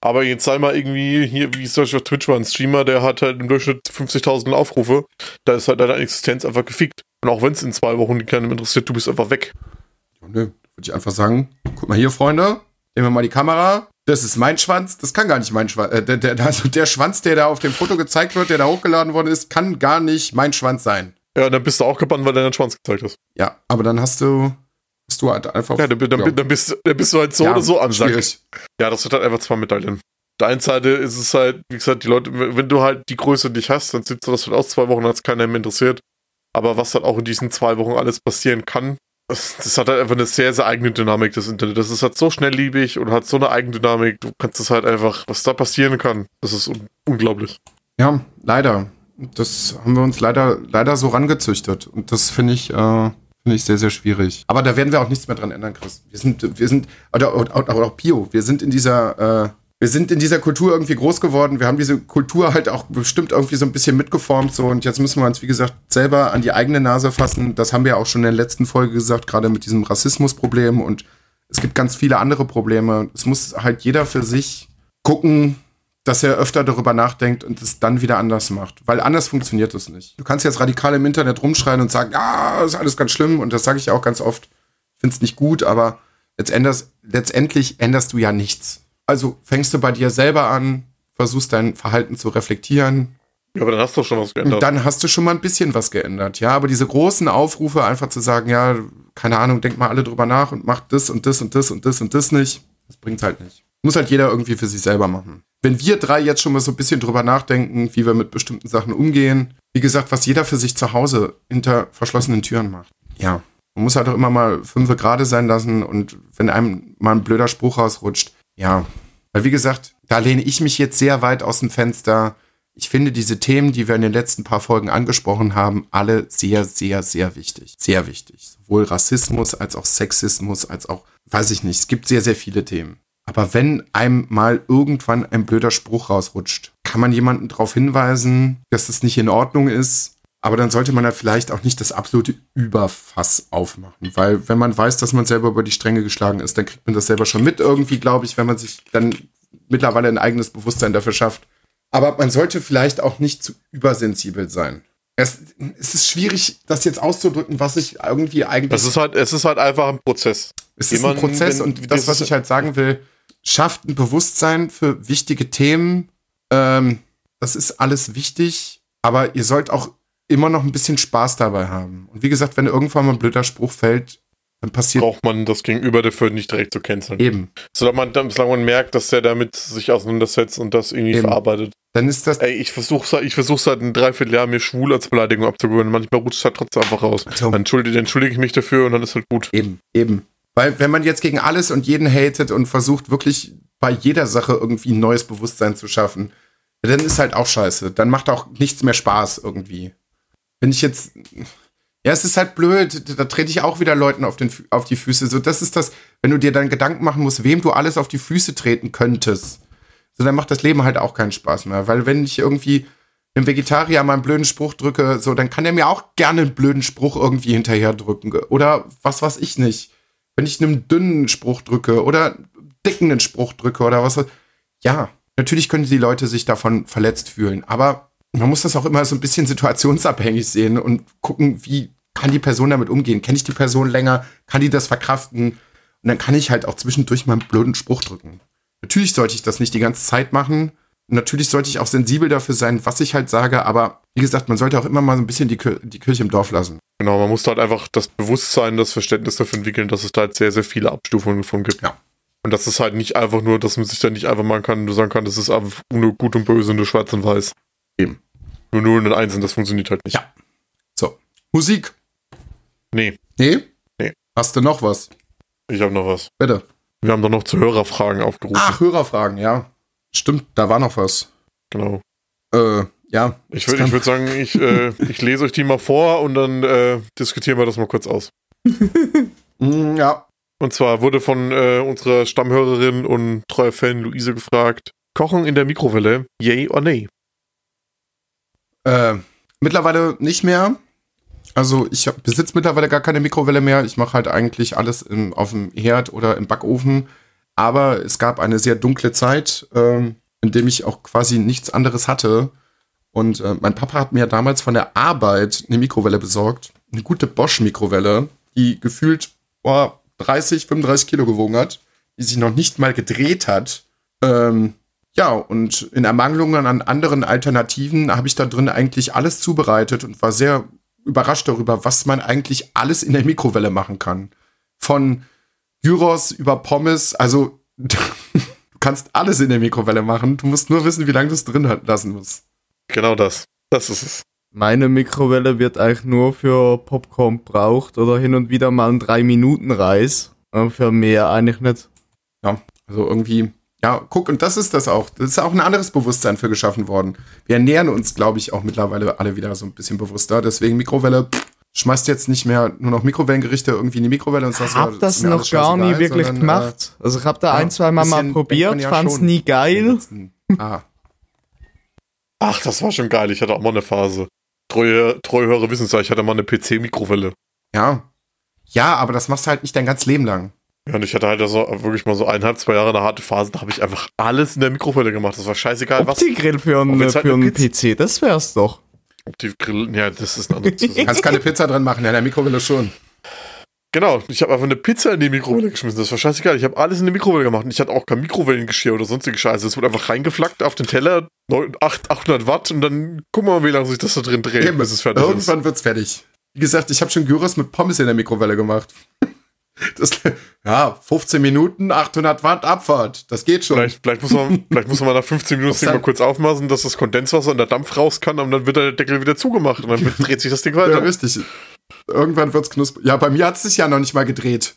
Aber jetzt sei mal irgendwie hier, wie zum Beispiel auf Twitch war, ein Streamer, der hat halt im Durchschnitt 50.000 Aufrufe. Da ist halt deine Existenz einfach gefickt. Und auch wenn es in zwei Wochen keinem interessiert, du bist einfach weg. nö, würde ich einfach sagen, guck mal hier, Freunde, nehmen wir mal die Kamera. Das ist mein Schwanz, das kann gar nicht mein Schwanz. Äh, der, der, also der Schwanz, der da auf dem Foto gezeigt wird, der da hochgeladen worden ist, kann gar nicht mein Schwanz sein. Ja, dann bist du auch gebannt, weil du deinen Schwanz gezeigt hast. Ja, aber dann hast du, hast du halt einfach. Ja, dann, dann, Ja. dann, bist, dann bist du halt so Ja, oder so am Sack. schwierig. Ja, das wird halt einfach zwei Medaillen. Der einen Seite ist es halt, wie gesagt, die Leute, wenn du halt die Größe nicht hast, dann sitzt du das halt aus zwei Wochen, hat es keiner mehr interessiert. Aber was halt auch in diesen zwei Wochen alles passieren kann, das, das hat halt einfach eine sehr, sehr eigene Dynamik, das Internet. Das ist halt so schnelllebig und hat so eine Eigendynamik. Du kannst es halt einfach, was da passieren kann, das ist un unglaublich. Ja, leider. Das haben wir uns leider, leider so rangezüchtet. Und das finde ich, äh, finde ich sehr, sehr schwierig. Aber da werden wir auch nichts mehr dran ändern, Chris. Wir sind, wir sind, oder, oder, oder auch Pio, wir sind in dieser, äh, wir sind in dieser Kultur irgendwie groß geworden. Wir haben diese Kultur halt auch bestimmt irgendwie so ein bisschen mitgeformt. So, und jetzt müssen wir uns, wie gesagt, selber an die eigene Nase fassen. Das haben wir auch schon in der letzten Folge gesagt, gerade mit diesem Rassismusproblem. Und es gibt ganz viele andere Probleme. Es muss halt jeder für sich gucken, dass er öfter darüber nachdenkt und es dann wieder anders macht. Weil anders funktioniert es nicht. Du kannst jetzt radikal im Internet rumschreien und sagen, ja, ist alles ganz schlimm. Und das sage ich ja auch ganz oft. Finde es nicht gut, aber letztendlich, letztendlich änderst du ja nichts. Also fängst du bei dir selber an, versuchst dein Verhalten zu reflektieren, Ja, aber dann hast du schon was geändert. und dann hast du schon mal ein bisschen was geändert. Ja, aber diese großen Aufrufe, einfach zu sagen, ja, keine Ahnung, denkt mal alle drüber nach und macht das und das und das und das und das nicht, das bringt halt nicht. Muss halt jeder irgendwie für sich selber machen. Wenn wir drei jetzt schon mal so ein bisschen drüber nachdenken, wie wir mit bestimmten Sachen umgehen, wie gesagt, was jeder für sich zu Hause hinter verschlossenen Türen macht. Ja, man muss halt auch immer mal fünfe gerade sein lassen und wenn einem mal ein blöder Spruch rausrutscht, ja. Weil wie gesagt, da lehne ich mich jetzt sehr weit aus dem Fenster. Ich finde diese Themen, die wir in den letzten paar Folgen angesprochen haben, alle sehr, sehr, sehr wichtig. Sehr wichtig. Sowohl Rassismus als auch Sexismus, als auch, weiß ich nicht, es gibt sehr, sehr viele Themen. Aber wenn einem mal irgendwann ein blöder Spruch rausrutscht, kann man jemanden darauf hinweisen, dass das nicht in Ordnung ist. Aber dann sollte man da vielleicht auch nicht das absolute Überfass aufmachen. Weil wenn man weiß, dass man selber über die Stränge geschlagen ist, dann kriegt man das selber schon mit irgendwie, glaube ich, wenn man sich dann mittlerweile ein eigenes Bewusstsein dafür schafft. Aber man sollte vielleicht auch nicht zu übersensibel sein. Es, es ist schwierig, das jetzt auszudrücken, was ich irgendwie eigentlich. Das ist halt, es ist halt einfach ein Prozess. Es ist ein Jemanden, Prozess wenn- und das, was ich halt sagen will, schafft ein Bewusstsein für wichtige Themen. Ähm, das ist alles wichtig, aber ihr sollt auch immer noch ein bisschen Spaß dabei haben. Und wie gesagt, wenn irgendwann mal ein blöder Spruch fällt, dann passiert braucht man das Gegenüber dafür nicht direkt zu canceln. eben. Solange man, solange man merkt, dass der damit sich auseinandersetzt und das irgendwie Eben. verarbeitet. Dann ist das. Ey, ich versuche ich versuch seit ein Dreivierteljahr mir schwul als Beleidigung abzugewöhnen. Manchmal rutscht es halt trotzdem einfach raus. Also- Dann entschuldige, entschuldige ich mich dafür und dann ist halt gut. Eben, eben. Weil wenn man jetzt gegen alles und jeden hatet und versucht wirklich bei jeder Sache irgendwie ein neues Bewusstsein zu schaffen, dann ist halt auch scheiße. Dann macht auch nichts mehr Spaß irgendwie. Wenn ich jetzt, ja, es ist halt blöd, da trete ich auch wieder Leuten auf, den, auf die Füße. So, das ist das, wenn du dir dann Gedanken machen musst, wem du alles auf die Füße treten könntest. So, dann macht das Leben halt auch keinen Spaß mehr. Weil wenn ich irgendwie einem Vegetarier mal einen blöden Spruch drücke, so, dann kann er mir auch gerne einen blöden Spruch irgendwie hinterher drücken. Oder was weiß ich nicht. Wenn ich einem dünnen Spruch drücke oder dicken einen Spruch drücke oder was. Ja, natürlich können die Leute sich davon verletzt fühlen. Aber man muss das auch immer so ein bisschen situationsabhängig sehen und gucken, wie kann die Person damit umgehen. Kenne ich die Person länger? Kann die das verkraften? Und dann kann ich halt auch zwischendurch mal einen blöden Spruch drücken. Natürlich sollte ich das nicht die ganze Zeit machen. Und natürlich sollte ich auch sensibel dafür sein, was ich halt sage. Aber wie gesagt, man sollte auch immer mal so ein bisschen die, Kir die Kirche im Dorf lassen. Genau, man muss halt einfach das Bewusstsein, das Verständnis dafür entwickeln, dass es da halt sehr, sehr viele Abstufungen davon gibt. Ja. Und dass es halt nicht einfach nur, dass man sich da nicht einfach machen kann, nur sagen kann, das ist einfach nur gut und böse, nur schwarz und weiß. Eben. Nur Null und Einsen, das funktioniert halt nicht. Ja. So. Musik. Nee. Nee? Nee. Hast du noch was? Ich habe noch was. Bitte. Wir haben doch noch zu Hörerfragen aufgerufen. Ach, Hörerfragen, ja. Stimmt, da war noch was. Genau. Äh, ja. Ich würde würd sagen, ich, äh, ich lese euch die mal vor und dann äh, diskutieren wir das mal kurz aus. Mm, ja. Und zwar wurde von äh, unserer Stammhörerin und treuer Fan Luise gefragt: Kochen in der Mikrowelle, yay or nay? Äh, mittlerweile nicht mehr. Also ich besitze mittlerweile gar keine Mikrowelle mehr. Ich mache halt eigentlich alles im, auf dem Herd oder im Backofen. Aber es gab eine sehr dunkle Zeit, ähm, in dem ich auch quasi nichts anderes hatte. Und äh, mein Papa hat mir damals von der Arbeit eine Mikrowelle besorgt. Eine gute Bosch-Mikrowelle, die gefühlt boah, 30, 35 Kilo gewogen hat, die sich noch nicht mal gedreht hat. Ähm, ja, und in Ermangelungen an anderen Alternativen habe ich da drin eigentlich alles zubereitet und war sehr überrascht darüber, was man eigentlich alles in der Mikrowelle machen kann. Von Gyros über Pommes, also du kannst alles in der Mikrowelle machen. Du musst nur wissen, wie lange du es drin lassen musst. Genau das. Das ist es. Meine Mikrowelle wird eigentlich nur für Popcorn braucht oder hin und wieder mal einen 3-Minuten-Reis. Aber für mehr eigentlich nicht. Also irgendwie, ja, guck, und das ist das auch. Das ist auch ein anderes Bewusstsein für geschaffen worden. Wir ernähren uns, glaube ich, auch mittlerweile alle wieder so ein bisschen bewusster. Deswegen Mikrowelle, pff, schmeißt jetzt nicht mehr nur noch Mikrowellengerichte irgendwie in die Mikrowelle und Ich sagst, hab ja, das mir noch gar nie wirklich sondern, gemacht. Also ich habe da ja, ein, zwei Mal mal probiert, ja fand's nie Äh, geil. ah, Ach, das war schon geil. Ich hatte auch mal eine Phase. Treue, treue Hörer wissen es ja, ich hatte mal eine PC-Mikrowelle. ja. Ja, aber das machst du halt nicht dein ganzes Leben lang. Ja, und ich hatte halt also wirklich mal so eineinhalb, zwei Jahre eine harte Phase, da habe ich einfach alles in der Mikrowelle gemacht. Das war scheißegal, was. Opti-Grill für, einen- halt für eine einen PC, das wär's doch. Die Grill, ja, das ist ein anderes. Du kannst keine Pizza drin machen, ja, in der Mikrowelle schon. Genau, ich habe einfach eine Pizza in die Mikrowelle geschmissen. Das war scheißegal. Ich habe alles in die Mikrowelle gemacht. Und ich hatte auch kein Mikrowellengeschirr oder sonstige Scheiße. Es wurde einfach reingeflackt auf den Teller, neun- acht- 800 Watt und dann gucken wir mal, wie lange sich das da drin dreht, Eben, bis es fertig ist. Irgendwann wird's fertig. Wie gesagt, ich habe schon Gyros mit Pommes in der Mikrowelle gemacht. Das, ja, 15 Minuten, 800 Watt Abfahrt. Das geht schon. Vielleicht, vielleicht, muss man, vielleicht muss man nach 15 Minuten das Ding mal kurz aufmachen, dass das Kondenswasser und der Dampf raus kann und dann wird der Deckel wieder zugemacht und dann wird- dreht sich das Ding Ja, weiter. richtig. Irgendwann wird's knusprig. Ja, bei mir hat's sich ja noch nicht mal gedreht.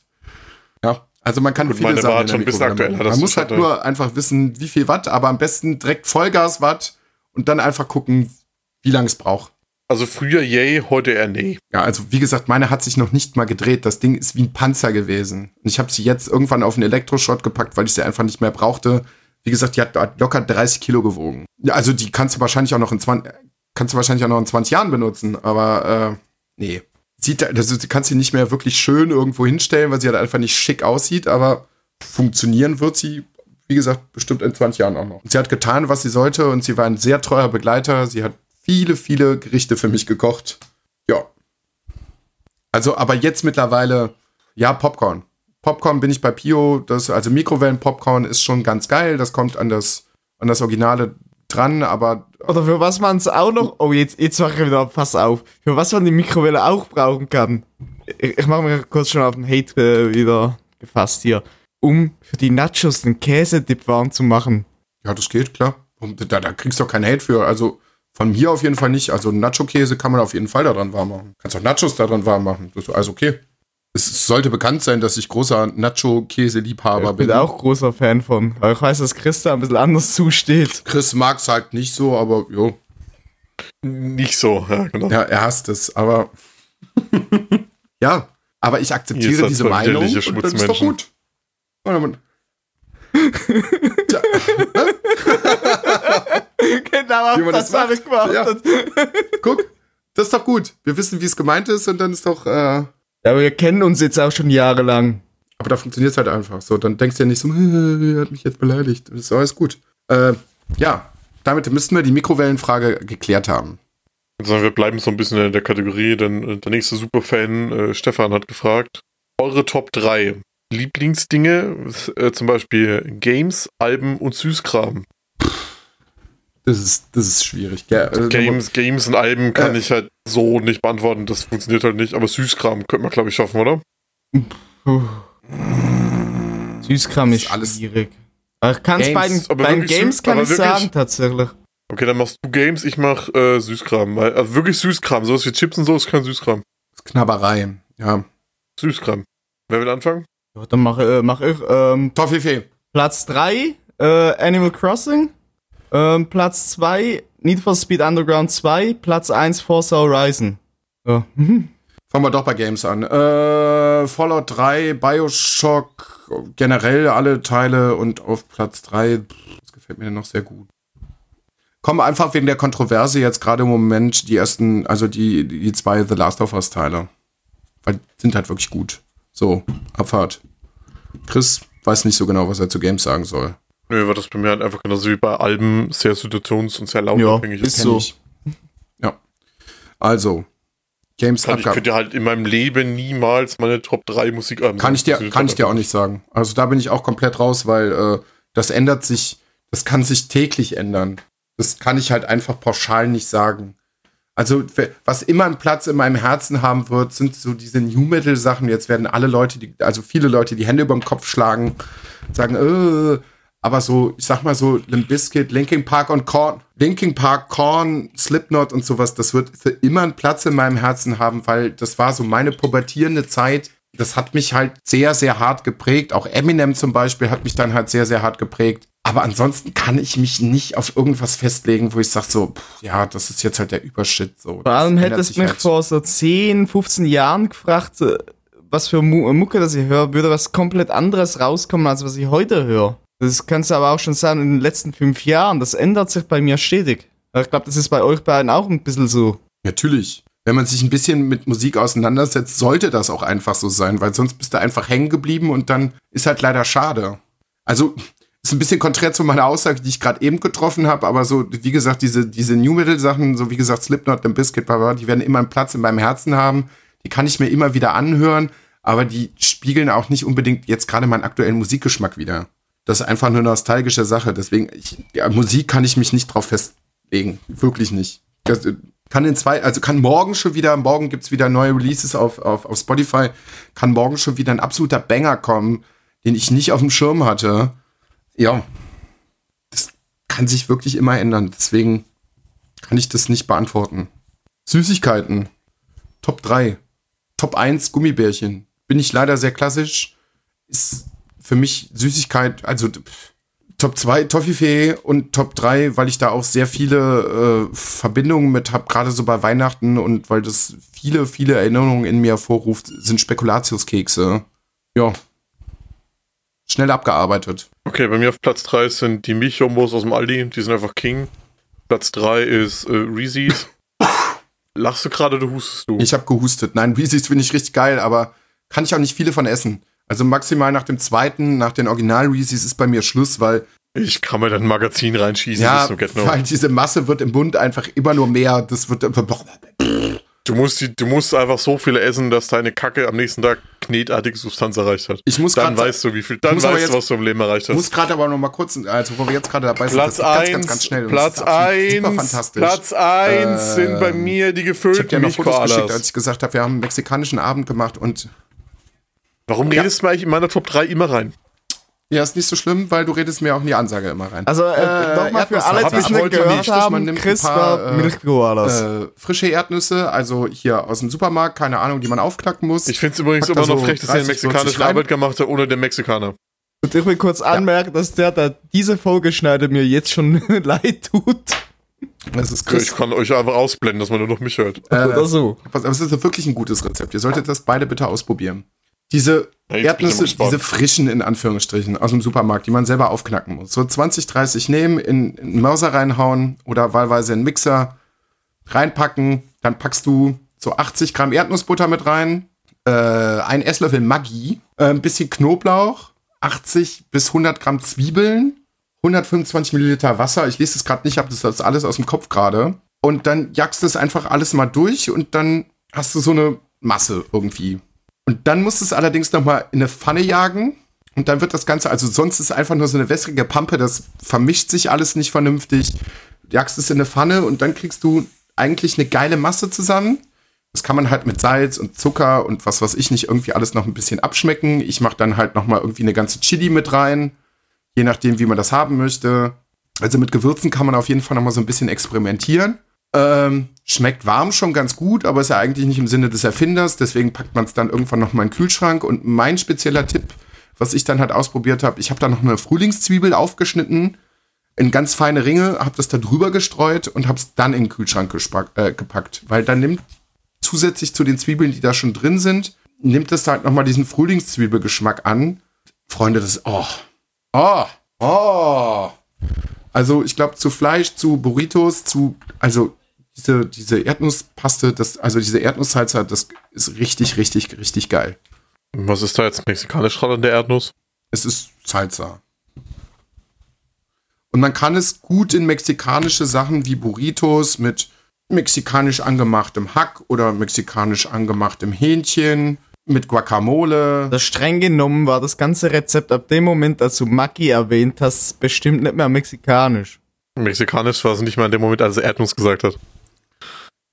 Ja, also man kann Gut, viele meine Sachen war in schon machen. das Man muss halt nur einfach wissen, wie viel Watt, aber am besten direkt Vollgas Watt und dann einfach gucken, wie lange es braucht. Also früher yay, heute eher nee. Ja, also wie gesagt, meine hat sich noch nicht mal gedreht. Das Ding ist wie ein Panzer gewesen. Und ich habe sie jetzt irgendwann auf einen Elektroschrott gepackt, weil ich sie einfach nicht mehr brauchte. Wie gesagt, die hat hat locker 30 Kilo gewogen. Ja, also die kannst du wahrscheinlich auch noch in 20, kannst du wahrscheinlich auch noch in 20 Jahren benutzen, aber äh, nee. Sieht, also du kannst sie nicht mehr wirklich schön irgendwo hinstellen, weil sie halt einfach nicht schick aussieht, aber funktionieren wird sie, wie gesagt, bestimmt in 20 Jahren auch noch. Sie hat getan, was sie sollte und sie war ein sehr treuer Begleiter. Sie hat viele, viele Gerichte für mich gekocht. Ja. Also, aber jetzt mittlerweile, ja, Popcorn. Popcorn bin ich bei Pio, das, also Mikrowellen-Popcorn ist schon ganz geil, das kommt an das, an das Originale dran, aber Oder für was man es auch noch. Oh, jetzt, jetzt mache ich wieder Pass auf. Für was man die Mikrowelle auch brauchen kann. Ich, ich mache mir kurz schon auf den Hate äh, wieder gefasst hier. Um für die Nachos den Käsedip warm zu machen. ja, das geht, klar. Und da, da kriegst du auch keinen Hate für, also von mir auf jeden Fall nicht. Also Nacho-Käse kann man auf jeden Fall daran warm machen. Kannst auch Nachos daran warm machen, das ist alles okay. Es sollte bekannt sein, dass ich großer Nacho-Käse-Liebhaber ich bin bin. auch großer Fan von. Aber ich weiß, dass Chris da ein bisschen anders zusteht. Chris mag's halt nicht so, aber jo, Nicht so, ja, genau. Ja, er hasst es, aber ja, aber ich akzeptiere diese Meinung und das ist doch gut. Tja, genau, Wie man das, das habe ich gemacht. Ja. Ja. guck, das ist doch gut. Wir wissen, wie es gemeint ist und dann ist doch, äh, aber wir kennen uns jetzt auch schon jahrelang. aber da funktioniert es halt einfach. So, dann denkst du ja nicht so, er hat mich jetzt beleidigt. Das ist alles gut. Äh, ja, damit müssten wir die Mikrowellenfrage geklärt haben. Also wir bleiben so ein bisschen in der Kategorie, denn äh, der nächste Superfan, äh, Stefan, hat gefragt, eure Top 3 Lieblingsdinge, äh, zum Beispiel Games, Alben und Süßkram. Das ist, das ist schwierig. Gell? Also, Games, Games und Alben kann Äh. ich halt so nicht beantworten, das funktioniert halt nicht, aber Süßkram könnte man, glaube ich, schaffen, oder? Süßkram Das ist ist alles- schwierig. Kann's Games, bei den, aber bei den wirklich Games süß- kann aber ich wirklich? sagen, tatsächlich. Okay, dann machst du Games, ich mach äh, Süßkram, weil also wirklich Süßkram, sowas wie Chips und so ist kein Süßkram. Knabberei. Ja. Süßkram. Wer will anfangen? Ja, dann mache äh, mach ich. Ähm, Toffifee. Platz 3, äh, Animal Crossing. Ähm, Platz 2, Need for Speed Underground 2. Platz 1, Forza Horizon. Ja. Fangen wir doch bei Games an. Äh, Fallout 3, Bioshock, generell alle Teile und auf Platz 3, das gefällt mir noch sehr gut. Kommen einfach wegen der Kontroverse jetzt gerade im Moment die ersten, also die, die zwei The Last of Us Teile. Weil sind halt wirklich gut. So, Abfahrt. Chris weiß nicht so genau, was er zu Games sagen soll. Nö, weil das bei mir halt einfach genauso wie bei Alben sehr situations- und sehr lautabhängig ist. ist so. ich. Ja. Also, Games Kann, ich könnte halt in meinem Leben niemals meine Top 3 Musikalben Kann ich dir, kann ich dir auch nicht sagen. Also da bin ich auch komplett raus, weil äh, das ändert sich, das kann sich täglich ändern. Das kann ich halt einfach pauschal nicht sagen. Also was immer einen Platz in meinem Herzen haben wird, sind so diese New Metal Sachen. Jetzt werden alle Leute, die, also viele Leute, die Hände über den Kopf schlagen, sagen, äh, aber so, ich sag mal so, Limp Bizkit, Linkin Park und Korn, Linkin Park, Korn, Slipknot und sowas, das wird für immer einen Platz in meinem Herzen haben, weil das war so meine pubertierende Zeit. Das hat mich halt sehr, sehr hart geprägt. Auch Eminem zum Beispiel hat mich dann halt sehr, sehr hart geprägt. Aber ansonsten kann ich mich nicht auf irgendwas festlegen, wo ich sag so, pff, ja, das ist jetzt halt der Übershit. So, Vor allem hättest du mich halt. vor so 10, 15 Jahren gefragt, äh, was für Mu Mucke das ich höre, würde was komplett anderes rauskommen, als was ich heute höre. Das kannst du aber auch schon sagen, in den letzten fünf Jahren, das ändert sich bei mir stetig. Ich glaube, das ist bei euch beiden auch ein bisschen so. Natürlich. Wenn man sich ein bisschen mit Musik auseinandersetzt, sollte das auch einfach so sein, weil sonst bist du einfach hängen geblieben und dann ist halt leider schade. Also ist ein bisschen konträr zu meiner Aussage, die ich gerade eben getroffen habe, aber so, wie gesagt, diese, diese New Metal Sachen, so wie gesagt, Slipknot, Limp Bizkit, die werden immer einen Platz in meinem Herzen haben. Die kann ich mir immer wieder anhören, aber die spiegeln auch nicht unbedingt jetzt gerade meinen aktuellen Musikgeschmack wieder. Das ist einfach eine nostalgische Sache. Deswegen, ich, ja, Musik kann ich mich nicht drauf festlegen. Wirklich nicht. Das, kann in zwei, also kann morgen schon wieder, morgen gibt's wieder neue Releases auf, auf, auf Spotify, kann morgen schon wieder ein absoluter Banger kommen, den ich nicht auf dem Schirm hatte. Ja. Das kann sich wirklich immer ändern. Deswegen kann ich das nicht beantworten. Süßigkeiten. Top 3. Top 1 Gummibärchen. Bin ich leider sehr klassisch. Ist für mich Süßigkeit, also pff, Top 2 Toffifee und Top 3, weil ich da auch sehr viele äh, Verbindungen mit habe, gerade so bei Weihnachten und weil das viele, viele Erinnerungen in mir hervorruft, sind Spekulatiuskekse. Ja. Schnell abgearbeitet. Okay, bei mir auf Platz 3 sind die Milchjombos aus dem Aldi, die sind einfach King. Platz 3 ist äh, Reese's. Lachst du gerade oder hustest du? Ich habe gehustet. Nein, Reese's finde ich richtig geil, aber kann ich auch nicht viele von essen. Also maximal nach dem zweiten, nach den Original Reese's ist bei mir Schluss, weil Ich kann mir dann ein Magazin reinschießen. ja, Get No. weil diese Masse wird im Mund einfach immer nur mehr. Das wird Du musst, die, du musst einfach so viele essen, dass deine Kacke am nächsten Tag knetartige Substanz erreicht hat. Ich muss dann weißt du, wie viel. Dann weißt jetzt- du, was du im Leben erreicht hast. muss gerade aber noch mal kurz, also wo wir jetzt gerade dabei sind, Platz das 1, ganz, ganz, ganz schnell. Platz das ist absolut super 1, fantastisch. Platz 1 Ähm, sind bei mir die ich habe gefüllten dir noch Fotos geschickt, als ich gesagt habe, wir haben einen mexikanischen Abend gemacht und Warum Ja. redest du mir eigentlich in meiner Top 3 immer rein? ja, ist nicht so schlimm, weil du redest mir auch in die Ansage immer rein. Also, äh, Äh, nochmal für Erdnüsse alle, die es ich nicht gehört nicht, man haben, nimmt ein Chris paar, war äh. Äh, frische Erdnüsse, also hier aus dem Supermarkt, keine Ahnung, die man aufknacken muss. Ich finde es übrigens da immer noch so frech, dass ihr den 30, 40 mexikanischen. Arbeit gemacht habt, ohne den Mexikaner. Und ich will kurz anmerken, dass der, der diese Folge schneidet, mir jetzt schon leid tut. das ist Ja, Ich Chris. kann euch einfach ausblenden, dass man nur noch mich hört. Äh, Oder so. Aber es ist wirklich ein gutes Rezept. Ihr solltet das beide bitte ausprobieren. Diese Ja, Erdnüsse, diese frischen in Anführungsstrichen aus dem Supermarkt, die man selber aufknacken muss. So 20, 30 nehmen, in, in einen Mörser reinhauen oder wahlweise in einen Mixer reinpacken. Dann packst du so 80 Gramm Erdnussbutter mit rein, äh, ein Esslöffel Maggi, äh, ein bisschen Knoblauch, 80 bis 100 Gramm Zwiebeln, 125 Milliliter Wasser. Ich lese es gerade nicht, habe das alles aus dem Kopf gerade. Und dann jagst du es einfach alles mal durch und dann hast du so eine Masse irgendwie. Und dann musst du es allerdings noch mal in eine Pfanne jagen. Und dann wird das Ganze, also sonst ist es einfach nur so eine wässrige Pampe, das vermischt sich alles nicht vernünftig. Jagst es in eine Pfanne und dann kriegst du eigentlich eine geile Masse zusammen. Das kann man halt mit Salz und Zucker und was weiß ich nicht irgendwie alles noch ein bisschen abschmecken. Ich mache dann halt noch mal irgendwie eine ganze Chili mit rein, je nachdem, wie man das haben möchte. Also mit Gewürzen kann man auf jeden Fall noch mal so ein bisschen experimentieren. Ähm, schmeckt warm schon ganz gut, aber ist ja eigentlich nicht im Sinne des Erfinders. Deswegen packt man es dann irgendwann noch mal in den Kühlschrank. Und mein spezieller Tipp, was ich dann halt ausprobiert habe, ich habe da noch eine Frühlingszwiebel aufgeschnitten in ganz feine Ringe, habe das da drüber gestreut und habe es dann in den Kühlschrank äh, gepackt. Weil dann nimmt zusätzlich zu den Zwiebeln, die da schon drin sind, nimmt es halt noch mal diesen Frühlingszwiebelgeschmack an. Freunde, das ist, oh, oh, oh. Also ich glaube zu Fleisch, zu Burritos, zu, also diese, diese Erdnusspaste, das, also diese Erdnusssalsa, das ist richtig, richtig, richtig geil. Was ist da jetzt mexikanisch dran an der Erdnuss? Es ist Salsa. Und man kann es gut in mexikanische Sachen wie Burritos mit mexikanisch angemachtem Hack oder mexikanisch angemachtem Hähnchen, mit Guacamole. Das streng genommen war das ganze Rezept ab dem Moment, als du Maggi erwähnt hast, bestimmt nicht mehr mexikanisch. Mexikanisch war es nicht mal in dem Moment, als er Erdnuss gesagt hat.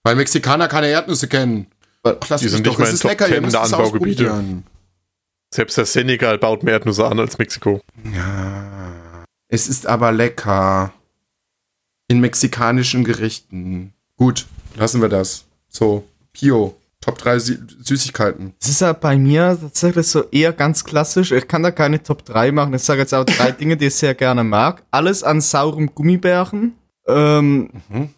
Weil Mexikaner keine Erdnüsse kennen. Ach, Die sind doch, nicht mal es in ist Top lecker, 10 ihr müsst der Anbaugebiete. Selbst der Senegal baut mehr Erdnüsse an als Mexiko. Ja. Es ist aber lecker. In mexikanischen Gerichten. Gut, lassen wir das. So, Pio. Top 3 Sü Süßigkeiten. Es ist ja bei mir tatsächlich so eher ganz klassisch. Ich kann da keine Top 3 machen. Ich sage jetzt auch drei Dinge, die ich sehr gerne mag. Alles an saurem Gummibärchen, ähm, Mhm.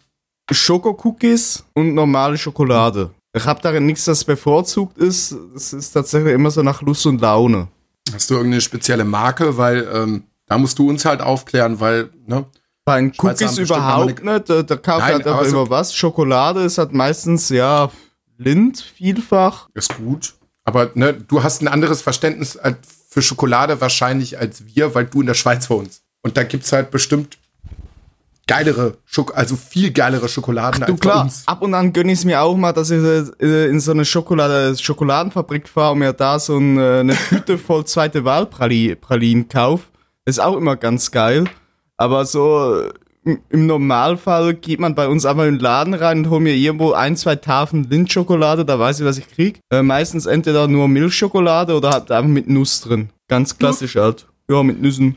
Schokocookies und normale Schokolade. Ich habe darin nichts, das bevorzugt ist. Es ist tatsächlich immer so nach Lust und Laune. Hast du irgendeine spezielle Marke? Weil ähm, da musst du uns halt aufklären, weil, ne? Bei den Cookies überhaupt nicht. Da, da kauft Nein, halt auch aber so- immer was. Schokolade ist halt meistens, ja, Lind vielfach. Ist gut. Aber ne, du hast ein anderes Verständnis als- für Schokolade wahrscheinlich als wir, weil du in der Schweiz wohnst. Und da gibt's halt bestimmt geilere, Schok also viel geilere Schokoladen Du als bei klar, uns. ab und an gönne ich es mir auch mal, dass ich äh, in so eine Schokolade Schokoladenfabrik fahre und mir da so ein, äh, eine Tüte voll zweite Wahl Prali Pralinen kaufe. Ist auch immer ganz geil. Aber so äh, im- im Normalfall geht man bei uns einmal in den Laden rein und holt mir irgendwo ein, zwei Tafeln Lindschokolade, da weiß ich, was ich krieg. Äh, meistens entweder nur Milchschokolade oder halt einfach mit Nuss drin. Ganz klassisch halt. Ja, mit Nüssen.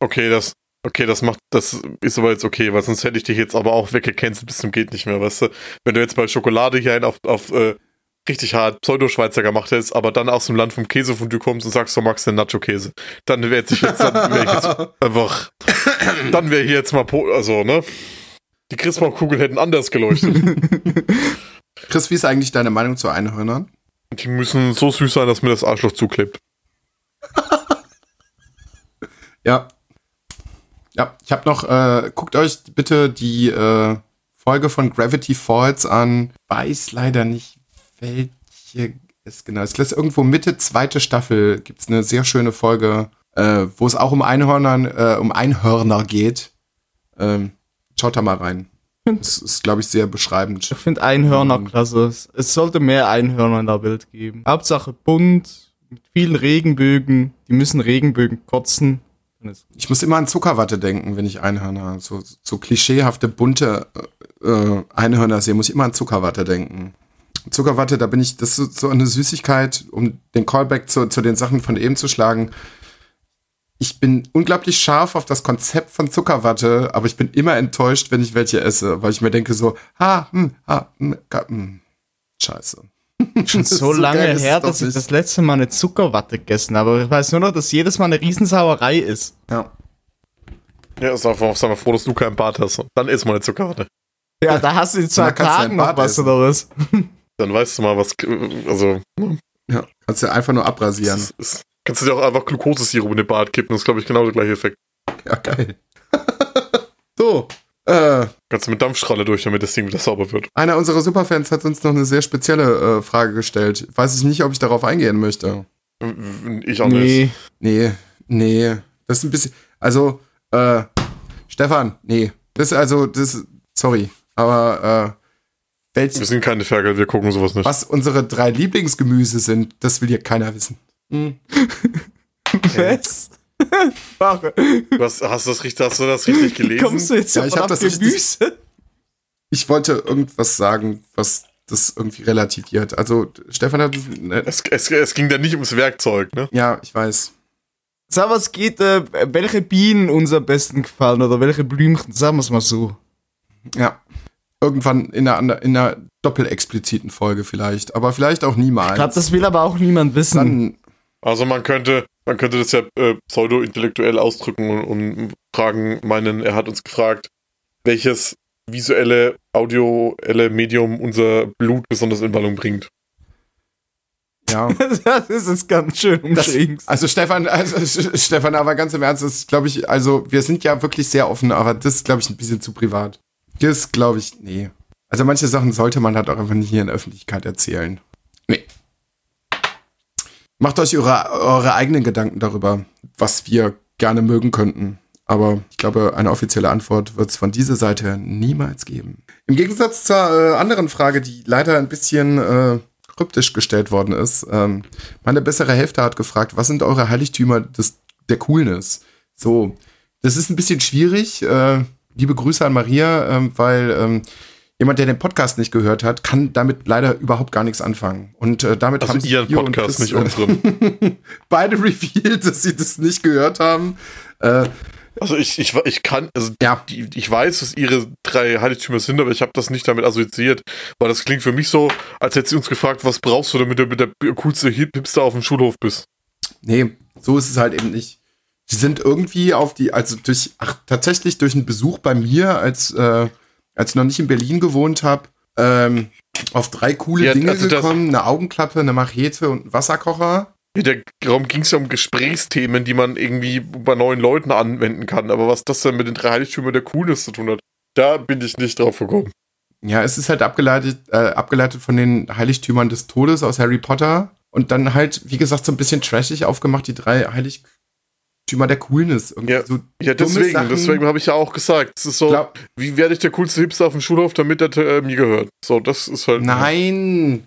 Okay, das, okay, das macht, das ist aber jetzt okay, weil sonst hätte ich dich jetzt aber auch weggecancelt bis zum geht nicht mehr, weißt du? Wenn du jetzt bei Schokolade hier einen auf, auf äh, richtig hart Pseudo-Schweizer gemacht hättest, aber dann aus dem Land vom Käsefondue kommst und sagst, du magst den Nacho-Käse, dann wäre ich jetzt, dann wär jetzt einfach, dann wäre hier jetzt mal, po also, ne? Die Christbaumkugeln hätten anders geleuchtet. Chris, wie ist eigentlich deine Meinung zu Einhörnern? Die müssen so süß sein, dass mir das Arschloch zuklebt. Ja. Ja, ich habe noch, äh, guckt euch bitte die äh, Folge von Gravity Falls an. Weiß leider nicht, welche es genau ist. Ich glaube, irgendwo Mitte zweite Staffel gibt's eine sehr schöne Folge, äh, wo es auch um Einhörnern, äh, um Einhörner geht. Ähm, schaut da mal rein. Das ist, glaube ich, sehr beschreibend. Ich finde Einhörner Mhm. klasse. Es- Es sollte mehr Einhörner in der Welt geben. Hauptsache bunt, mit vielen Regenbögen. Die müssen Regenbögen kotzen. Ich muss immer an Zuckerwatte denken, wenn ich Einhörner, so, so klischeehafte, bunte äh, Einhörner sehe, muss ich immer an Zuckerwatte denken. Zuckerwatte, da bin ich, das ist so eine Süßigkeit, um den Callback zu, zu den Sachen von eben zu schlagen. Ich bin unglaublich scharf auf das Konzept von Zuckerwatte, aber ich bin immer enttäuscht, wenn ich welche esse, weil ich mir denke so, ha, hm, ha, hm, hm. Scheiße. Schon so So lange her, dass ich das letzte Mal eine Zuckerwatte gegessen habe. Aber ich weiß nur noch, dass jedes Mal eine Riesensauerei ist. Ja. Ja, ist einfach, sei mal froh, dass du keinen Bart hast. Dann isst mal eine Zuckerwatte. Ja, da hast du in zwei Tagen noch was essen. oder was? Dann weißt du mal, was, also, ja. Kannst du einfach nur abrasieren. ist, ist, kannst du dir auch einfach Glukosesirup in den Bart kippen, das ist, glaube ich, genau der gleiche Effekt. Ja, geil. so, äh, Kannst du mit Dampfstrahle durch, damit das Ding wieder sauber wird. Einer unserer Superfans hat uns noch eine sehr spezielle äh, Frage gestellt. Weiß ich nicht, ob ich darauf eingehen möchte. Ich auch nicht. Nee. Nee, nee. Das ist ein bisschen. Also, äh, Stefan, nee. Das ist also, das. Sorry. Aber, äh, welch, Wir sind keine Ferkel, wir gucken sowas nicht. was unsere drei Lieblingsgemüse sind, das will hier keiner wissen. Hm. Was? Warum? Du hast, hast, du das richtig, hast du das richtig gelesen? Kommst du jetzt Ja, ich hab auf das richtig-? Ich wollte irgendwas sagen, was das irgendwie relativiert. Also, Stefan hat. Ne, Es, es, es ging da nicht ums Werkzeug, ne? ja, ich weiß. Sag mal, es geht, äh, welche Bienen uns am besten gefallen oder welche Blümchen, sagen wir es mal so. Ja. irgendwann in einer, in einer doppelexpliziten Folge vielleicht. Aber vielleicht auch niemals. Ich glaube, das will aber auch niemand wissen. Dann, Also man könnte, man könnte das ja äh, pseudo-intellektuell ausdrücken und, und fragen, meinen, er hat uns gefragt, welches visuelle, audioelle Medium unser Blut besonders in Wallung bringt. ja. das ist ganz schön umschrieben. Also Stefan, also Stefan, aber ganz im Ernst, das ist, glaube ich, also wir sind ja wirklich sehr offen, aber das ist, glaube ich, ein bisschen zu privat. Das glaube ich, nee. Also manche Sachen sollte man halt auch einfach nicht hier in der Öffentlichkeit erzählen. Macht euch eure, eure eigenen Gedanken darüber, was wir gerne mögen könnten. Aber ich glaube, eine offizielle Antwort wird es von dieser Seite niemals geben. Im Gegensatz zur äh, anderen Frage, die leider ein bisschen äh, kryptisch gestellt worden ist. Ähm, meine bessere Hälfte hat gefragt, was sind eure Heiligtümer des, der Coolness? So, das ist ein bisschen schwierig. Äh, liebe Grüße an Maria, ähm, weil ähm, jemand, der den Podcast nicht gehört hat, kann damit leider überhaupt gar nichts anfangen. Und äh, damit Also haben sich ihren Podcast, Chris, nicht unseren. Äh, beide revealed, dass sie das nicht gehört haben. Äh, Also ich, ich, ich kann, also ja, die, ich weiß, dass ihre drei Heiligtümer sind, aber ich habe das nicht damit assoziiert, weil das klingt für mich so, als hätte sie uns gefragt, was brauchst du, damit du mit der coolste Hip- Hipster auf dem Schulhof bist. Nee, so ist es halt eben nicht. Sie sind irgendwie auf die, also durch, ach, tatsächlich durch einen Besuch bei mir, als, äh, als ich noch nicht in Berlin gewohnt habe, ähm, auf drei coole Ja, Dinge also gekommen. Eine Augenklappe, eine Machete und einen Wasserkocher. Ja, der Raum ging es ja um Gesprächsthemen, die man irgendwie bei neuen Leuten anwenden kann. Aber was das denn mit den drei Heiligtümern der Coolness zu tun hat, da bin ich nicht drauf gekommen. Ja, es ist halt abgeleitet, äh, abgeleitet von den Heiligtümern des Todes aus Harry Potter. Und dann halt, wie gesagt, so ein bisschen trashig aufgemacht, die drei Heiligtümer der Coolness. Irgendwie Ja, so Ja, deswegen, Sachen. deswegen habe ich ja auch gesagt, es ist so, Glaub- wie werde ich der coolste Hipster auf dem Schulhof, damit der äh, mir gehört. So, das ist halt. Nein.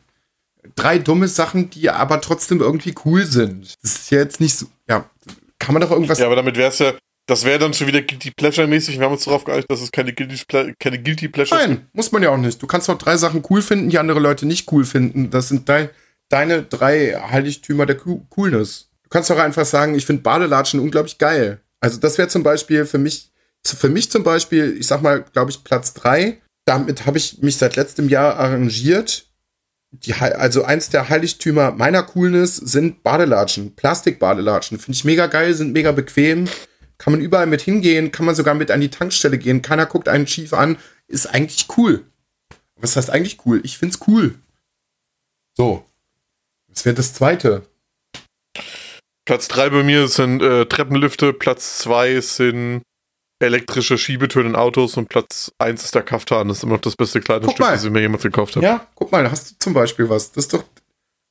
Drei dumme Sachen, die aber trotzdem irgendwie cool sind. Das ist ja jetzt nicht so. Ja, kann man doch irgendwas. Ja, aber damit wäre es ja, das wäre dann schon wieder Guilty Pleasure-mäßig. Wir haben uns darauf geeinigt, dass es keine Guilty, Ple keine Guilty Pleasures Nein, muss man ja auch nicht. Du kannst doch drei Sachen cool finden, die andere Leute nicht cool finden. Das sind dein, deine drei Heiligtümer der Cool- Coolness. Du kannst doch einfach sagen, ich finde Badelatschen unglaublich geil. Also das wäre zum Beispiel für mich, für mich zum Beispiel, ich sag mal, glaube ich, Platz drei. Damit habe ich mich seit letztem Jahr arrangiert. Die, also eins der Heiligtümer meiner Coolness sind Badelatschen, Plastikbadelatschen. Finde ich mega geil, sind mega bequem. Kann man überall mit hingehen, kann man sogar mit an die Tankstelle gehen. Keiner guckt einen schief an. Ist eigentlich cool. Was heißt eigentlich cool? Ich find's cool. So. Was wäre das zweite? Platz 3 bei mir sind äh, Treppenlifte, Platz 2 sind elektrische Schiebetüren in Autos und Platz 1 ist der Kaftan. Das ist immer noch das beste Guck Kleidungsstück, mal. das ich mir jemals gekauft habe. Ja, guck mal, da hast du zum Beispiel was. Das ist doch.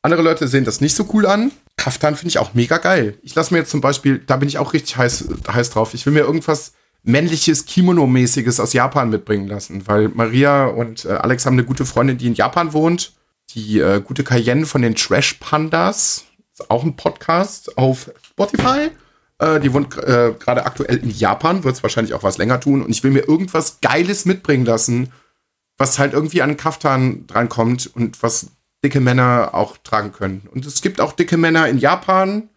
Andere Leute sehen das nicht so cool an. Kaftan finde ich auch mega geil. Ich lasse mir jetzt zum Beispiel, da bin ich auch richtig heiß, heiß drauf. Ich will mir irgendwas männliches, Kimono-mäßiges aus Japan mitbringen lassen, weil Maria und äh, Alex haben eine gute Freundin, die in Japan wohnt. Die äh, gute Cayenne von den Trash Pandas. Auch ein Podcast auf Spotify. Äh, die wohnt äh, gerade aktuell in Japan, wird es wahrscheinlich auch was länger tun. Und ich will mir irgendwas Geiles mitbringen lassen, was halt irgendwie an Kaftan drankommt und was dicke Männer auch tragen können. Und es gibt auch dicke Männer in Japan,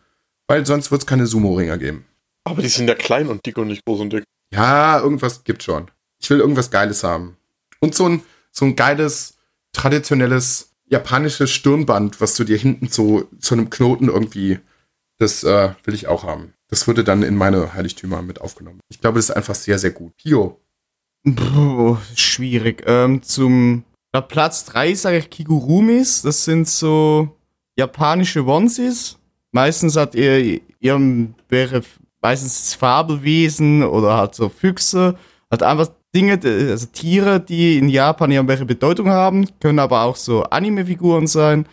weil sonst wird es keine Sumo-Ringer geben. Aber die sind ja klein und dick und nicht groß und dick. Ja, irgendwas gibt schon. Ich will irgendwas Geiles haben. Und so ein, so ein geiles, traditionelles japanisches Stirnband, was du dir hinten so zu einem Knoten irgendwie, das äh, will ich auch haben. Das wurde dann in meine Heiligtümer mit aufgenommen. Ich glaube, das ist einfach sehr, sehr gut. Pio. Puh, schwierig. Ähm, zum Platz 3 sage ich Kigurumis. Das sind so japanische Onesies. Meistens hat ihr, ihr wäre meistens Fabelwesen oder halt so Füchse. Hat einfach Dinge, also Tiere, die in Japan irgendwelche Bedeutung haben. Können aber auch so Anime-Figuren sein.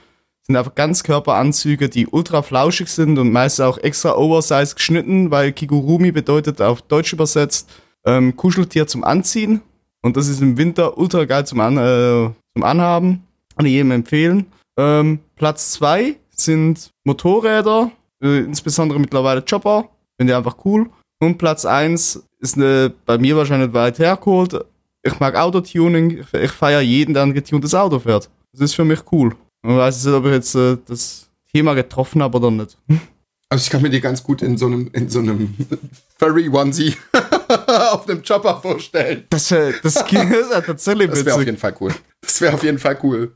Sind einfach Ganzkörperanzüge, die ultra flauschig sind und meist auch extra oversized geschnitten, weil Kigurumi bedeutet auf Deutsch übersetzt ähm, Kuscheltier zum Anziehen. Und das ist im Winter ultra geil zum, An äh, zum Anhaben. Kann ich jedem empfehlen. Ähm, Platz 2 sind Motorräder, äh, insbesondere mittlerweile Chopper. Finde ich einfach cool. Und Platz 1 ist eine, bei mir wahrscheinlich weit hergeholt. Ich mag Autotuning. Ich, ich feiere jeden, der ein getuntes Auto fährt. Das ist für mich cool. Man weiß nicht, ob ich jetzt äh, das Thema getroffen habe oder nicht. Also ich kann mir die ganz gut in so einem, in so einem Furry Onesie auf einem Chopper vorstellen. Das, wär, das, das ist ja tatsächlich Das wäre auf jeden Fall cool. Das wäre auf jeden Fall cool.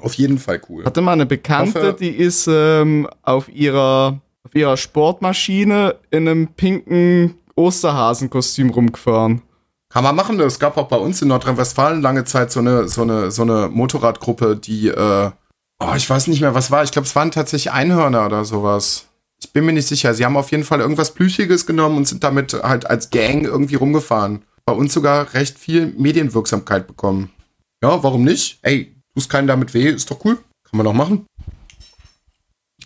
Auf jeden Fall cool. Hatte mal eine Bekannte, Hoffe- die ist ähm, auf ihrer auf ihrer Sportmaschine in einem pinken Osterhasenkostüm rumgefahren. Kann man machen. Es gab auch bei uns in Nordrhein-Westfalen lange Zeit so eine, so eine, so eine Motorradgruppe, die, äh, oh, ich weiß nicht mehr, was war. Ich glaube, es waren tatsächlich Einhörner oder sowas. Ich bin mir nicht sicher. Sie haben auf jeden Fall irgendwas Plüschiges genommen und sind damit halt als Gang irgendwie rumgefahren. Bei uns sogar recht viel Medienwirksamkeit bekommen. Ja, warum nicht? Ey, tust keinen damit weh, ist doch cool. Kann man doch machen.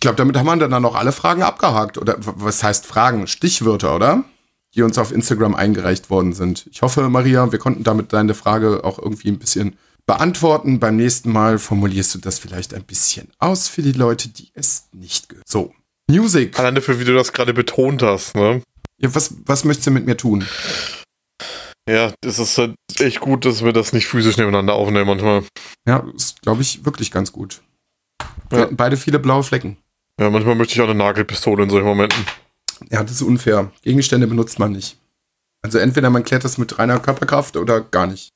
Ich glaube, damit haben wir dann noch alle Fragen abgehakt. Oder was heißt Fragen? Stichwörter, oder? die uns auf Instagram eingereicht worden sind. Ich hoffe, Maria, wir konnten damit deine Frage auch irgendwie ein bisschen beantworten. Beim nächsten Mal formulierst du das vielleicht ein bisschen aus für die Leute, die es nicht gehört. So, Music. Alleine für wie du das gerade betont hast, ne? Ja, was, was möchtest du mit mir tun? Ja, das ist halt echt gut, dass wir das nicht physisch nebeneinander aufnehmen manchmal. Ja, ist, glaube ich, wirklich ganz gut. Wir Ja. hatten beide viele blaue Flecken. Ja, manchmal möchte ich auch eine Nagelpistole in solchen Momenten. Ja, das ist unfair. Gegenstände benutzt man nicht. Also entweder man klärt das mit reiner Körperkraft oder gar nicht.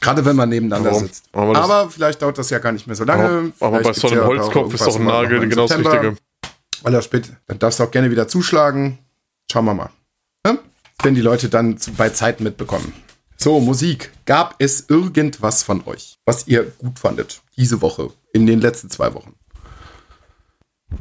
Gerade wenn man nebeneinander Warum? sitzt. Aber, Aber vielleicht dauert das ja gar nicht mehr so lange. aber, aber bei so einem ja Holzkopf ist doch ein Nagel genau das. Richtige. Aller spät. Dann darfst du auch gerne wieder zuschlagen. Schauen wir mal. Ne? Wenn die Leute dann bei Zeit mitbekommen. So, Musik. Gab es irgendwas von euch, was ihr gut fandet diese Woche, in den letzten zwei Wochen?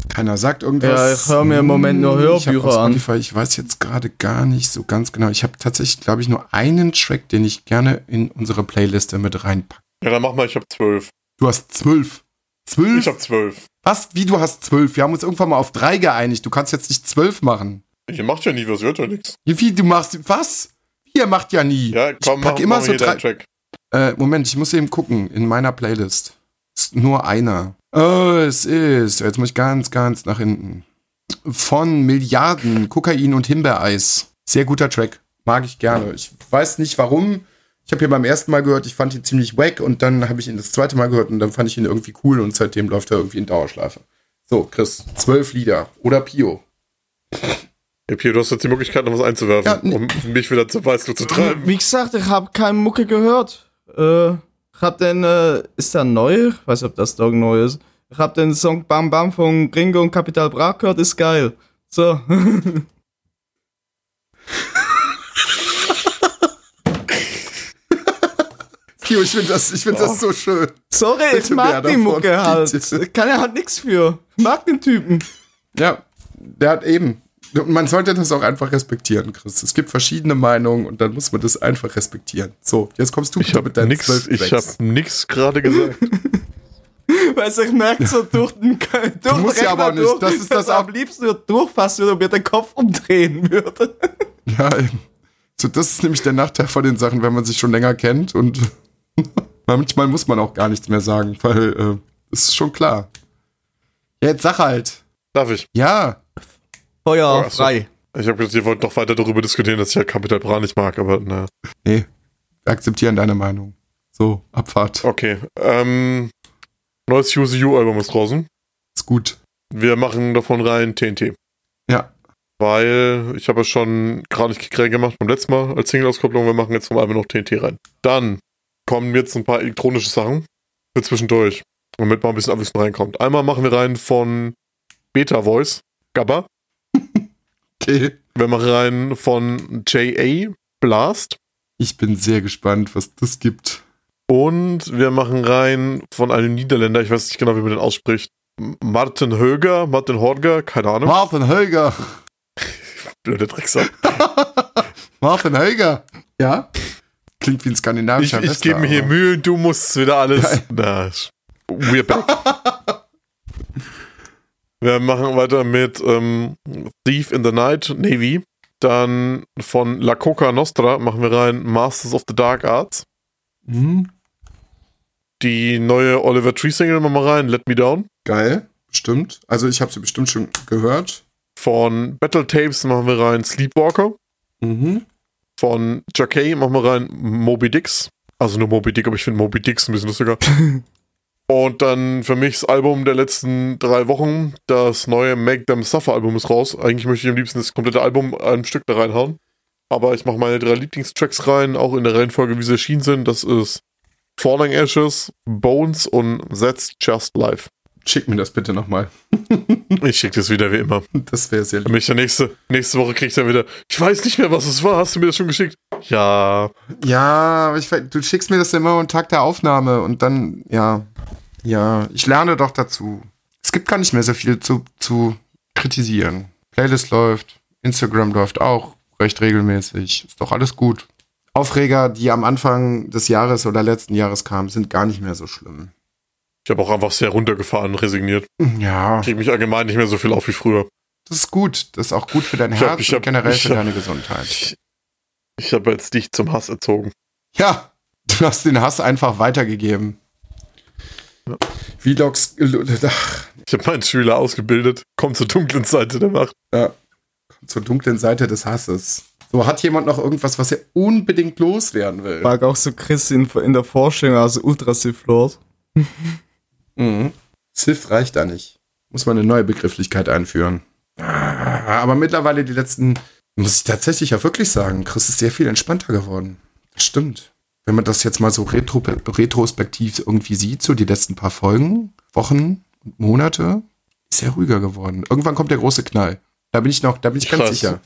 Keiner sagt irgendwas. Ja, ich höre mir im Moment nur Hm, Hörbücher auf an. Spotify, Ich weiß jetzt gerade gar nicht so ganz genau. Ich habe tatsächlich, glaube ich, nur einen Track, den ich gerne in unsere Playliste mit reinpacke. Ja, dann mach mal, ich hab zwölf. Du hast zwölf. Zwölf? Ich hab zwölf. Was? Wie, du hast zwölf? Wir haben uns irgendwann mal auf drei geeinigt. Du kannst jetzt nicht zwölf machen. Ihr macht ja nie was, hört ja nichts. Wie, du machst, was? Ihr macht ja nie. Ja, komm, ich pack mach, immer mach so drei. Track. Äh, Moment, ich muss eben gucken. In meiner Playlist. Ist nur einer. Oh, es ist. Jetzt muss ich ganz, ganz nach hinten. Von Milliarden Kokain und Himbeereis. Sehr guter Track. Mag ich gerne. Ich weiß nicht warum. Ich habe ihn beim ersten Mal gehört, ich fand ihn ziemlich wack und dann habe ich ihn das zweite Mal gehört und dann fand ich ihn irgendwie cool und seitdem läuft er irgendwie in Dauerschleife. So, Chris, zwölf Lieder. Oder Pio. Ja, Pio, du hast jetzt die Möglichkeit, noch was einzuwerfen, Ja, um mich wieder zur Weißglut zu treiben. Wie gesagt, ich habe keine Mucke gehört. Äh, ich hab den, äh, ist der neu? Ich weiß nicht, ob das Dog neu ist. Ich hab den Song Bam Bam von Gringo und Capital Bra gehört, ist geil. So. Pio, ich finde das, ich find das so schön. Sorry, ich Bitte mehr mag die Mucke halt. Ich kann ja halt nichts für. Ich mag den Typen. Ja, der hat eben. Man sollte das auch einfach respektieren, Chris. Es gibt verschiedene Meinungen und dann muss man das einfach respektieren. So, jetzt kommst du Ich hab mit deinen nix, zwölf ich Tracks. hab nix gerade gesagt. Weißt du, ich merke so durch den, durch den musst ja aber auch nicht. durch, Das ist das am liebsten nur durchfassen würde und mir den Kopf umdrehen würde. Ja, eben. So, das ist nämlich der Nachteil von den Sachen, wenn man sich schon länger kennt und manchmal muss man auch gar nichts mehr sagen, weil äh, es ist schon klar. Ja, jetzt sag halt. Darf ich? Ja, Feuer Ach so. frei. Ich habe gedacht, ihr wollt noch weiter darüber diskutieren, dass ich halt Capital Bra nicht mag, aber naja. nee, wir akzeptieren deine Meinung. So, Abfahrt. Okay. Ähm, neues UCU-Album ist draußen. Ist gut. Wir machen davon rein TNT. Ja. Weil ich habe ja schon gerade nicht gekriegt gemacht beim letzten Mal als Single-Auskopplung. Wir machen jetzt vom Album noch TNT rein. Dann kommen jetzt ein paar elektronische Sachen für zwischendurch, damit mal ein bisschen Abwechslung reinkommt. Einmal machen wir rein von Beta Voice, Gabba. Okay. Wir machen rein von J.A. Blast. Ich bin sehr gespannt, was das gibt. Und wir machen rein von einem Niederländer, ich weiß nicht genau, wie man den ausspricht. Martin Höger, Martin Horger, keine Ahnung. Martin Höger. Blöde Drecksack. Martin Höger. Ja? Klingt wie ein Ich, skandinavischer ich Wrestler, gebe mir hier Mühe und du musst wieder alles. Ja. Na, we're back. wir machen weiter mit ähm, Thief in the Night, Navy. Dann von La Coca Nostra machen wir rein Masters of the Dark Arts. Mhm. Die neue Oliver Tree Single machen wir rein, Let Me Down. Geil, bestimmt. Also ich habe sie bestimmt schon gehört. Von Battle Tapes machen wir rein Sleepwalker. Mhm. Von Jacquet machen wir rein Moby Dicks. Also nur Moby Dick, aber ich finde Moby Dicks ein bisschen lustiger. Und dann für mich das Album der letzten drei Wochen, das neue Make Them Suffer Album ist raus. Eigentlich möchte ich am liebsten das komplette Album ein Stück da reinhauen. aber ich mache meine drei Lieblingstracks rein, auch in der Reihenfolge, wie sie erschienen sind. Das ist Falling Ashes, Bones und That's Just Life. Schick mir das bitte nochmal. Ich schicke das wieder wie immer. Das wäre sehr lieb. Damit ich dann nächste, nächste Woche kriegt er wieder. Ich weiß nicht mehr, was es war. Hast du mir das schon geschickt? Ja. Ja, aber ich, du schickst mir das immer am Tag der Aufnahme und dann, ja, ja, ich lerne doch dazu. Es gibt gar nicht mehr so viel zu, zu kritisieren. Playlist läuft, Instagram läuft auch recht regelmäßig. Ist doch alles gut. Aufreger, die am Anfang des Jahres oder letzten Jahres kamen, sind gar nicht mehr so schlimm. Ich habe auch einfach sehr runtergefahren, resigniert. Ja, Ich kriege mich allgemein nicht mehr so viel auf wie früher. das ist gut. Das ist auch gut für dein Ich hab- Herz ich und hab- generell für hab- deine Gesundheit. Ich, ich habe jetzt dich zum Hass erzogen. Ja, du hast den Hass einfach weitergegeben. Vlogs, ach, Ich habe meinen Schüler ausgebildet. Komm zur dunklen Seite der Macht. Ja. Zur dunklen Seite des Hasses. So, hat jemand noch irgendwas, was er unbedingt loswerden will? Mag auch so Chris in, in der Vorstellung als Ultra Sith Lord. Mhm. Sith reicht da nicht. Muss man eine neue Begrifflichkeit einführen. Ah, Aber mittlerweile die letzten, muss ich tatsächlich ja wirklich sagen, Chris ist sehr viel entspannter geworden. Das stimmt. Wenn man das jetzt mal so retro, retrospektiv irgendwie sieht, so die letzten paar Folgen, Wochen und Monate, ist er ruhiger geworden. Irgendwann kommt der große Knall. Da bin ich noch, da bin ich, Ich ganz weiß. sicher.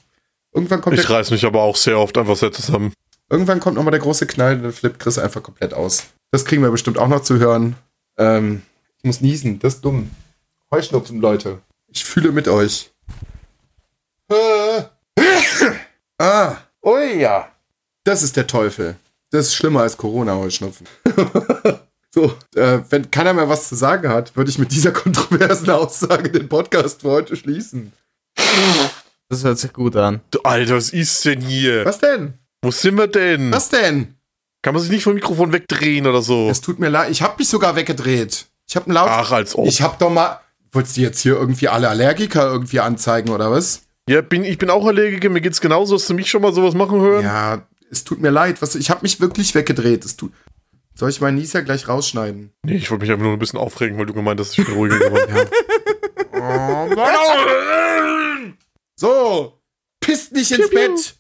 Irgendwann kommt Ich reiß mich aber auch sehr oft einfach sehr zusammen. Irgendwann kommt nochmal der große Knall, dann flippt Chris einfach komplett aus. Das kriegen wir bestimmt auch noch zu hören. Ähm, ich muss niesen, das ist dumm. Heuschnupfen, Leute. Ich fühle mit euch. Äh. ah, oh ja. Das ist der Teufel. Das ist schlimmer als Corona-Heuschnupfen. so, äh, wenn keiner mehr was zu sagen hat, würde ich mit dieser kontroversen Aussage den Podcast für heute schließen. Das hört sich gut an. Alter, was ist denn hier? Was denn? Wo sind wir denn? Was denn? Kann man sich nicht vom Mikrofon wegdrehen oder so? Es tut mir leid, ich habe mich sogar weggedreht. Ich habe einen Laut. Ach, als ob. Ich hab doch mal. Wolltest du jetzt hier irgendwie alle Allergiker irgendwie anzeigen oder was? ja, bin, ich bin auch Allergiker, mir geht's genauso. Hast du mich schon mal sowas machen hören? Ja, es tut mir leid. Was, ich habe mich wirklich weggedreht. Es tut, soll ich meinen Nieser gleich rausschneiden? Nee, ich wollte mich einfach nur ein bisschen aufregen, weil du gemeint hast, ich bin ruhiger geworden. So, pisst nicht ins Bett.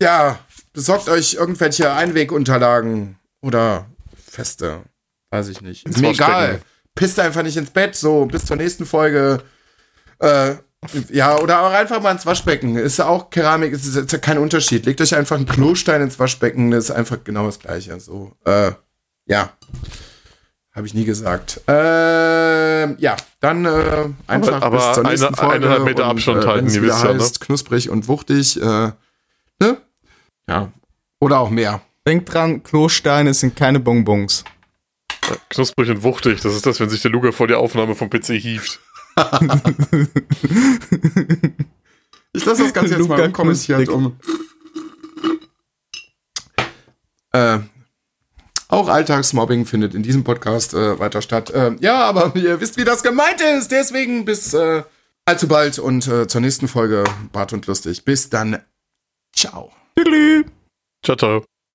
Ja, besorgt euch irgendwelche Einwegunterlagen oder Feste. Weiß ich nicht. Ist mir egal. Pisst einfach nicht ins Bett. So, bis zur nächsten Folge. Äh, ja, oder auch einfach mal ins Waschbecken. Ist ja auch Keramik, ist, ist ja kein Unterschied. Legt euch einfach einen Klostein ins Waschbecken, das ist einfach genau das Gleiche. So, äh, ja. Habe ich nie gesagt. Ähm, ja, dann äh, einfach Aber- bis zur nächsten eine- Folge. eineinhalb Meter und, Abstand äh, halten, ihr wisst ja, ne? heißt, knusprig und wuchtig. Äh, ne? Ja. Oder auch mehr. Denkt dran, Klosteine sind keine Bonbons. Knusprig und wuchtig, das ist das, wenn sich der Luca vor der Aufnahme vom PC hieft. Ich lasse das Ganze jetzt Luca mal unkommentiert um. Äh, auch Alltagsmobbing findet in diesem Podcast äh, weiter statt. Äh, ja, aber ihr wisst, wie das gemeint ist. Deswegen bis äh, allzu bald und äh, zur nächsten Folge Bart und Lustig. Bis dann. Ciao. Ciao, ciao.